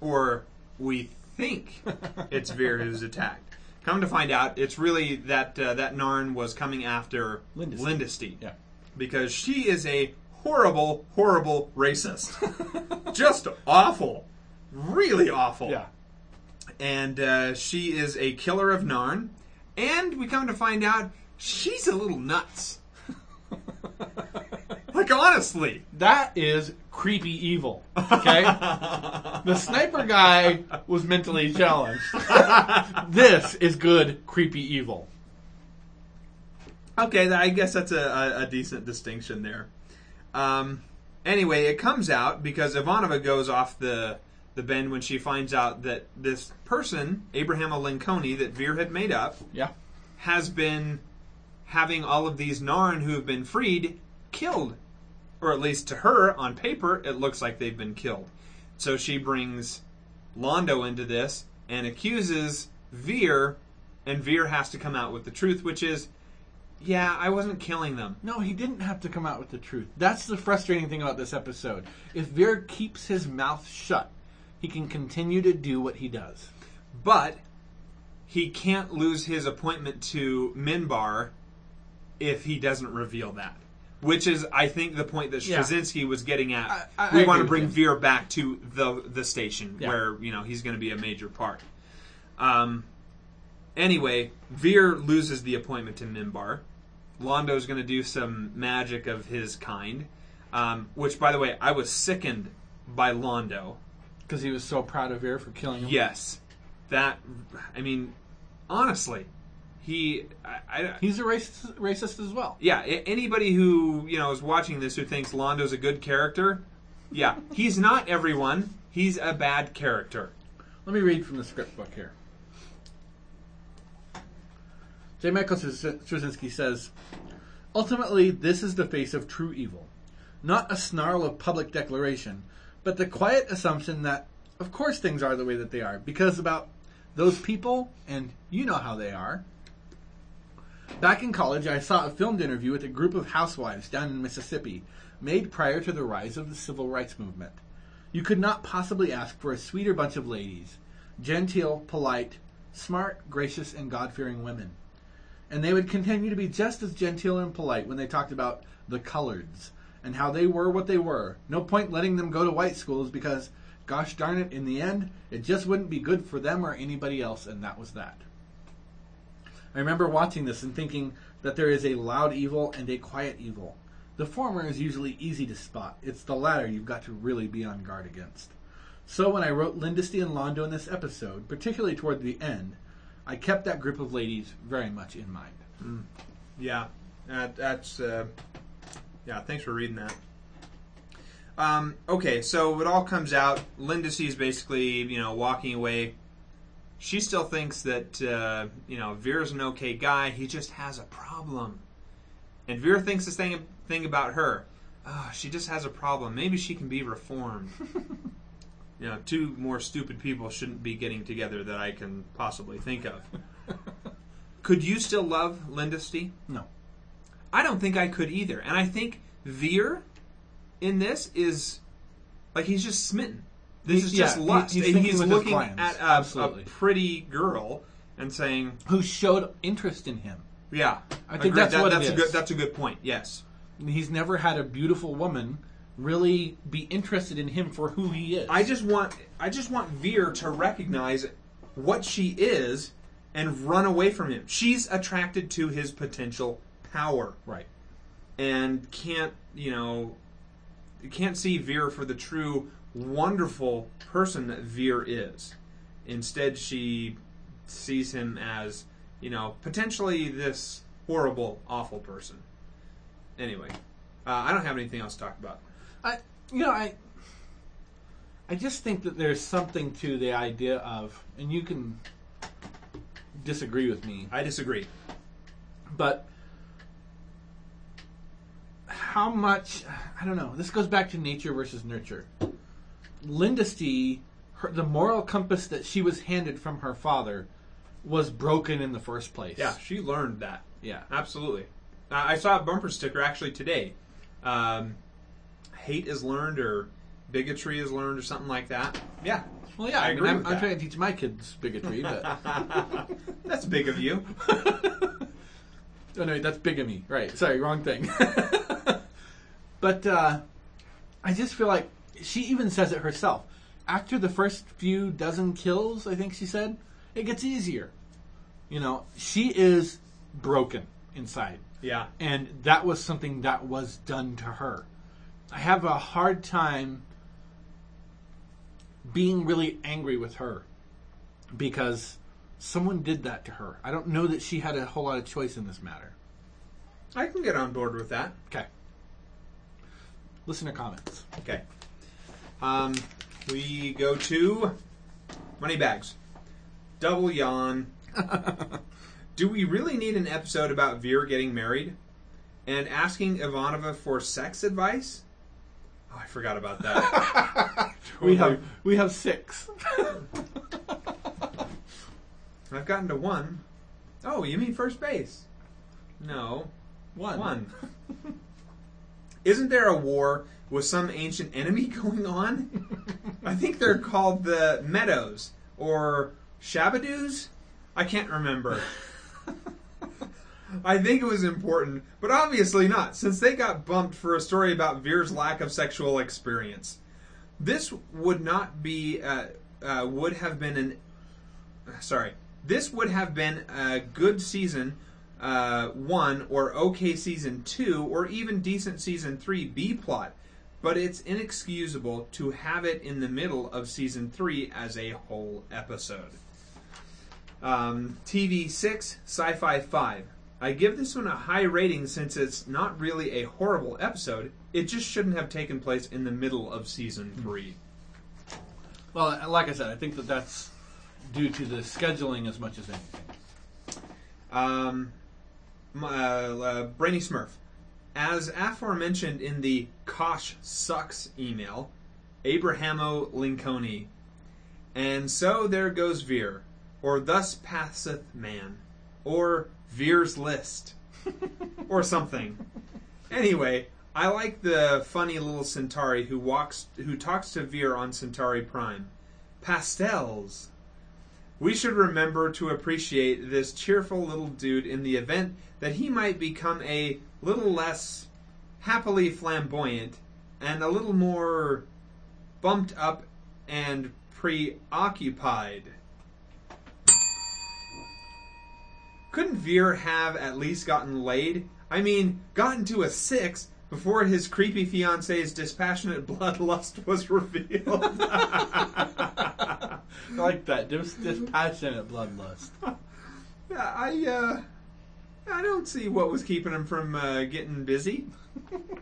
Or we think it's Vir who's attacked. Come to find out, it's really that uh, that Narn was coming after Lindisty. Lindisty. yeah. because she is a horrible, horrible racist. Just awful. Really awful. Yeah. And uh, she is a killer of Narn. And we come to find out she's a little nuts. like, honestly. That is creepy evil. Okay? the sniper guy was mentally challenged. this is good creepy evil. Okay, I guess that's a, a, a decent distinction there. Um, anyway, it comes out because Ivanova goes off the the bend when she finds out that this person, Abraham Lincolni, that Vir had made up, Yeah. has been having all of these Narn who have been freed killed. Or at least to her, on paper, it looks like they've been killed. So she brings Londo into this and accuses Vir, and Vir has to come out with the truth, which is, yeah, I wasn't killing them. No, he didn't have to come out with the truth. That's the frustrating thing about this episode. If Vir keeps his mouth shut, he can continue to do what he does. But he can't lose his appointment to Minbar if he doesn't reveal that. Which is, I think, the point that Yeah. Straczynski was getting at. I- I we agree want to with bring. Vir back to the the station Yeah. where you know he's going to be a major part. Um, anyway, Vir loses the appointment to Minbar. Londo's going to do some magic of his kind, um, which, by the way, I was sickened by Londo. Because he was so proud of Vir for killing him. Yes, that. I mean, honestly, he. I, I, He's a racist, racist as well. yeah, a- anybody who you know is watching this who thinks Londo's a good character, yeah, he's not everyone. He's a bad character. Let me read from the script book here. J. Michael Straczyn- Straczynski says, Ultimately, this is the face of true evil. Not a snarl of public declaration, but the quiet assumption that, of course, things are the way that they are, because about those people, and you know how they are. Back in college, I saw a filmed interview with a group of housewives down in Mississippi, made prior to the rise of the civil rights movement. You could not possibly ask for a sweeter bunch of ladies genteel, polite, smart, gracious, and God fearing women. And they would continue to be just as genteel and polite when they talked about the coloreds and how they were what they were. No point letting them go to white schools because, gosh darn it, in the end, it just wouldn't be good for them or anybody else, and that was that. I remember watching this and thinking that there is a loud evil and a quiet evil. The former is usually easy to spot. It's the latter you've got to really be on guard against. So when I wrote Lindisty and Londo in this episode, particularly toward the end, I kept that group of ladies very much in mind. Yeah, that, that's. Uh, yeah, thanks for reading that. Um, okay, so it all comes out. Lindisty's basically, you know, walking away. She still thinks that, uh, you know, Vir's an okay guy. He just has a problem. And Vir thinks this thing, thing about her. Oh, she just has a problem. Maybe she can be reformed. you know, two more stupid people shouldn't be getting together that I can possibly think of. Could you still love Lindisty? No. I don't think I could either. And I think Vir in this is like he's just smitten. This He- is just yeah, he- lust. he's he's looking at a, a pretty girl and saying, Who showed interest in him. "Yeah, I think agree. that's That- what it that's a good that's a good point." Yes. He's never had a beautiful woman really be interested in him for who he is. I just want I just want Vir to recognize what she is and run away from him. She's attracted to his potential power. right. and can't you know can't see Vir for the true wonderful person that Vir is. Instead, she sees him as you know potentially this horrible, awful person. Anyway, uh, I don't have anything else to talk about. I, you know, I, I just think that there's something to the idea of, and you can disagree with me, I disagree. but how much? I don't know. This goes back to nature versus nurture. Lindisty, her, the moral compass that she was handed from her father, was broken in the first place. Yeah, she learned that. yeah. Absolutely. I saw a bumper sticker actually today. Um, hate is learned, or bigotry is learned, or something like that. Yeah. Well, yeah. I I, mean, agree I'm, with I'm that. trying to teach my kids bigotry, but That's big of you. Oh no, that's bigamy. Right. Sorry, wrong thing. but uh, I just feel like she even says it herself. After the first few dozen kills, I think she said, it gets easier. You know, she is broken inside. Yeah. And that was something that was done to her. I have a hard time being really angry with her because someone did that to her. I don't know that she had a whole lot of choice in this matter. I can get on board with that. Okay. Listener comments. Okay. Um, we go to money bags. Double yawn. Do we really need an episode about Vir getting married and asking Ivanova for sex advice? Oh, I forgot about that. We have we have six. I've gotten to one. Oh, you mean first base? No, One. one. Isn't there a war with some ancient enemy going on? I think they're called the Meadows or Shabadoos. I can't remember. I think it was important, but obviously not, since they got bumped for a story about Vir's lack of sexual experience. This would not be, uh, uh, would have been an, sorry, this would have been a good season uh, one or okay season two or even decent season three B plot, but it's inexcusable to have it in the middle of season three as a whole episode. Um, TV six, Sci-Fi five. I give this one a high rating since it's not really a horrible episode. It just shouldn't have taken place in the middle of season three. Well, like I said, I think that that's due to the scheduling as much as anything. Um, my, uh, uh, Brainy Smurf. As aforementioned in the Kosh sucks email, Abrahamo Lincolni. And so there goes Vir, or thus passeth man, or Vir's list, or something. Anyway, I like the funny little Centauri who walks, who talks to Vir on Centauri Prime. Pastels. We should remember to appreciate this cheerful little dude in the event that he might become a little less happily flamboyant and a little more bumped up and preoccupied. Couldn't Vir have at least gotten laid? I mean, gotten to a six before his creepy fiance's dispassionate bloodlust was revealed. I like that. Dis- dispassionate bloodlust. Yeah, I uh, I don't see what was keeping him from uh, getting busy.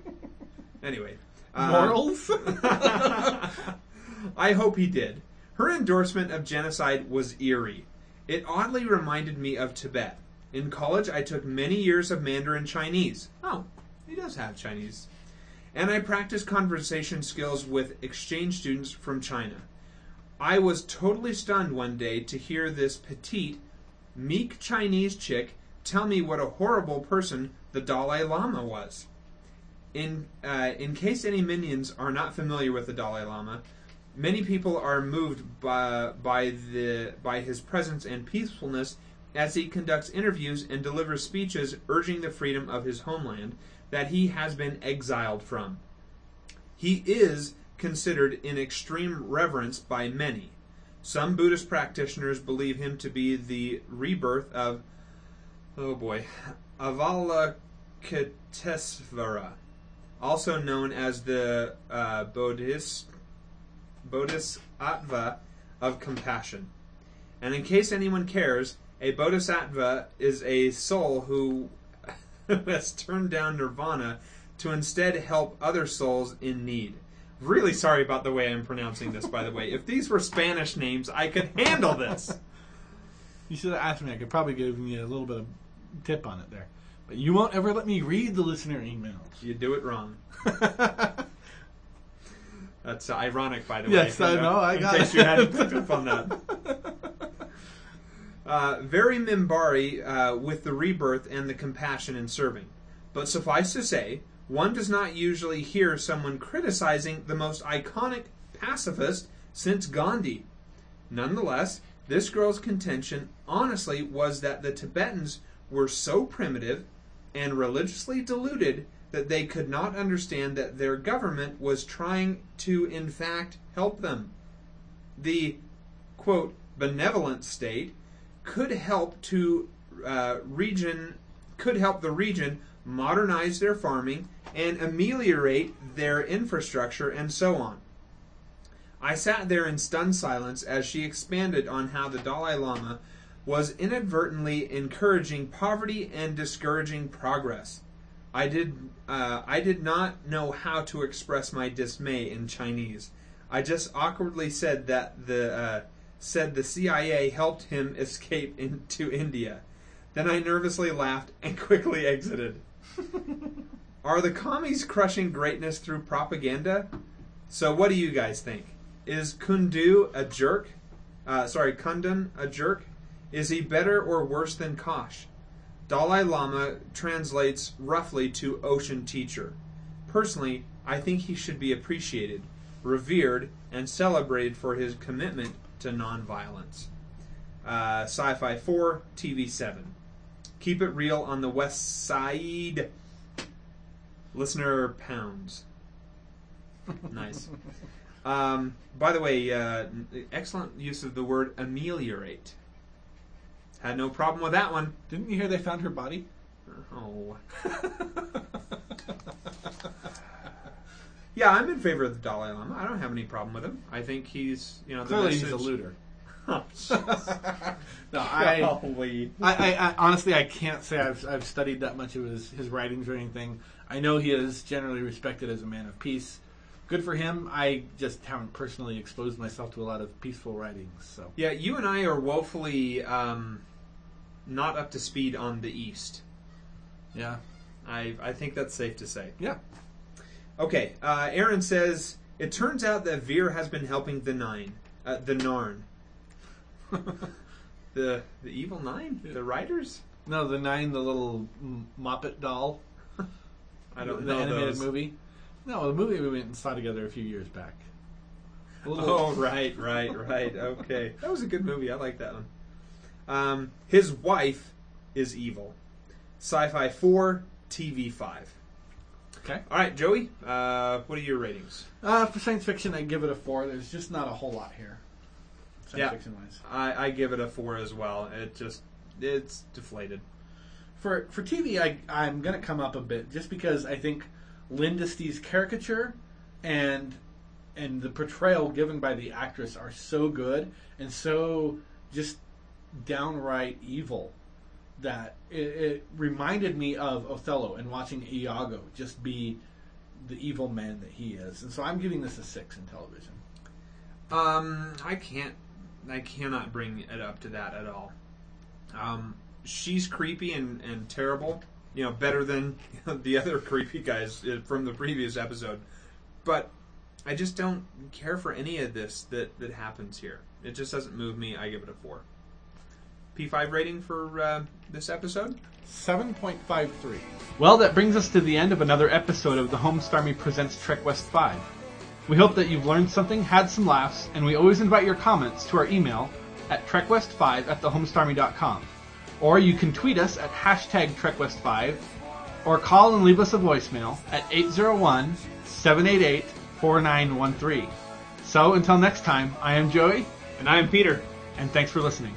anyway, uh, Morals? I hope he did. Her endorsement of genocide was eerie. It oddly reminded me of Tibet. In college, I took many years of Mandarin Chinese. Oh, he does have Chinese. And I practiced conversation skills with exchange students from China. I was totally stunned one day to hear this petite, meek Chinese chick tell me what a horrible person the Dalai Lama was. In uh, in case any minions are not familiar with the Dalai Lama, many people are moved by by the by his presence and peacefulness as he conducts interviews and delivers speeches urging the freedom of his homeland that he has been exiled from. He is considered in extreme reverence by many. Some Buddhist practitioners believe him to be the rebirth of, oh boy, Avalokitesvara, also known as the uh, Bodhis, Bodhisattva of compassion. And in case anyone cares, a Bodhisattva is a soul who has turned down nirvana to instead help other souls in need. Really sorry about the way I'm pronouncing this, by the way. If these were Spanish names, I could handle this. You should have asked me. I could probably give you a little bit of tip on it there. But you won't ever let me read the listener emails. You do it wrong. That's ironic, by the Yes, way. Yes, I know, I in got case it. you hadn't picked up on that. Uh, very Minbari uh, with the rebirth and the compassion in serving. But suffice to say, one does not usually hear someone criticizing the most iconic pacifist since Gandhi. Nonetheless, this girl's contention honestly was that the Tibetans were so primitive and religiously deluded that they could not understand that their government was trying to, in fact, help them. The, quote, benevolent state could help to uh, region could help the region modernize their farming and ameliorate their infrastructure and so on. I sat there in stunned silence as she expanded on how the Dalai Lama was inadvertently encouraging poverty and discouraging progress. I did uh, I did not know how to express my dismay in Chinese. I just awkwardly said that the uh, said the CIA helped him escape into India. Then I nervously laughed and quickly exited. Are the commies crushing greatness through propaganda? So, what do you guys think? Is Kundu a jerk? Uh, sorry, Kundun a jerk? Is he better or worse than Kosh? Dalai Lama translates roughly to ocean teacher. Personally, I think he should be appreciated, revered, and celebrated for his commitment to nonviolence. Uh, Sci Fi 4, TV 7. Keep it real on the west side. Listener pounds. nice. Um, by the way, uh, excellent use of the word ameliorate. Had no problem with that one. Didn't you hear they found her body? Oh. yeah, I'm in favor of the Dalai Lama. I don't have any problem with him. I think he's, you know, the Clearly, he's a looter. Oh, jeez. No, I, Golly. I, I, I honestly I can't say I've, I've studied that much of his, his writings or anything. I know he is generally respected as a man of peace. Good for him. I just haven't personally exposed myself to a lot of peaceful writings. So Yeah, you and I are woefully um, not up to speed on the East. yeah, I, I think that's safe to say. yeah. Okay, uh, Aaron says it turns out that Vir has been helping the Nine, uh, the Narn, the the evil Nine, the Riders. No, the nine, the little m- Moppet doll. I don't know. the know animated those. movie. No, the movie we went and saw together a few years back. Oh right, right, right. Okay, that was a good movie. I like that one. Um, his wife is evil. Sci-fi four, TV five. Okay. All right, Joey. Uh, what are your ratings? Uh, for science fiction, I give it a four. There's just not a whole lot here, science Yeah. fiction wise. I, I give it a four as well. It just it's deflated. For for TV, I I'm gonna come up a bit just because I think Lindisty's caricature and and the portrayal given by the actress are so good and so just downright evil that it, it reminded me of Othello and watching Iago just be the evil man that he is. And so I'm giving this a six in television. Um, I can't. I cannot bring it up to that at all. Um, she's creepy and, and terrible. You know, better than the other creepy guys uh, from the previous episode. But I just don't care for any of this that that happens here. It just doesn't move me. I give it a four. P5 rating for uh, this episode. 7.53. Well, that brings us to the end of another episode of the Homestarmy Presents TrekWest 5. We hope that you've learned something, had some laughs, and we always invite your comments to our email at trekwest5 at thehomestarmy.com. Or you can tweet us at hashtag trekwest5, or call and leave us a voicemail at 801 788 4913. So until next time, I am Joey, And I'm Peter. and thanks for listening.